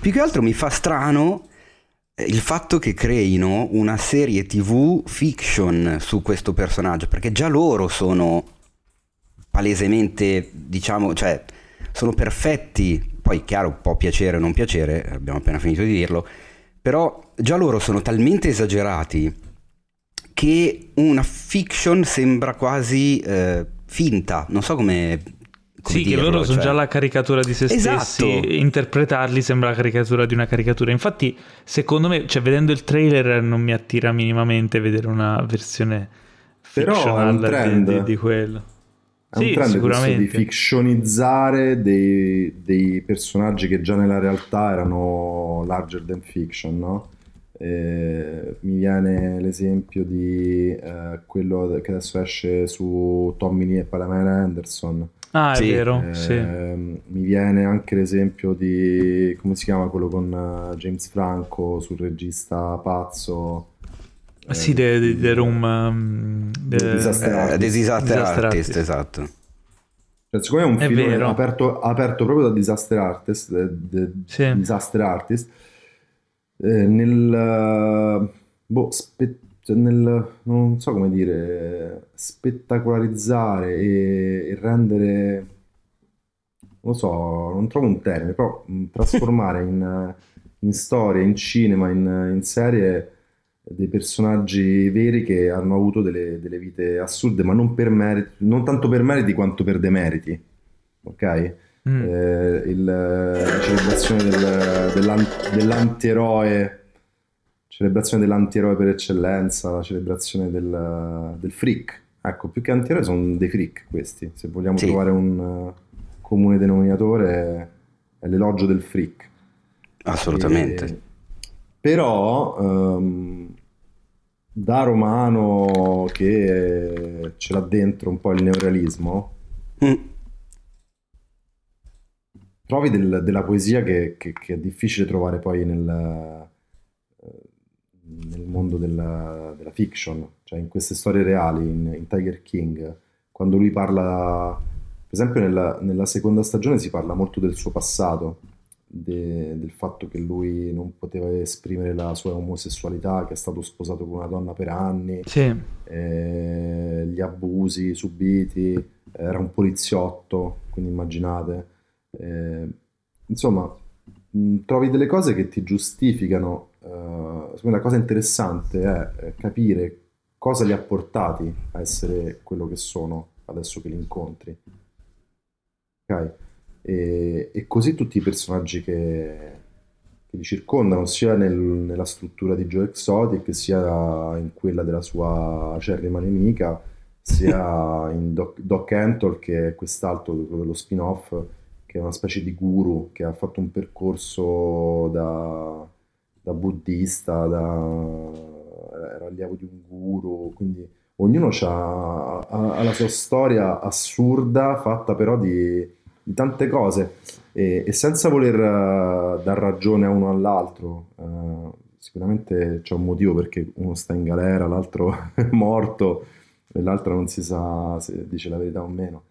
Più che altro mi fa strano il fatto che creino una serie tv fiction su questo personaggio, perché già loro sono palesemente, diciamo, cioè sono perfetti, poi chiaro può piacere o non piacere, abbiamo appena finito di dirlo, però già loro sono talmente esagerati che una fiction sembra quasi eh, finta, non so come sì, dirlo, che loro sono cioè... già la caricatura di se esatto. stessi, interpretarli sembra la caricatura di una caricatura. Infatti, secondo me, cioè, vedendo il trailer non mi attira minimamente vedere una versione Però è un trend. Di, di quello. È sì, un trend sicuramente. di fictionizzare dei, dei, personaggi che già nella realtà erano larger than fiction, no? Eh, mi viene l'esempio di eh, quello che adesso esce su Tommy Lee e Pamela Anderson Ah, è sì. vero, eh, sì. Mi viene anche l'esempio di, come si chiama quello con uh, James Franco sul regista pazzo. Eh, sì, The, the Room... Um, the, Disaster, eh, Artist. Disaster, Disaster Artist, Artist, esatto. Cioè, secondo me è un è film aperto, aperto, proprio da Disaster Artist, the, the sì. Disaster Artist, eh, nel... Boh, spe- cioè nel, non so come dire, spettacolarizzare e, e rendere, non so, non trovo un termine, però trasformare in, in storia, in cinema, in, in, serie dei personaggi veri che hanno avuto delle, delle vite assurde, ma non, per meriti, non tanto per meriti quanto per demeriti, ok? Mm. Eh, il, la celebrazione del, dell'an, dell'antieroe celebrazione dell'antieroe per eccellenza, la celebrazione del, del freak. Ecco, più che antieroe sono dei freak questi. Se vogliamo sì. trovare un uh, comune denominatore è l'elogio del freak. Assolutamente. E, però um, da romano che ce l'ha dentro un po' il neorealismo, mm. trovi del, della poesia che, che, che, è difficile trovare poi nel nel mondo della, della, fiction, cioè in queste storie reali, in, in, Tiger King, quando lui parla, per esempio nella, nella, seconda stagione si parla molto del suo passato, de, del fatto che lui non poteva esprimere la sua omosessualità, che è stato sposato con una donna per anni, sì. eh, gli abusi subiti, era un poliziotto, quindi immaginate. Eh, insomma, trovi delle cose che ti giustificano uh, la cosa interessante è capire cosa li ha portati a essere quello che sono adesso che li incontri. Ok? E, e così tutti i personaggi che, che li circondano, sia nel, nella struttura di Joe Exotic, sia in quella della sua acerrima nemica, sia in Doc, Doc Antle, che è quest'altro, dello spin-off, che è una specie di guru che ha fatto un percorso da da buddista, da, era allievo di un guru, quindi ognuno ha, ha, la sua storia assurda fatta però di, di tante cose e, e, senza voler uh, dar ragione a uno all'altro. Uh, sicuramente c'è un motivo perché uno sta in galera, l'altro è morto e l'altro non si sa se dice la verità o meno.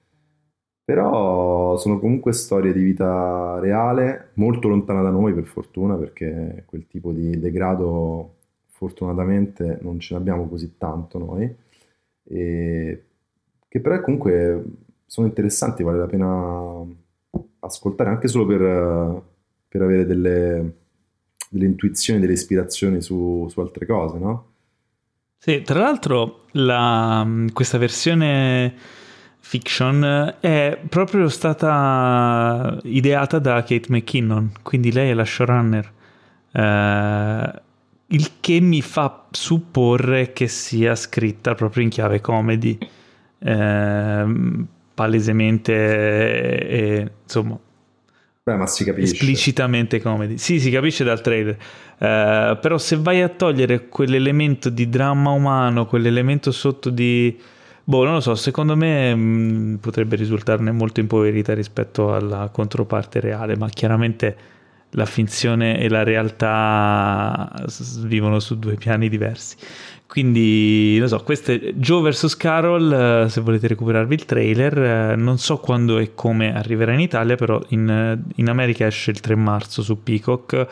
Però sono comunque storie di vita reale, molto lontana da noi per fortuna, perché quel tipo di degrado fortunatamente non ce l'abbiamo così tanto noi, e che però comunque sono interessanti, vale la pena ascoltare anche solo per, per avere delle, delle, intuizioni, delle ispirazioni su, su altre cose, no? Sì, tra l'altro la, questa versione fiction è proprio stata ideata da Kate McKinnon, quindi lei è la showrunner. Uh, il che mi fa supporre che sia scritta proprio in chiave comedy, uh, palesemente e, insomma Beh, ma si capisce. esplicitamente comedy. Sì, si capisce dal trailer. Uh, però se vai a togliere quell'elemento di dramma umano, quell'elemento sotto di Boh, non lo so, secondo me mh, mm, potrebbe risultarne molto impoverita rispetto alla controparte reale, ma chiaramente la finzione e la realtà vivono su due piani diversi. Quindi, non so, questo è Joe vs. Carol, eh, se volete recuperarvi il trailer, eh, non so quando e come arriverà in Italia, però in, in America esce il 3 marzo su Peacock.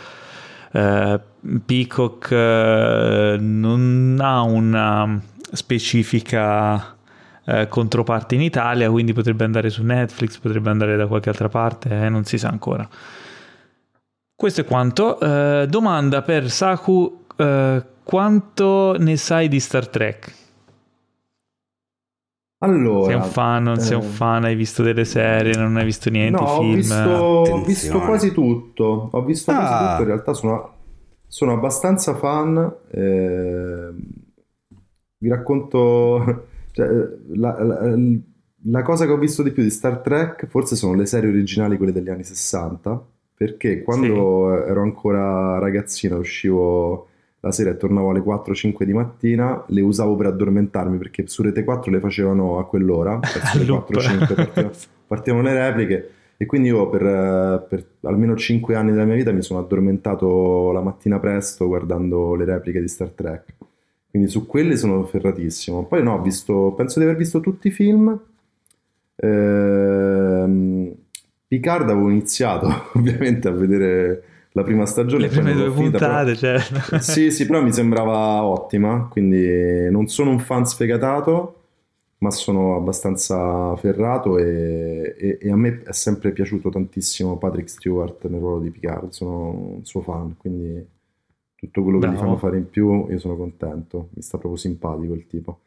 Uh, Peacock uh, non ha una specifica uh, controparte in Italia, quindi potrebbe andare su Netflix, potrebbe andare da qualche altra parte, eh, non si sa ancora. Questo è quanto. domanda per Saku quanto ne sai di Star Trek? Allora, sei un fan, non eh, sei un fan, hai visto delle serie, non hai visto niente, no, film? Ho visto, ho visto, quasi tutto, ho visto ah. quasi tutto, in realtà sono, sono abbastanza fan, eh, vi racconto, cioè, la, la, la, cosa che ho visto di più di Star Trek forse sono le serie originali, quelle degli anni 60, perché quando sì. ero ancora ragazzino uscivo la sera e tornavo alle 4-5 di mattina, le usavo per addormentarmi perché su Rete 4 le facevano a quell'ora, verso le 4-5 partivano, partivano le repliche e quindi io per, per, almeno 5 anni della mia vita mi sono addormentato la mattina presto guardando le repliche di Star Trek. Quindi su quelle sono ferratissimo. Poi no, ho visto, penso di aver visto tutti i film. Ehm, Picard avevo iniziato ovviamente a vedere la prima stagione. Le prime due puntate, però... cioè. sì, sì, però mi sembrava ottima, quindi non sono un fan sfegatato, ma sono abbastanza ferrato e, e, e, a me è sempre piaciuto tantissimo Patrick Stewart nel ruolo di Picard, sono un suo fan, quindi tutto quello che Bravo. gli fanno fare in più io sono contento, mi sta proprio simpatico il tipo.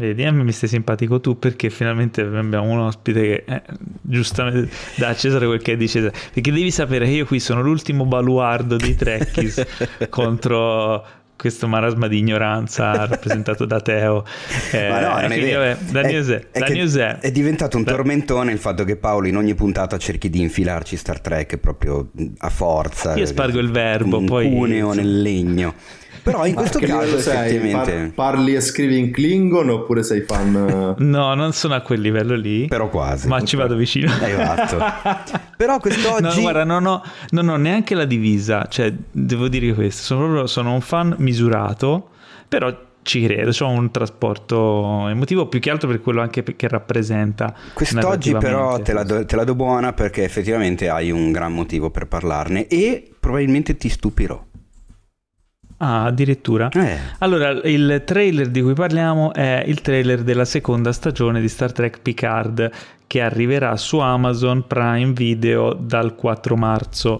Vedi, a me mi stai simpatico tu perché finalmente abbiamo un ospite che eh, giustamente dà a Cesare quel che dice. Perché devi sapere che io qui sono l'ultimo baluardo dei Trekkies contro questo marasma di ignoranza rappresentato da Teo. Eh, Ma no, non è vero. Vabbè, la è, è, è, la news è, diventato un tormentone il fatto che Paolo in ogni puntata cerchi di infilarci Star Trek proprio a forza. Io spargo il verbo, un poi... cuneo nel legno. Però in questo caso effettivamente... Par- parli e scrivi in Klingon oppure sei fan... no, non sono a quel livello lì. Però quasi. Ma ci vado vicino. Esatto. Però quest'oggi... No, guarda, non ho, non ho neanche la divisa. Cioè, devo dire questo. Sono proprio sono un fan misurato, però ci credo, c'è un trasporto emotivo più che altro per quello anche che rappresenta. Quest'oggi però te la, do, te la do buona perché effettivamente hai un gran motivo per parlarne e probabilmente ti stupirò. Ah, addirittura. Eh. Allora, il trailer di cui parliamo è il trailer della seconda stagione di Star Trek Picard che arriverà su Amazon Prime Video dal 4 marzo.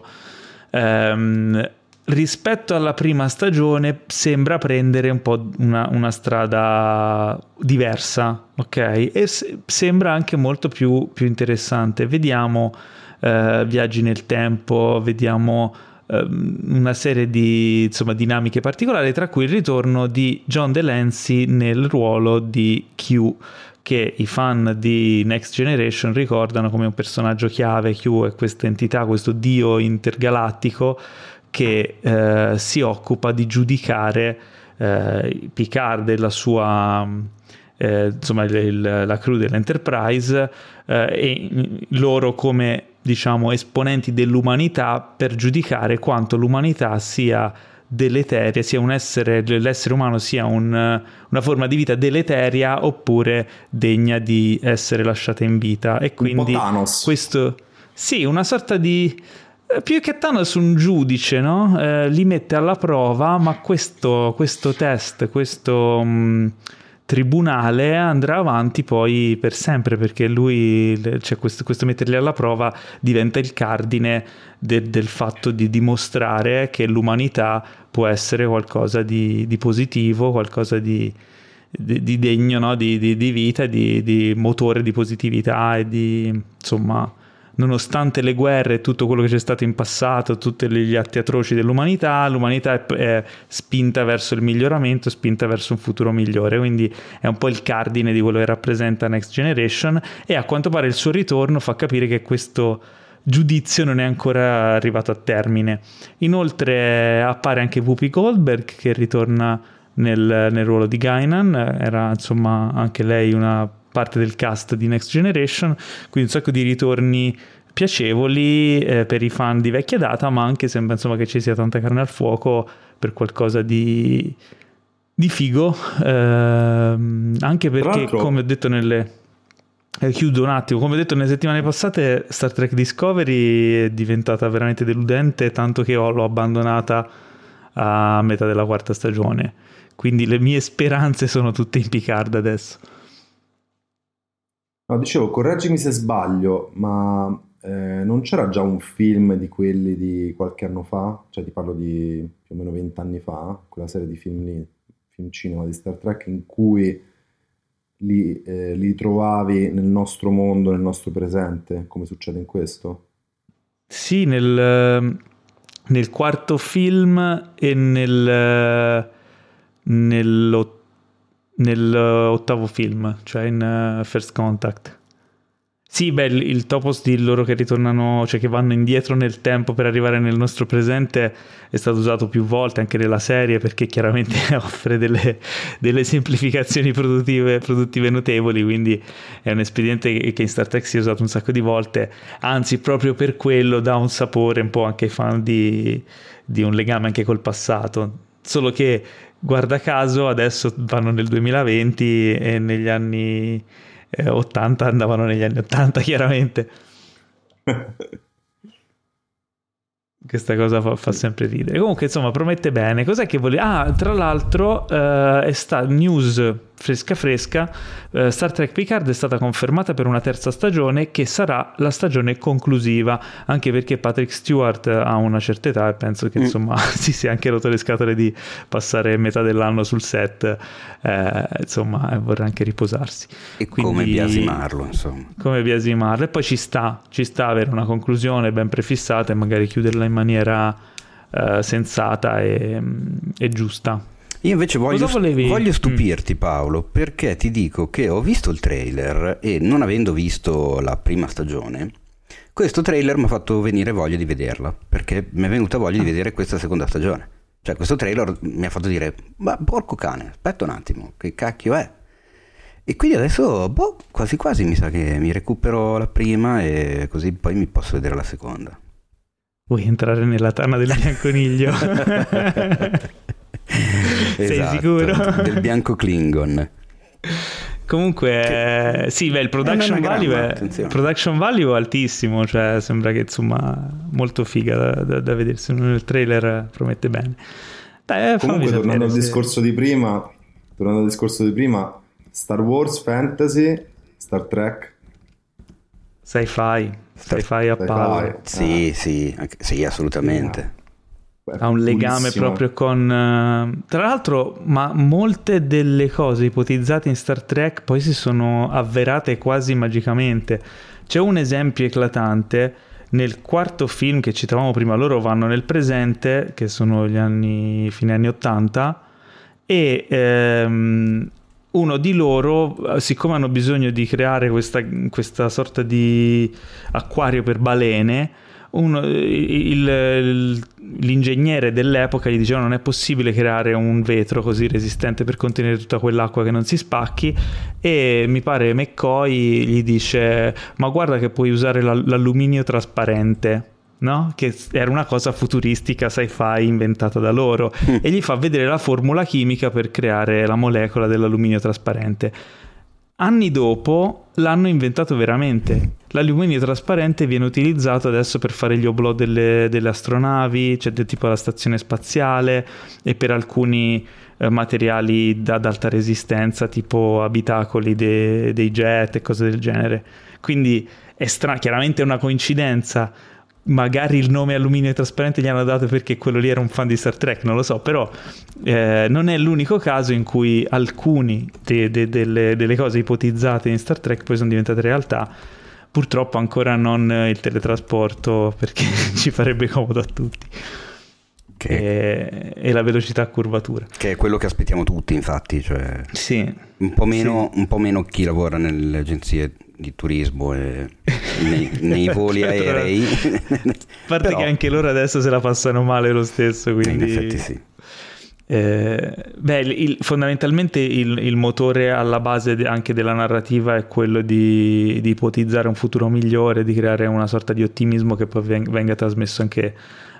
Um, rispetto alla prima stagione sembra prendere un po' una, una strada diversa, ok? E se, sembra anche molto più, più interessante. Vediamo uh, viaggi nel tempo, vediamo Ehm, una serie di insomma, dinamiche particolari, tra cui il ritorno di John Delancey nel ruolo di Q che i fan di Next Generation ricordano come un personaggio chiave. Q è questa entità, questo dio intergalattico che eh, si occupa di giudicare eh, Picard e la sua eh, insomma il, la crew dell'Enterprise eh, e loro come diciamo, esponenti dell'umanità per giudicare quanto l'umanità sia deleteria, sia un essere, l'essere umano sia un, una forma di vita deleteria oppure degna di essere lasciata in vita. E quindi questo sì, una sorta di eh, più che Thanos un giudice, no? Eh, li mette alla prova, ma questo, questo test, questo mh, mm, tribunale andrà avanti poi per sempre perché lui, cioè questo, questo metterli alla prova diventa il cardine de, del fatto di dimostrare che l'umanità può essere qualcosa di, di positivo, qualcosa di, di, di degno no? di, vita, di, motore di positività e di insomma nonostante le guerre e tutto quello che c'è stato in passato, tutti gli atti atroci dell'umanità, l'umanità è, è, spinta verso il miglioramento, spinta verso un futuro migliore, quindi è un po' il cardine di quello che rappresenta Next Generation e a quanto pare il suo ritorno fa capire che questo giudizio non è ancora arrivato a termine. Inoltre appare anche Whoopi Goldberg che ritorna nel, nel ruolo di Gainan, era insomma anche lei una parte del cast di Next Generation, quindi un sacco di ritorni piacevoli eh, per i fan di vecchia data, ma anche sembra insomma che ci sia tanta carne al fuoco per qualcosa di, di figo, eh, anche perché come ho detto nelle... Eh, chiudo un attimo, come ho detto nelle settimane passate Star Trek Discovery è diventata veramente deludente, tanto che l'ho abbandonata a metà della quarta stagione, quindi le mie speranze sono tutte in Picard adesso. No, dicevo, correggimi se sbaglio, ma eh, non c'era già un film di quelli di qualche anno fa? Cioè ti parlo di più o meno vent'anni fa, quella serie di film lì, film cinema di Star Trek, in cui li, eh, li trovavi nel nostro mondo, nel nostro presente, come succede in questo? Sì, nel, nel quarto film e nel, nell'ottavo nell'ottavo film, cioè in uh, First Contact. Sì, beh, il topos di loro che ritornano, cioè che vanno indietro nel tempo per arrivare nel nostro presente è stato usato più volte anche nella serie perché chiaramente offre delle, delle semplificazioni produttive, produttive, notevoli, quindi è un espediente che in Star Trek si è usato un sacco di volte, anzi proprio per quello dà un sapore un po' anche ai fan di, di un legame anche col passato. Solo che guarda caso adesso vanno nel 2020 e negli anni eh, 80 andavano negli anni 80 chiaramente. Questa cosa fa, fa, sempre ridere. Comunque insomma promette bene. Cos'è che volevi ah tra l'altro eh, è sta news fresca fresca, eh, Star Trek Picard è stata confermata per una terza stagione che sarà la stagione conclusiva, anche perché Patrick Stewart ha una certa età e penso che mm. insomma si sia anche rotto le scatole di passare metà dell'anno sul set, eh, insomma vorrà anche riposarsi. E Quindi, come biasimarlo insomma. Come biasimarlo e poi ci sta, ci sta avere una conclusione ben prefissata e magari chiuderla in maniera eh, sensata e, e giusta. Io invece voglio, voglio stupirti mm. Paolo perché ti dico che ho visto il trailer e non avendo visto la prima stagione, questo trailer mi ha fatto venire voglia di vederla perché mi è venuta voglia di ah. vedere questa seconda stagione. Cioè questo trailer mi ha fatto dire, ma porco cane, aspetta un attimo, che cacchio è? E quindi adesso, boh, quasi quasi mi sa che mi recupero la prima e così poi mi posso vedere la seconda. Vuoi entrare nella tana del bianconiglio? Sei esatto, sicuro? Del bianco Klingon. Comunque, che... sì, beh, il production, value è, production value è altissimo, cioè sembra che insomma molto figa da, da, da vedersi nel trailer, promette bene. Dai, eh, Comunque, tornando al discorso di prima, tornando al discorso di prima, Star Wars, Fantasy, Star Trek, Sci-fi, sci-fi a power. Sì, sì, sì, assolutamente ha un legame proprio con... Uh, tra l'altro, ma molte delle cose ipotizzate in Star Trek poi si sono avverate quasi magicamente. C'è un esempio eclatante. Nel quarto film che citavamo prima, loro vanno nel presente, che sono gli anni, fine anni 80, e ehm, uno di loro, siccome hanno bisogno di creare questa, questa sorta di acquario per balene, uno, il, il, l'ingegnere dell'epoca gli diceva non è possibile creare un vetro così resistente per contenere tutta quell'acqua che non si spacchi e mi pare McCoy gli dice ma guarda che puoi usare l'alluminio trasparente No? che era una cosa futuristica sci-fi inventata da loro mm. e gli fa vedere la formula chimica per creare la molecola dell'alluminio trasparente Anni dopo l'hanno inventato veramente. L'alluminio trasparente viene utilizzato adesso per fare gli oblò delle, delle astronavi, cioè tipo la stazione spaziale e per alcuni eh, materiali ad alta resistenza, tipo abitacoli de, dei jet e cose del genere. Quindi è strano, chiaramente è una coincidenza, magari il nome alluminio trasparente gli hanno dato perché quello lì era un fan di Star Trek, non lo so, però eh, non è l'unico caso in cui alcuni de- de- delle, delle, cose ipotizzate in Star Trek poi sono diventate realtà. Purtroppo ancora non il teletrasporto perché ci farebbe comodo a tutti. Che... E, e, la velocità a curvatura. Che è quello che aspettiamo tutti, infatti. Cioè... Sì. Un po' meno, sì. un po meno chi lavora nelle agenzie di turismo e nei, nei voli aerei. A parte Però... che anche loro adesso se la passano male lo stesso, quindi... In effetti sì. Eh, beh, il, fondamentalmente il, il, motore alla base de, anche della narrativa è quello di, di, ipotizzare un futuro migliore, di creare una sorta di ottimismo che poi venga, venga trasmesso anche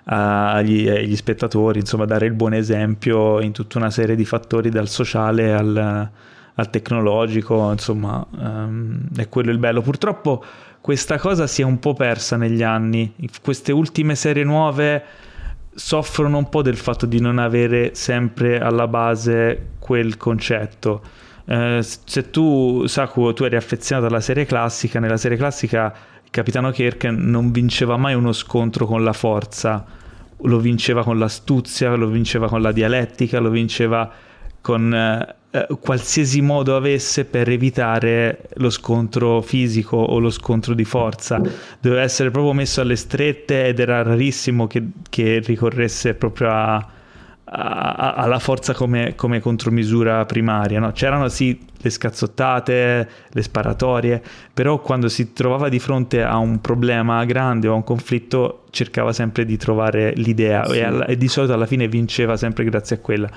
agli, agli, spettatori, insomma dare il buon esempio in tutta una serie di fattori dal sociale al, al tecnologico, insomma um, è quello il bello. Purtroppo questa cosa si è un po' persa negli anni, queste ultime serie nuove soffrono un po' del fatto di non avere sempre alla base quel concetto. Eh, se tu, Saku, tu eri affezionato alla serie classica, nella serie classica il capitano Kirk non vinceva mai uno scontro con la forza, lo vinceva con l'astuzia, lo vinceva con la dialettica, lo vinceva con eh, eh, qualsiasi modo avesse per evitare lo scontro fisico o lo scontro di forza. Doveva essere proprio messo alle strette ed era rarissimo che, che ricorresse proprio a, alla forza come, come contromisura primaria. No? C'erano sì le scazzottate, le sparatorie, però quando si trovava di fronte a un problema grande o a un conflitto cercava sempre di trovare l'idea sì. e, alla, e, di solito alla fine vinceva sempre grazie a quella.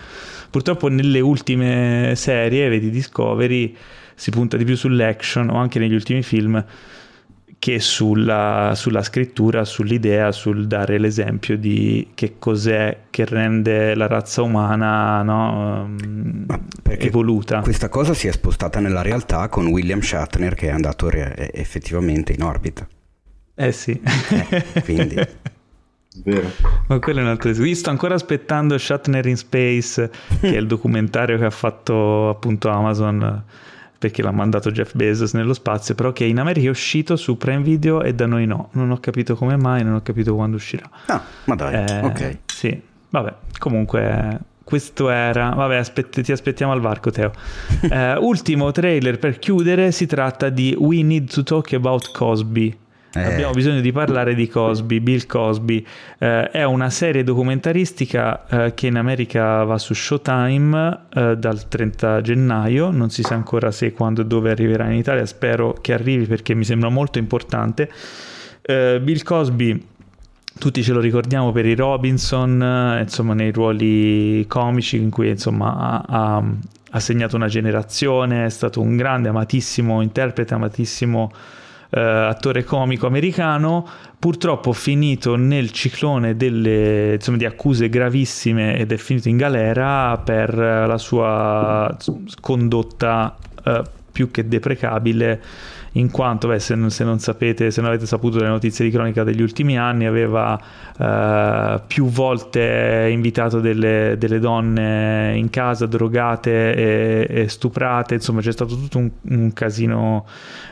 Purtroppo nelle ultime serie, vedi Discovery, si punta di più sull'action o anche negli ultimi film che sulla, sulla, scrittura, sull'idea, sul dare l'esempio di che cos'è che rende la razza umana no, evoluta. Questa cosa si è spostata nella realtà con William Shatner che è andato re- effettivamente in orbita. Eh sì. Eh, quindi... Vero. Ma quello è un altro Io sto ancora aspettando Shatner in Space, che è il documentario che ha fatto appunto Amazon perché l'ha mandato Jeff Bezos nello spazio, però che in America è uscito su Prime Video e da noi no. Non ho capito come mai, non ho capito quando uscirà. Ah, ma dai, eh, ok. Sì, vabbè, comunque questo era. Vabbè, aspett- ti aspettiamo al varco, Teo. eh, ultimo trailer per chiudere: si tratta di We Need to Talk About Cosby. Eh. Abbiamo bisogno di parlare di Cosby, Bill Cosby. Eh, è una serie documentaristica eh, che in America va su Showtime eh, dal 30 gennaio. Non si sa ancora se, quando e dove arriverà in Italia. Spero che arrivi perché mi sembra molto importante. Eh, Bill Cosby. Tutti ce lo ricordiamo per i Robinson, eh, insomma, nei ruoli comici in cui insomma, ha, ha, ha segnato una generazione, è stato un grande, amatissimo interprete, amatissimo eh, attore comico americano, purtroppo finito nel ciclone delle, insomma, di accuse gravissime ed è finito in galera per la sua condotta eh, più che deprecabile in quanto, beh, se, se, non sapete, se non avete saputo le notizie di cronaca degli ultimi anni, aveva eh, più volte invitato delle, delle, donne in casa drogate e, e, stuprate, insomma c'è stato tutto un, un casino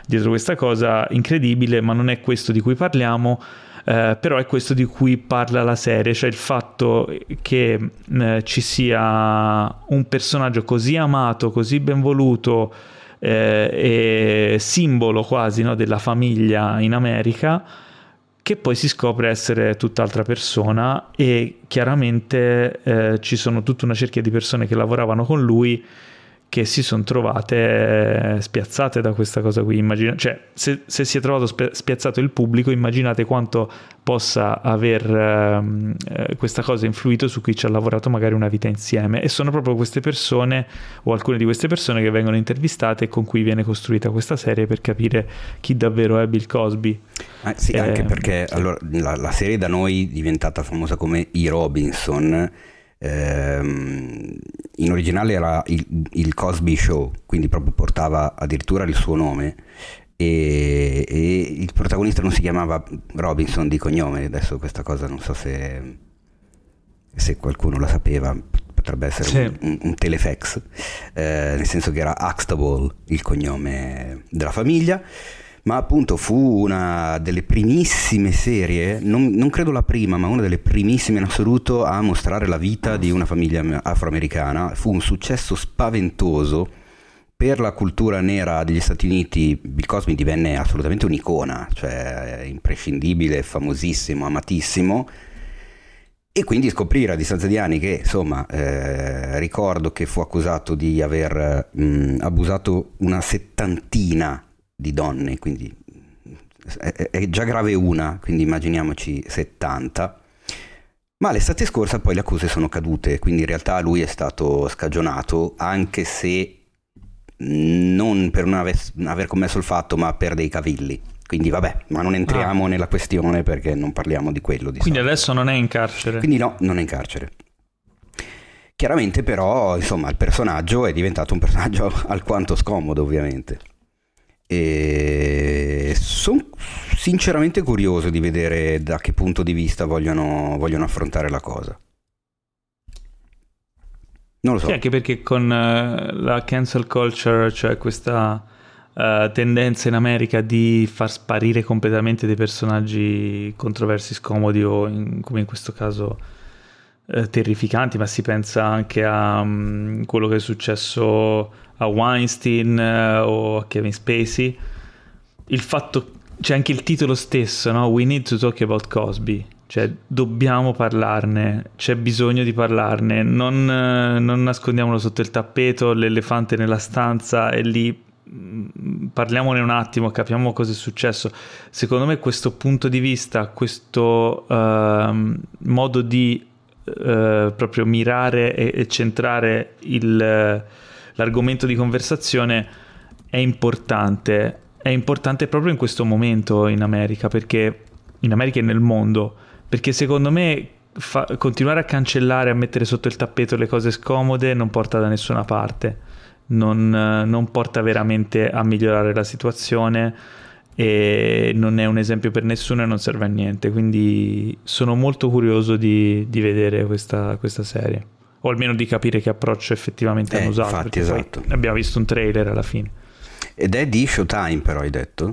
dietro questa cosa incredibile, ma non è questo di cui parliamo. Eh, però è questo di cui parla la serie, cioè il fatto che eh, ci sia un personaggio così amato, così ben voluto, eh, simbolo quasi no, della famiglia in America che poi si scopre essere tutt'altra persona e chiaramente eh, ci sono tutta una cerchia di persone che lavoravano con lui che si sono trovate eh, spiazzate da questa cosa qui. Immagina, cioè, se, se, si è trovato spiazzato il pubblico, immaginate quanto possa aver ehm, eh, questa cosa influito su chi ci ha lavorato magari una vita insieme. E sono proprio queste persone o alcune di queste persone che vengono intervistate e con cui viene costruita questa serie per capire chi davvero è Bill Cosby. Ah, sì, eh, anche perché allora, la, la serie da noi è diventata famosa come I Robinson Ehm, in originale era il, il, Cosby Show, quindi proprio portava addirittura il suo nome. E, e, il protagonista non si chiamava Robinson di cognome, adesso questa cosa non so se, se qualcuno la sapeva, potrebbe essere sì. un, un, telefax, eh, nel senso che era Axtable il cognome della famiglia ma appunto fu una delle primissime serie, non, non, credo la prima, ma una delle primissime in assoluto a mostrare la vita di una famiglia afroamericana. Fu un successo spaventoso. Per la cultura nera degli Stati Uniti Bill Cosby divenne assolutamente un'icona, cioè imprescindibile, famosissimo, amatissimo. E quindi scoprire a distanza di anni che, insomma, eh, ricordo che fu accusato di aver mh, abusato una settantina di donne, quindi è, è già grave una, quindi immaginiamoci 70. Ma l'estate scorsa poi le accuse sono cadute, quindi in realtà lui è stato scagionato, anche se non per non aver, aver commesso il fatto, ma per dei cavilli. Quindi vabbè, ma non entriamo ah. nella questione perché non parliamo di quello. Di Quindi solito. adesso non è in carcere. Quindi no, non è in carcere. Chiaramente però, insomma, il personaggio è diventato un personaggio alquanto scomodo, ovviamente. E sono sinceramente curioso di vedere da che punto di vista vogliono, vogliono affrontare la cosa. Non lo so. Sì, anche perché con uh, la cancel culture, cioè questa uh, tendenza in America di far sparire completamente dei personaggi controversi, scomodi o in, come in questo caso uh, terrificanti, ma si pensa anche a um, quello che è successo a Weinstein o a Kevin Spacey. Il fatto, c'è anche il titolo stesso, no? We need to talk about Cosby cioè, dobbiamo parlarne, c'è bisogno di parlarne, non, non nascondiamolo sotto il tappeto, l'elefante nella stanza e lì mm, parliamone un attimo, capiamo cosa è successo. Secondo me questo punto di vista, questo uh, modo di uh, proprio mirare e, e centrare il, l'argomento di conversazione è importante. È importante proprio in questo momento in America, perché in America e nel mondo perché secondo me fa, continuare a cancellare, a mettere sotto il tappeto le cose scomode non porta da nessuna parte, non, non porta veramente a migliorare la situazione e non è un esempio per nessuno e non serve a niente. Quindi sono molto curioso di, di vedere questa, questa, serie, o almeno di capire che approccio effettivamente eh, hanno usato. Infatti, esatto. Abbiamo visto un trailer alla fine. Ed è di Showtime, però, hai detto?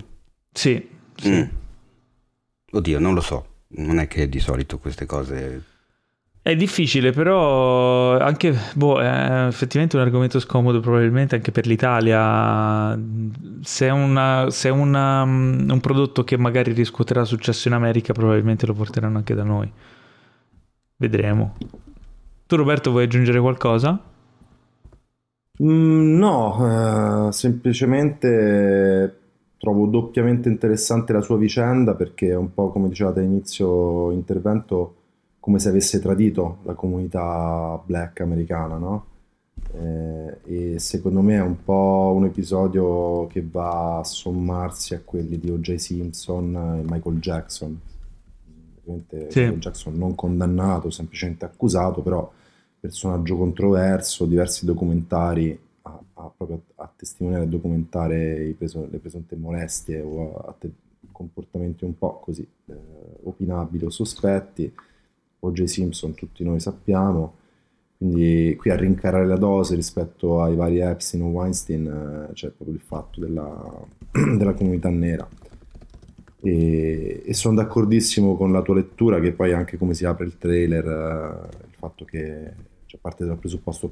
Sì. sì. Mm. Oddio, non lo so non è che di solito queste cose... È difficile, però anche, boh, è effettivamente un argomento scomodo probabilmente anche per l'Italia. Se è, una, se è una, un prodotto che magari riscuoterà successo in America, probabilmente lo porteranno anche da noi. Vedremo. Tu Roberto vuoi aggiungere qualcosa? Mm, no, eh, semplicemente trovo doppiamente interessante la sua vicenda perché è un po' come dicevate all'inizio intervento come se avesse tradito la comunità black americana, no? Eh, e secondo me è un po' un episodio che va a sommarsi a quelli di O.J. Simpson e Michael Jackson. Ovviamente sì. Michael Jackson non condannato, semplicemente accusato, però personaggio controverso, diversi documentari a, a, proprio a testimoniare e documentare preso, le presunte molestie o a, te, comportamenti un po' così eh, opinabili o sospetti. O.J. Simpson tutti noi sappiamo, quindi qui a rincarare la dose rispetto ai vari Epstein o Weinstein eh, c'è proprio il fatto della, della comunità nera. E, e, sono d'accordissimo con la tua lettura che poi anche come si apre il trailer, eh, il fatto che cioè, parte dal presupposto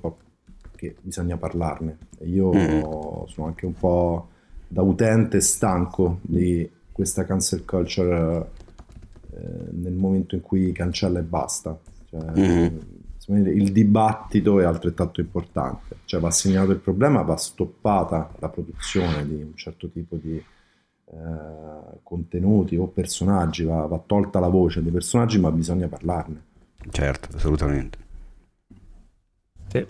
che bisogna parlarne. Io mm. sono anche un po' da utente stanco di questa cancel culture eh, nel momento in cui cancella e basta. Cioè, mm. Il dibattito è altrettanto importante, cioè va segnalato il problema, va stoppata la produzione di un certo tipo di eh, contenuti o personaggi, va, va tolta la voce dei personaggi, ma bisogna parlarne. Certo, assolutamente. Sì.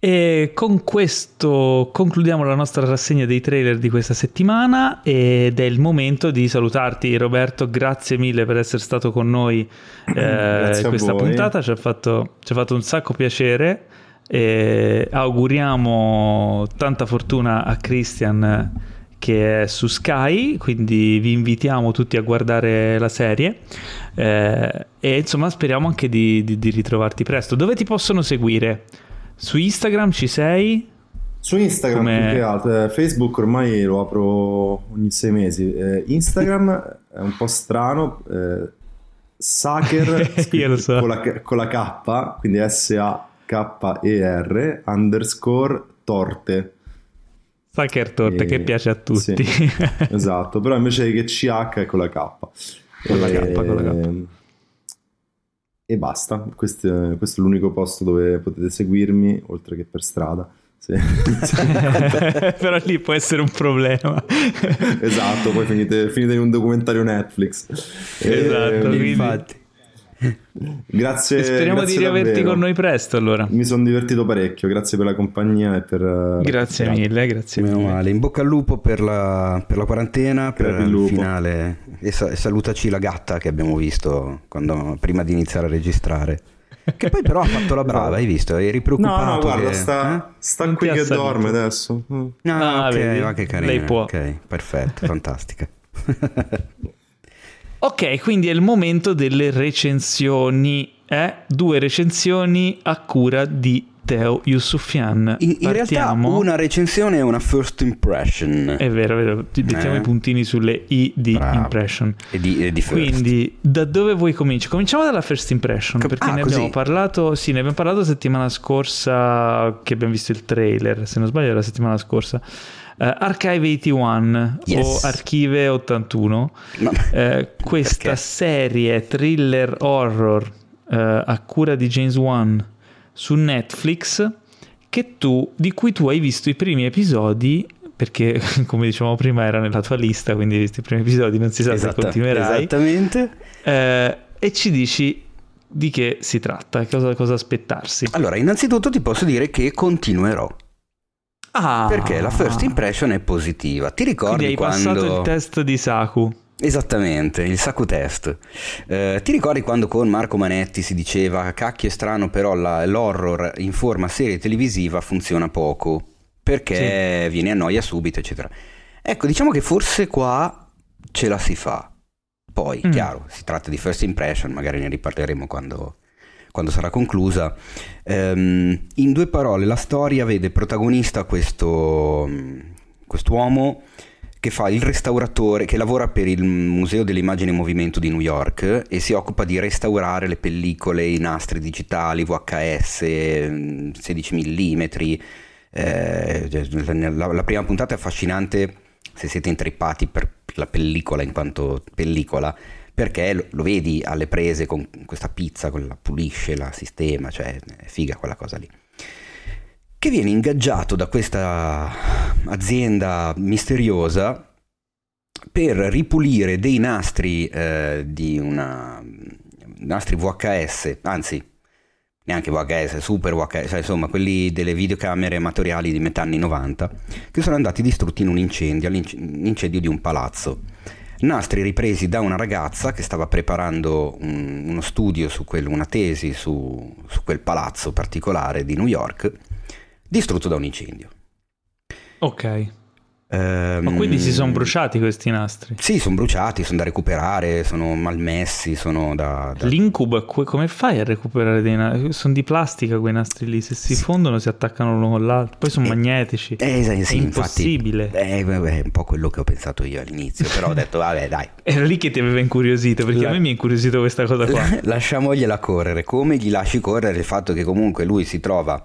E con questo concludiamo la nostra rassegna dei trailer di questa settimana ed è il momento di salutarti Roberto, grazie mille per essere stato con noi eh, questa puntata, ci ha, fatto, ci ha fatto un sacco piacere e auguriamo tanta fortuna a Christian che è su Sky, quindi vi invitiamo tutti a guardare la serie eh, e insomma speriamo anche di, di, di ritrovarti presto. Dove ti possono seguire? Su Instagram ci sei? Su Instagram Come... più che altro, eh, Facebook ormai lo apro ogni sei mesi. Eh, Instagram è un po' strano, eh, Saker so. con, la, con la K, quindi S-A-K-E-R underscore torte. Saker torte e... che piace a tutti. Sì, esatto, però invece che CH è con la K. Con la K, con la K. E basta. Questo, questo, è l'unico posto dove potete seguirmi, oltre che per strada. Sì. Però lì può essere un problema. esatto, poi finite, finite, in un documentario Netflix. Esatto, e, infatti. Grazie. E speriamo grazie di riaverti davvero. con noi presto allora. Mi sono divertito parecchio, grazie per la compagnia e per... eh, Grazie mille, grazie Meno mille. male. In bocca al lupo per la, per la quarantena, per il il lupo. finale. E, sa- e salutaci la gatta che abbiamo visto quando- prima di iniziare a registrare. Che poi però ha fatto la brava, hai visto? Eri No, preoccupato. no, guarda, che- sta, eh? sta qui che salito. dorme adesso. Mm. Ah, Ah, ok, vedi? ma che carina. Lei può. Ok, perfetto, fantastica. Ok, quindi è il momento delle recensioni. Eh? Due recensioni a cura di Teo Yusufian. In, in realtà una recensione è una first impression. È vero, è vero. Ti mettiamo Eh. i puntini sulle I di Bravo. impression. E di, e di. Quindi, da dove vuoi cominciare? Cominciamo dalla first impression, Co- perché ah, ne così. abbiamo parlato, sì, ne abbiamo parlato settimana scorsa che abbiamo visto il trailer, se non sbaglio era la settimana scorsa. Eh, Archive 81 Yes. o Archive 81, Ma- eh, questa Perché? serie thriller horror eh, a cura di James Wan su Netflix che tu, di cui tu hai visto i primi episodi perché come dicevamo prima era nella tua lista quindi hai visto i primi episodi non si sa se Esatta- continuerai Esattamente. eh, e ci dici di che si tratta, cosa, cosa aspettarsi. Allora, innanzitutto ti posso dire che continuerò. Ah, Perché la first impression è positiva. Ti ricordi Quindi hai quando... passato il test di Saku. Esattamente, il Saku test. Eh, ti ricordi quando con Marco Manetti si diceva cacchio è strano però la- l'horror in forma serie televisiva funziona poco perché viene a noia subito eccetera. Ecco, diciamo che forse qua ce la si fa. Poi, Mm. chiaro, si tratta di first impression, magari ne riparleremo quando, quando sarà conclusa. Ehm, in due parole, la storia vede protagonista questo quest'uomo che fa il restauratore, che lavora per il Museo dell'Immagine in Movimento di New York e si occupa di restaurare le pellicole, i nastri digitali, VHS, mm, 16 mm. Eh, la, la prima puntata è affascinante se siete intrippati per la pellicola in quanto pellicola, perché lo, lo vedi alle prese con questa pizza, con la pulisce, la sistema, cioè è figa quella cosa lì che viene ingaggiato da questa azienda misteriosa per ripulire dei nastri eh, di una nastri VHS, anzi neanche VHS, super VHS, cioè, insomma quelli delle videocamere amatoriali di metà anni 90 che sono andati distrutti in un incendio, l'incendio di un palazzo. Nastri ripresi da una ragazza che stava preparando un, uno studio su quel, una tesi su, su quel palazzo particolare di New York distrutto da un incendio. Ok. Ehm, Ma quindi si sono bruciati questi nastri? Sì, sono bruciati, sono da recuperare, sono malmessi, sono da... da... L'incubo come fai a recuperare dei nastri? Sono di plastica quei nastri lì, se si fondono si attaccano l'uno con l'altro, poi sono Eh, magnetici. Eh, sì, è impossibile. Infatti, eh, è un po' quello che ho pensato io all'inizio, però ho detto vabbè dai, Era lì che ti aveva incuriosito, perché La- a me mi ha incuriosito questa cosa qua. lasciamogliela correre. Come gli lasci correre il fatto che comunque lui si trova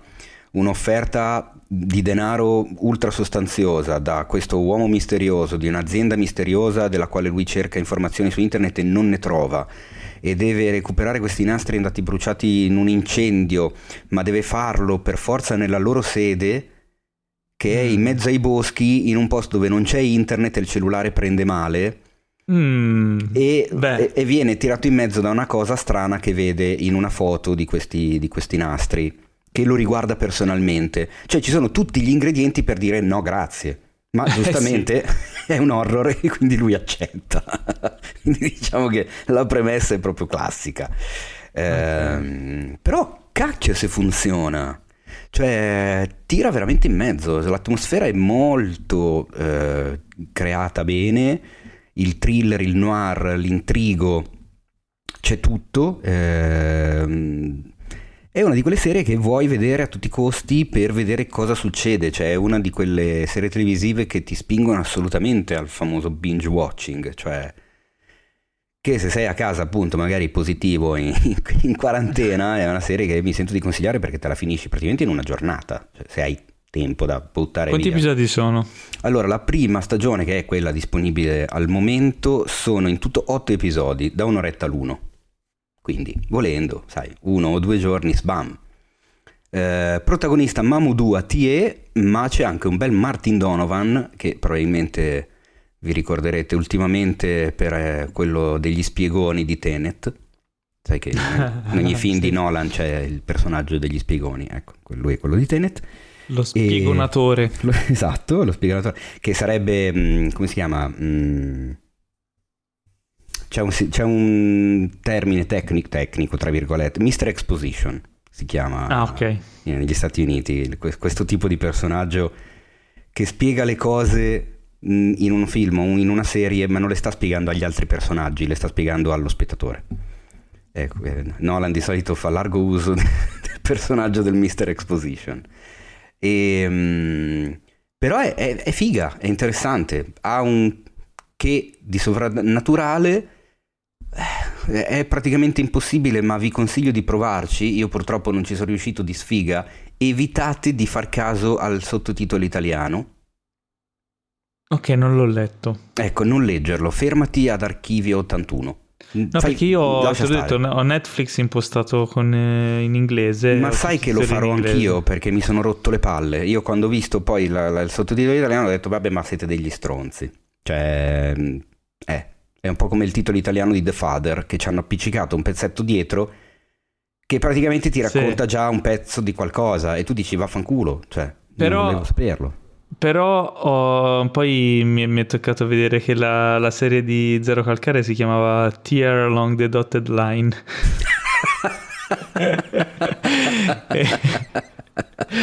un'offerta di denaro ultra sostanziosa da questo uomo misterioso, di un'azienda misteriosa della quale lui cerca informazioni su internet e non ne trova e deve recuperare questi nastri andati bruciati in un incendio, ma deve farlo per forza nella loro sede che è in mezzo ai boschi, in un posto dove non c'è internet e il cellulare prende male Mm, e, e- e viene tirato in mezzo da una cosa strana che vede in una foto di questi, di questi nastri, che lo riguarda personalmente. Cioè ci sono tutti gli ingredienti per dire no grazie, ma Eh, giustamente è un horror e quindi lui accetta. quindi diciamo che la premessa è proprio classica. Ehm, Però cacchio se funziona. Cioè, tira veramente in mezzo. L'atmosfera è molto eh, creata bene. Il thriller, il noir, l'intrigo, c'è tutto. ehm, è una di quelle serie che vuoi vedere a tutti i costi per vedere cosa succede. Cioè, è una di quelle serie televisive che ti spingono assolutamente al famoso binge watching. Cioè, che se sei a casa appunto magari positivo in, in quarantena è una serie che mi sento di consigliare perché te la finisci praticamente in una giornata, cioè se hai tempo da buttare quanti via. episodi sono? Allora, la prima stagione, che è quella disponibile al momento, sono in tutto otto episodi, da un'oretta l'uno. Quindi, volendo, sai, uno o due giorni, sbam. Eh, protagonista Mamoudou Atie, ma c'è anche un bel Martin Donovan, che probabilmente vi ricorderete ultimamente per eh, quello degli spiegoni di Tenet. Sai che in ogni film sì. di Nolan c'è il personaggio degli spiegoni, ecco, lui è quello di Tenet. Lo spiegonatore. E, esatto, lo spiegonatore, che sarebbe, mm, come si chiama? Mm, c'è, un, c'è un, termine tecnico, tecnico, tra virgolette, Mr. Exposition si chiama ah, okay. negli Stati Uniti, questo tipo di personaggio che spiega le cose in un film o in una serie, ma non le sta spiegando agli altri personaggi, le sta spiegando allo spettatore. Ecco, eh, Nolan di solito fa largo uso del personaggio del Mr. Exposition. E, um, però è, è, è, figa, è interessante, ha un che di sovrannaturale eh, è praticamente impossibile, ma vi consiglio di provarci. Io purtroppo non ci sono riuscito di sfiga. Evitate di far caso al sottotitolo italiano Ok, non l'ho letto. Ecco, non leggerlo, fermati ad Archivio 81. No, Fai, perché io ho detto, ho Netflix impostato con, eh, in inglese. Ma sai che lo farò anch'io perché mi sono rotto le palle. Io quando ho visto poi la, la, il sottotitolo italiano ho detto, vabbè, ma siete degli stronzi. Cioè, eh, è un po' come il titolo italiano di The Father che ci hanno appiccicato un pezzetto dietro che praticamente ti racconta sì. già un pezzo di qualcosa e tu dici vaffanculo, cioè, Però... non volevo saperlo. Però ho, poi mi, mi, è toccato vedere che la, la, serie di Zero Calcare si chiamava Tear Along the Dotted Line.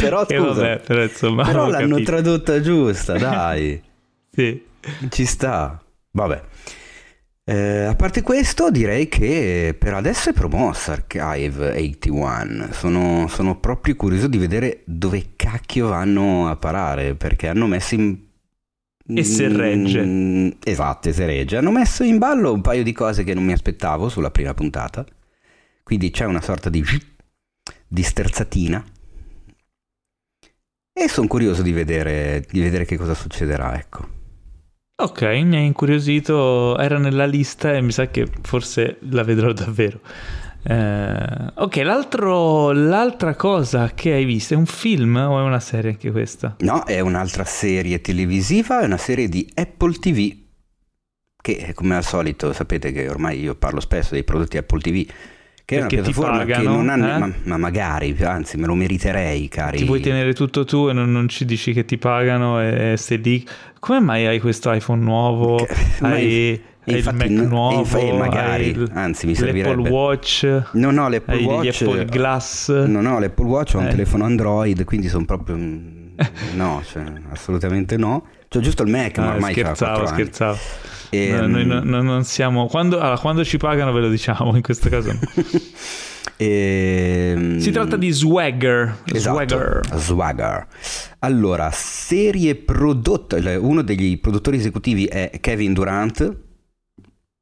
però scusa, vabbè, però, insomma, però l'hanno capito. tradotta giusta, dai. sì. Ci sta. Vabbè. Eh, a parte questo, direi che per adesso è promossa Archive 81. Sono, sono, proprio curioso di vedere dove cacchio vanno a parare perché hanno messo in. E se regge. Mm, esatto, se regge. Hanno messo in ballo un paio di cose che non mi aspettavo sulla prima puntata. Quindi c'è una sorta di. di sterzatina. E sono curioso di vedere, di vedere che cosa succederà, ecco. Ok, mi ha incuriosito, era nella lista e mi sa che forse la vedrò davvero. Eh, ok, l'altra cosa che hai visto è un film o è una serie anche questa? No, è un'altra serie televisiva, è una serie di Apple TV, che come al solito sapete che ormai io parlo spesso dei prodotti Apple TV che è una piattaforma pagano, che non ha, eh? ma, ma, magari, anzi me lo meriterei, cari. Ti puoi tenere tutto tu e non, non ci dici che ti pagano e, e stai lì. Come mai hai questo iPhone nuovo? Che, hai, hai il Mac nuovo? Infatti, magari, il, anzi mi servirebbe. L'Apple Watch? Non ho l'Apple Watch. Apple Glass? Non ho l'Apple Watch, ho eh. un telefono Android, quindi sono proprio... no, cioè, assolutamente no. C'ho giusto il Mac, ma ah, ormai scherzavo, scherzavo. E, no, noi no, no, non siamo... Quando, allora, quando, ci pagano ve lo diciamo, in questo caso no. e, ehm, si tratta di Swagger. Esatto, Swagger. Swagger. Allora, serie prodotta... Uno degli produttori esecutivi è Kevin Durant,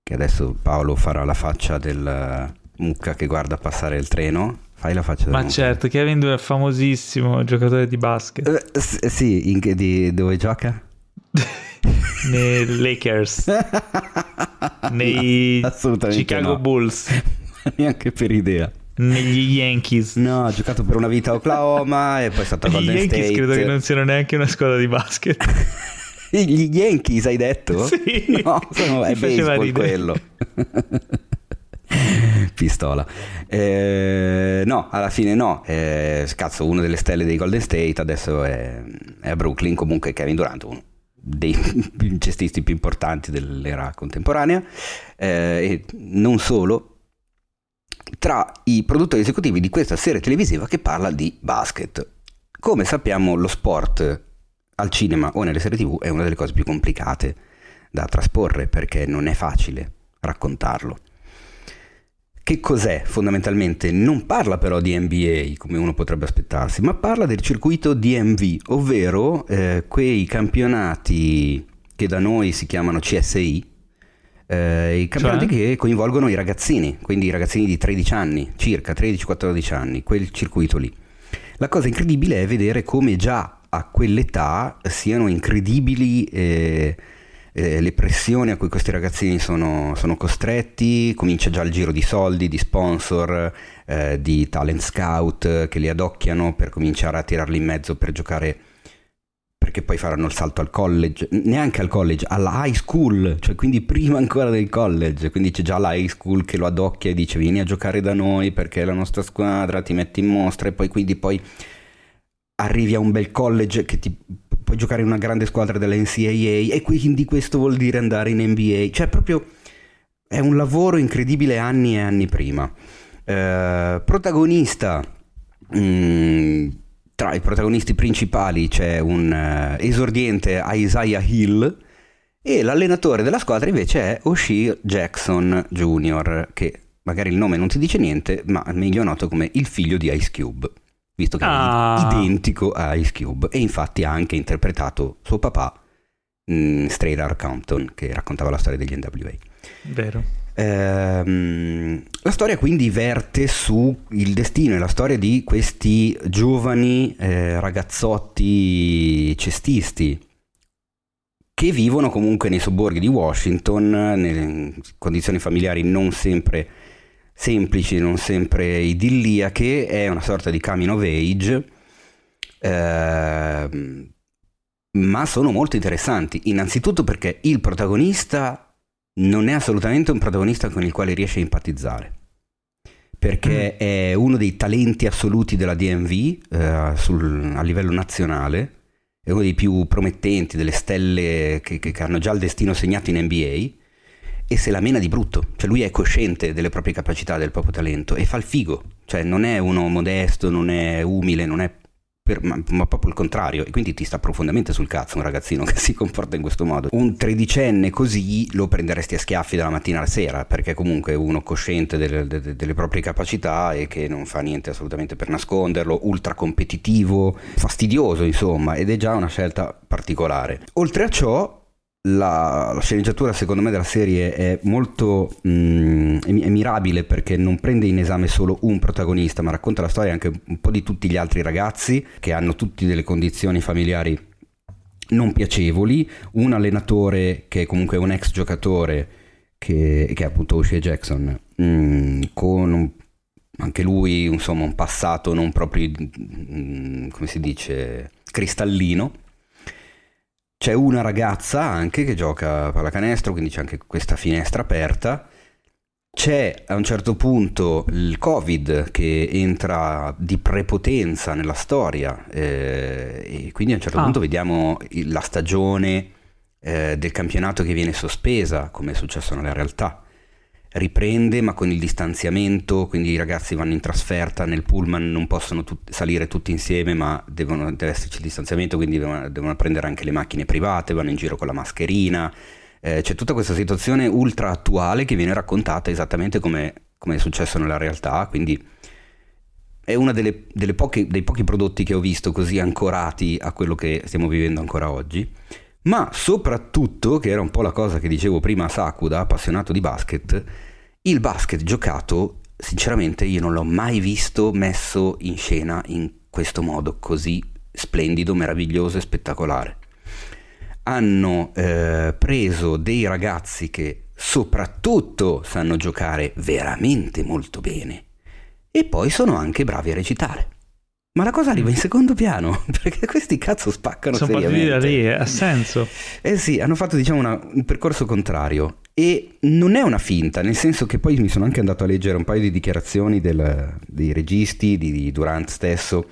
che adesso Paolo farà la faccia del mucca che guarda passare il treno. Fai la faccia Ma certo, Kevin Durant è famosissimo giocatore di basket. Uh, sì, in, di, dove gioca? Nei Lakers, nei Chicago no. Bulls, neanche per idea. Negli Yankees. No, ha giocato per una vita a Oklahoma e poi è stato a Golden Yankees State. credo che non siano neanche una squadra di basket. Gli Yankees hai detto? Sì. No, sono, è baseball quello. Pistola. Eh, no, alla fine no. Eh, cazzo, una delle stelle dei Golden State adesso è, è a Brooklyn. Comunque Kevin Durant, uno dei cestisti più importanti dell'era contemporanea eh, e non solo tra i produttori esecutivi di questa serie televisiva che parla di basket. Come sappiamo lo sport al cinema o nelle serie tv è una delle cose più complicate da trasporre perché non è facile raccontarlo. Che cos'è fondamentalmente? Non parla però di NBA come uno potrebbe aspettarsi, ma parla del circuito DMV, ovvero eh, quei campionati che da noi si chiamano CSI, eh, i campionati cioè? che coinvolgono i ragazzini, quindi i ragazzini di 13 anni, circa 13-14 anni, quel circuito lì. La cosa incredibile è vedere come già a quell'età siano incredibili... Eh, eh, le pressioni a cui questi ragazzini sono, sono, costretti, comincia già il giro di soldi, di sponsor, eh, di talent scout che li adocchiano per cominciare a tirarli in mezzo per giocare per perché poi faranno il salto al college, neanche al college, alla high school, cioè quindi prima ancora del college, quindi c'è già la high school che lo adocchia e dice vieni a giocare da noi perché è la nostra squadra, ti metti in mostra. E poi quindi poi arrivi a un bel college che ti puoi giocare in una grande squadra della NCAA e quindi questo vuol dire andare in NBA, cioè proprio è un lavoro incredibile anni e anni prima. Eh, protagonista, mh, mm, tra i protagonisti principali c'è un uh, esordiente Isaiah Hill e l'allenatore della squadra invece è O'Shea Jackson Jr., che magari il nome non ti dice niente, ma meglio noto come il figlio di Ice Cube visto che ah. è identico a Ice Cube e infatti ha anche interpretato suo papà in Straight Compton che raccontava la storia degli NWA. Vero. Ehm, la storia quindi verte sul destino e la storia di questi giovani eh, ragazzotti cestisti che vivono comunque nei sobborghi di Washington, nelle condizioni familiari non sempre semplici, non sempre idilliache, è una sorta di coming of age, eh, ma sono molto interessanti. Innanzitutto perché il protagonista non è assolutamente un protagonista con il quale riesce a empatizzare. Perché mm. è uno dei talenti assoluti della DMV eh, sul, a livello nazionale, è uno dei più promettenti, delle stelle che, che hanno già il destino segnato in NBA e se la mena di brutto, cioè lui è cosciente delle proprie capacità, del proprio talento e fa il figo, cioè non è uno modesto, non è umile, non è per, ma, ma, proprio il contrario, e quindi ti sta profondamente sul cazzo un ragazzino che si comporta in questo modo. Un tredicenne così lo prenderesti a schiaffi dalla mattina alla sera, perché comunque è uno cosciente delle, delle, delle proprie capacità e che non fa niente assolutamente per nasconderlo, ultra competitivo, fastidioso insomma, ed è già una scelta particolare. Oltre a ciò, la, la, sceneggiatura secondo me della serie è molto mm, è mirabile perché non prende in esame solo un protagonista ma racconta la storia anche un po' di tutti gli altri ragazzi che hanno tutti delle condizioni familiari non piacevoli. Un allenatore che è comunque un ex giocatore che, che è appunto O'Shea Jackson mm, con un, anche lui insomma un passato non proprio mm, come si dice cristallino c'è una ragazza anche che gioca a pallacanestro, quindi c'è anche questa finestra aperta. C'è a un certo punto il Covid che entra di prepotenza nella storia eh, e quindi a un certo ah. punto vediamo la stagione eh, del campionato che viene sospesa, come è successo nella realtà riprende ma con il distanziamento, quindi i ragazzi vanno in trasferta nel pullman, non possono tut- salire tutti insieme ma devono, deve esserci il distanziamento, quindi devono, devono, prendere anche le macchine private, vanno in giro con la mascherina, eh, c'è tutta questa situazione ultra attuale che viene raccontata esattamente come, come è successo nella realtà, quindi è uno dei pochi prodotti che ho visto così ancorati a quello che stiamo vivendo ancora oggi ma soprattutto, che era un po' la cosa che dicevo prima a Sakuda, appassionato di basket, il basket giocato, sinceramente io non l'ho mai visto messo in scena in questo modo così splendido, meraviglioso e spettacolare. Hanno eh, preso dei ragazzi che soprattutto sanno giocare veramente molto bene e poi sono anche bravi a recitare. Ma la cosa arriva in secondo piano, perché questi cazzo spaccano Sono seriamente. partiti da lì, ha senso. Eh sì, hanno fatto diciamo una, un percorso contrario. E non è una finta, nel senso che poi mi sono anche andato a leggere un paio di dichiarazioni del, dei registi, di, di Durant stesso.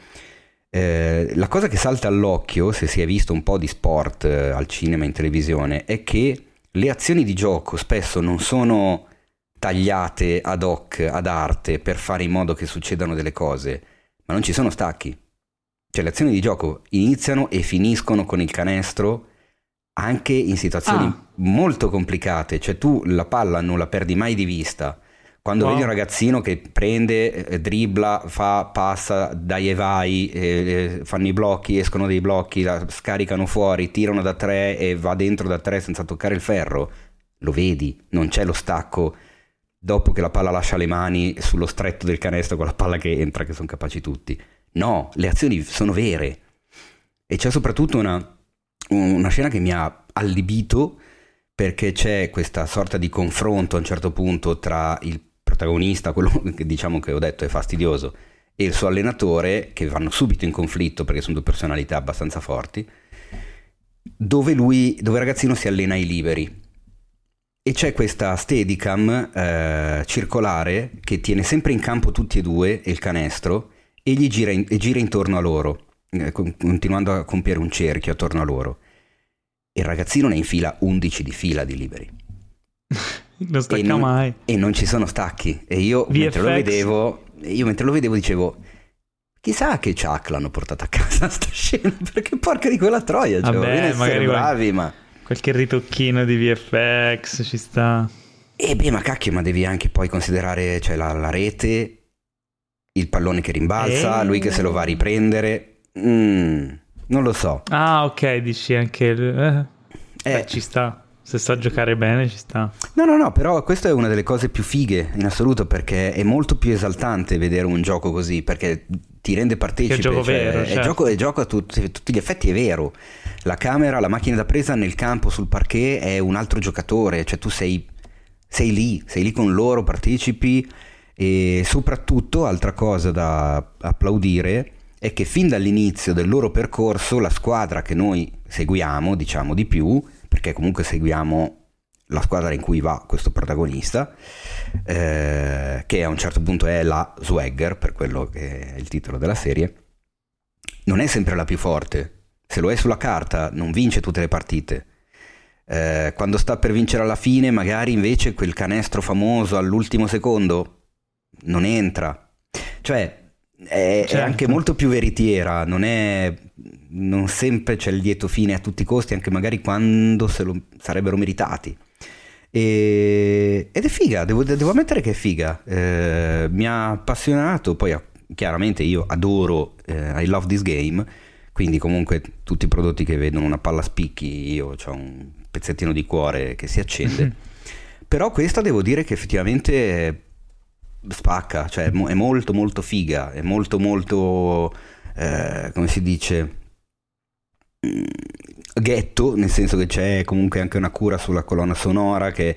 Eh, la cosa che salta all'occhio, se si è visto un po' di sport eh, al cinema e in televisione, è che le azioni di gioco spesso non sono tagliate ad hoc, ad arte, per fare in modo che succedano delle cose ma non ci sono stacchi. Cioè le azioni di gioco iniziano e finiscono con il canestro anche in situazioni ah. molto complicate, cioè tu la palla non la perdi mai di vista. Quando wow. vedi un ragazzino che prende, eh, dribbla, fa, passa, dai e vai, eh, eh, fanno i blocchi, escono dei blocchi, la scaricano fuori, tirano da tre e va dentro da tre senza toccare il ferro, lo vedi, non c'è lo stacco dopo che la palla lascia le mani sullo stretto del canestro con la palla che entra, che sono capaci tutti. No, le azioni sono vere. E c'è soprattutto una, una scena che mi ha allibito perché c'è questa sorta di confronto a un certo punto tra il protagonista, quello che diciamo che ho detto è fastidioso, e il suo allenatore, che vanno subito in conflitto perché sono due personalità abbastanza forti. dove lui, dove il ragazzino si allena ai liberi. E c'è questa steadicam eh, circolare che tiene sempre in campo tutti e due e il canestro e gli gira, in, e gira intorno a loro, eh, continuando a compiere un cerchio attorno a loro. Il ragazzino ne infila 11 di fila di liberi. non stacca e non, mai. E non ci sono stacchi. E io VFX. mentre lo vedevo, io mentre lo vedevo dicevo, chissà che Chuck l'hanno portata a casa sta scena, perché porca di quella troia, cioè, Vabbè, magari bravi, ma... Qualche ritocchino di VFX ci sta. E beh, ma cacchio, ma devi anche poi considerare cioè, la, la rete, il pallone che rimbalza, Eh. lui che se lo va a riprendere. Mm, non lo so. Ah, ok, dici anche... Eh, Eh, beh, ci sta. Se sa giocare bene, ci sta. No, no, no, però questa è una delle cose più fighe in assoluto perché è molto più esaltante vedere un gioco così perché ti rende partecipe. È gioco cioè, vero, è certo. gioco, è gioco a tutti, tutti gli effetti, è vero. La camera, la macchina da presa nel campo, sul parquet è un altro giocatore, cioè tu sei, sei lì, sei lì con loro, partecipi e soprattutto, altra cosa da applaudire, è che fin dall'inizio del loro percorso la squadra che noi seguiamo, diciamo di più, perché comunque seguiamo la squadra in cui va questo protagonista, eh, che a un certo punto è la Swagger, per quello che è il titolo della serie, non è sempre la più forte. Se lo è sulla carta, non vince tutte le partite. Eh, quando sta per vincere alla fine, magari invece quel canestro famoso all'ultimo secondo non entra. Cioè, è, è Certo. anche molto più veritiera, non è non sempre c'è il lieto fine a tutti i costi, anche magari quando se lo sarebbero meritati. E- ed è figa, devo, devo ammettere che è figa. Eh, mi ha appassionato, poi ah, chiaramente io adoro eh, I Love This Game, quindi comunque tutti i prodotti che vedono una palla a spicchi, io ho un pezzettino di cuore che si accende. Però questa devo dire che effettivamente spacca, cioè è molto molto figa, è molto molto, eh, come si dice, mm, ghetto, nel senso che c'è comunque anche una cura sulla colonna sonora che è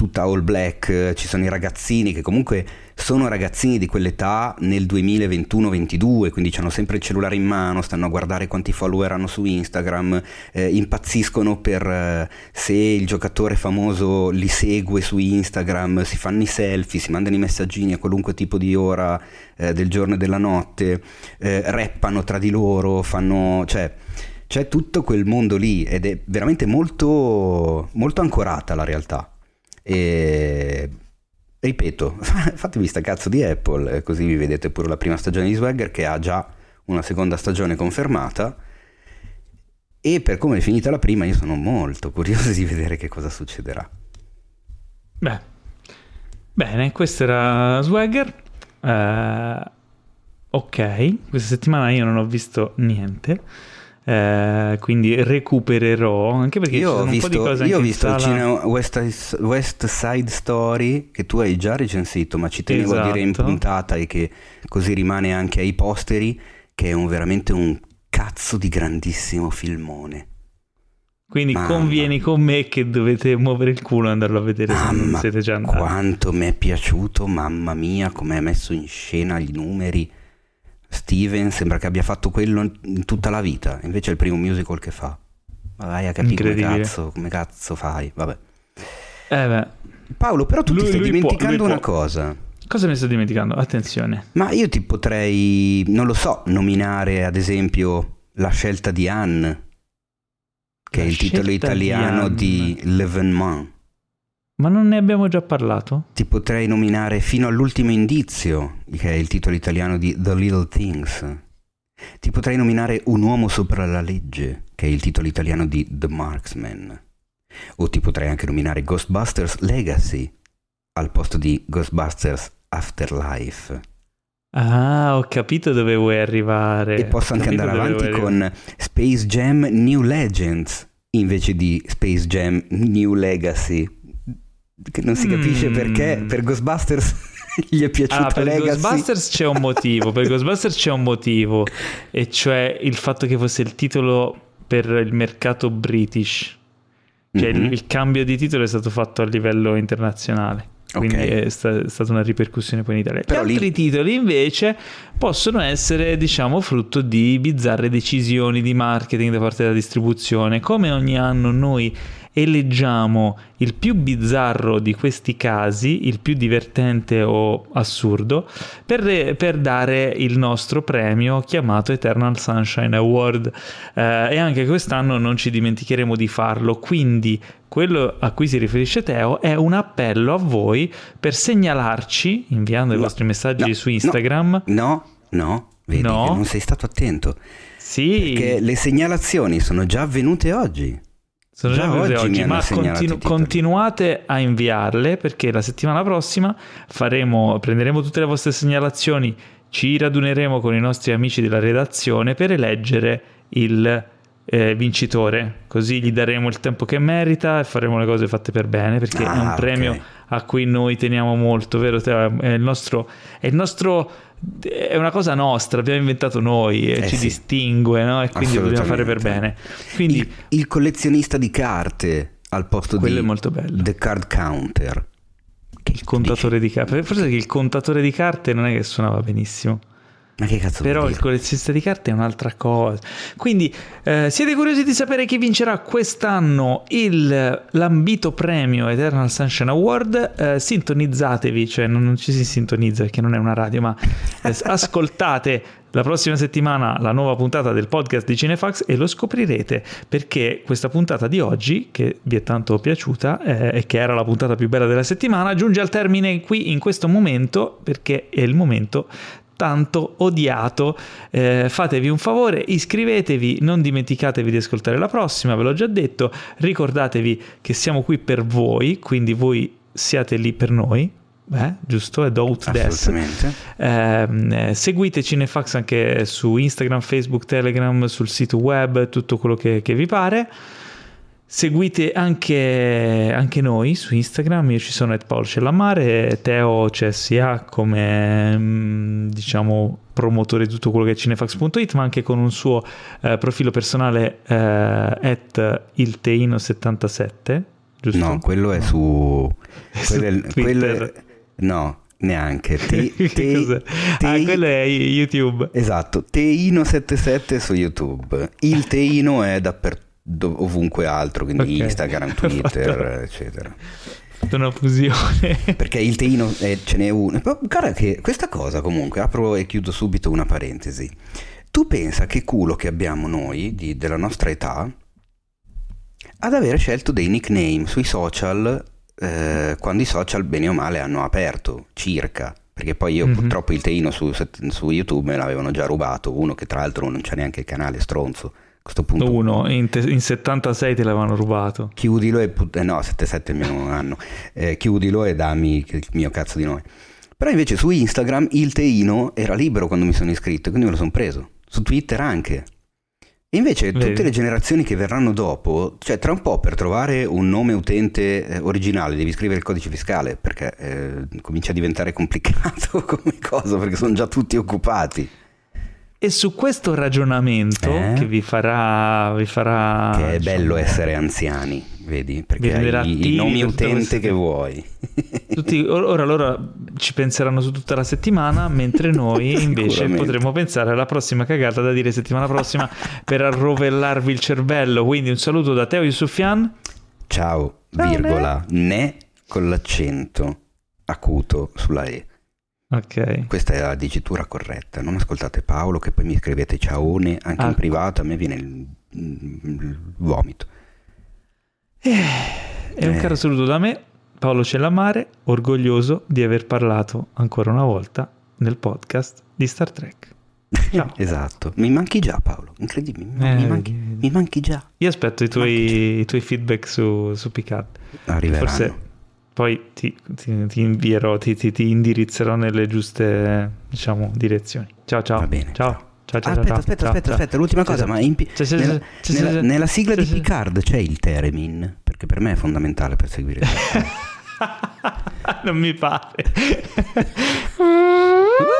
tutta all black, ci sono i ragazzini che comunque sono ragazzini di quell'età nel 2021-22, quindi hanno sempre il cellulare in mano, stanno a guardare quanti follower hanno su Instagram, eh, impazziscono per eh, se il giocatore famoso li segue su Instagram, si fanno i selfie, si mandano i messaggini a qualunque tipo di ora eh, del giorno e della notte, eh, rappano tra di loro, fanno... cioè c'è tutto quel mondo lì ed è veramente molto, molto ancorata alla realtà. E ripeto, fatevi sta cazzo di Apple, eh, così vi vedete pure la prima stagione di Swagger che ha già una seconda stagione confermata. E per come è finita la prima, io sono molto curioso di vedere che cosa succederà. Beh, bene, questo era Swagger. Eh, ok, questa settimana io non ho visto niente. Eh, quindi recupererò anche perché ci Io sono ho un po' di visto, io ho visto il cinema West, West Side Story che tu hai già recensito, ma ci tenevo a dire in Esatto. puntata e che così rimane anche ai posteri, che è un- veramente un cazzo di grandissimo filmone. Quindi Mamma. convieni con me che dovete muovere il culo e andarlo a vedere se non Mamma, siete già andati. quanto mi è piaciuto, mamma mia, come ha messo in scena gli numeri. Steven sembra che abbia fatto quello in- tutta la vita, invece è il primo musical che fa. Ma vai a capire come cazzo, come cazzo fai, vabbè. Eh beh, Paolo, però tu Lui- ti stai può, dimenticando lui una può. cosa. cosa mi sto dimenticando? Attenzione. Ma io ti potrei, non lo so, nominare ad esempio la scelta di Anne, che La è il titolo di italiano Anne. di L'Evénement. Ma non ne abbiamo già parlato? Ti potrei nominare fino all'ultimo indizio, che è il titolo italiano di The Little Things. Ti potrei nominare Un uomo sopra la legge, che è il titolo italiano di The Marksman. O ti potrei anche nominare Ghostbusters Legacy, al posto di Ghostbusters Afterlife. Ah, ho capito dove vuoi arrivare. E posso anche andare avanti con Space Jam New Legends invece di Space Jam New Legacy. Che non si capisce Mm. perché per Ghostbusters gli è piaciuta Ah, per Legacy. Ghostbusters c'è un motivo, per Ghostbusters c'è un motivo, e cioè il fatto che fosse il titolo per il mercato british. Cioè il- Mhm. il, cambio di titolo è stato fatto a livello internazionale. quindi okay. è, sta, è, stata una ripercussione poi in Italia. Però Gli altri lì... titoli invece possono essere, diciamo, frutto di bizzarre decisioni di marketing da parte della distribuzione. Come ogni anno noi eleggiamo il più bizzarro di questi casi, il più divertente o assurdo, per, per dare il nostro premio chiamato Eternal Sunshine Award. Eh, e anche quest'anno non ci dimenticheremo di farlo, quindi quello a cui si riferisce Teo è un appello a voi per segnalarci, inviando no, i vostri messaggi no, su Instagram. No, no, no vedi no. non sei stato attento. Sì. Perché le segnalazioni sono già avvenute oggi. Sono già oggi, oggi ma continu- continuate a inviarle perché la settimana prossima faremo, prenderemo tutte le vostre segnalazioni, ci raduneremo con i nostri amici della redazione per eleggere il eh, vincitore, così gli daremo il tempo che merita e faremo le cose fatte per bene perché ah, è un ah, premio okay. a cui noi teniamo molto, vero? È il nostro, è il nostro è una cosa nostra, abbiamo inventato noi e eh ci sì. distingue, no? E quindi dobbiamo fare per bene. Quindi, il, il, collezionista di carte al posto quello di è molto bello. The Card Counter. il contatore dici? di carte. Forse che il contatore di carte non è che suonava benissimo. Ma che cazzo Però il collezionista di carte è un'altra cosa. Quindi eh, siete curiosi di sapere chi vincerà quest'anno il, l'ambito premio Eternal Sunshine Award? Eh, sintonizzatevi, cioè non, non, ci si sintonizza perché non è una radio, ma eh, ascoltate la prossima settimana la nuova puntata del podcast di Cinefax e lo scoprirete perché questa puntata di oggi, che vi è tanto piaciuta eh, e che era la puntata più bella della settimana, giunge al termine qui in questo momento perché è il momento tanto odiato. Eh, fatevi un favore, iscrivetevi, non dimenticatevi di ascoltare la prossima, ve l'ho già detto, ricordatevi che siamo qui per voi, quindi voi siate lì per noi. Eh, giusto? È Doubt Des. Ehm, eh, seguite Cinefax anche su Instagram, Facebook, Telegram, sul sito web, tutto quello che, che vi pare. Seguite anche, anche, noi su Instagram, io ci sono at Paolo Cellamare, Teo CSA come mm, diciamo promotore di tutto quello che è cinefax.it, ma anche con un suo eh, profilo personale eh, at il Teino77, giusto? No, quello è su... quello è, quello è, no, neanche. Te, te, te, ah, quello è YouTube. Esatto, Teino77 su YouTube. Il Teino è dappertutto ovunque altro, quindi okay. Instagram, Twitter, eccetera. Una fusione. Perché il teino eh, ce n'è uno. guarda che questa cosa comunque, apro e chiudo subito una parentesi. Tu pensa che culo che abbiamo noi, di, della nostra età, ad aver scelto dei nickname sui social eh, quando i social bene o male hanno aperto, circa. Perché poi io mm-hmm. purtroppo il teino su, su YouTube me l'avevano già rubato, uno che tra l'altro non c'è neanche il canale stronzo questo punto. Uno, in, te, in 76 te l'avevano rubato. Chiudilo e... Put- eh no, 77 almeno un anno. Eh, chiudilo e dammi il mio cazzo di nome. Però invece su Instagram il teino era libero quando mi sono iscritto, quindi me lo sono preso. Su Twitter anche. E invece Vedi. tutte le generazioni che verranno dopo, cioè tra un po' per trovare un nome utente eh, originale devi scrivere il codice fiscale perché eh, comincia a diventare complicato come cosa perché sono già tutti occupati. E su questo ragionamento eh? che vi farà, vi farà... Che è bello essere anziani, vedi? Perché hai i nomi utente che vuoi. Tutti, ora loro ci penseranno su tutta la settimana, mentre noi invece potremo pensare alla prossima cagata da dire settimana prossima per arrovellarvi il cervello. Quindi un saluto da Teo Yusufian. Ciao, virgola, ne con l'accento acuto sulla E. Ok. Questa è la dicitura corretta. Non ascoltate Paolo che poi mi scrivete ciaone anche ah. in privato, a me viene il, il vomito. Eh, e un eh. caro saluto da me, Paolo Cellamare, orgoglioso di aver parlato ancora una volta nel podcast di Star Trek. Esatto, mi manchi già Paolo, incredibile, mi, eh, mi, manchi, mi manchi, già. Io aspetto i tuoi, i tuoi feedback su, su Picard. Arriveranno. Forse poi ti, ti, ti invierò, ti, ti, indirizzerò nelle giuste diciamo, direzioni. Ciao ciao. Va bene. Ciao. Ciao, ciao, aspetta, ciao, aspetta, ciao, aspetta, aspetta, l'ultima cosa, ma in, nella, nella, nella, sigla di Picard c'è il Teremin, perché per me è fondamentale per seguire. non mi pare.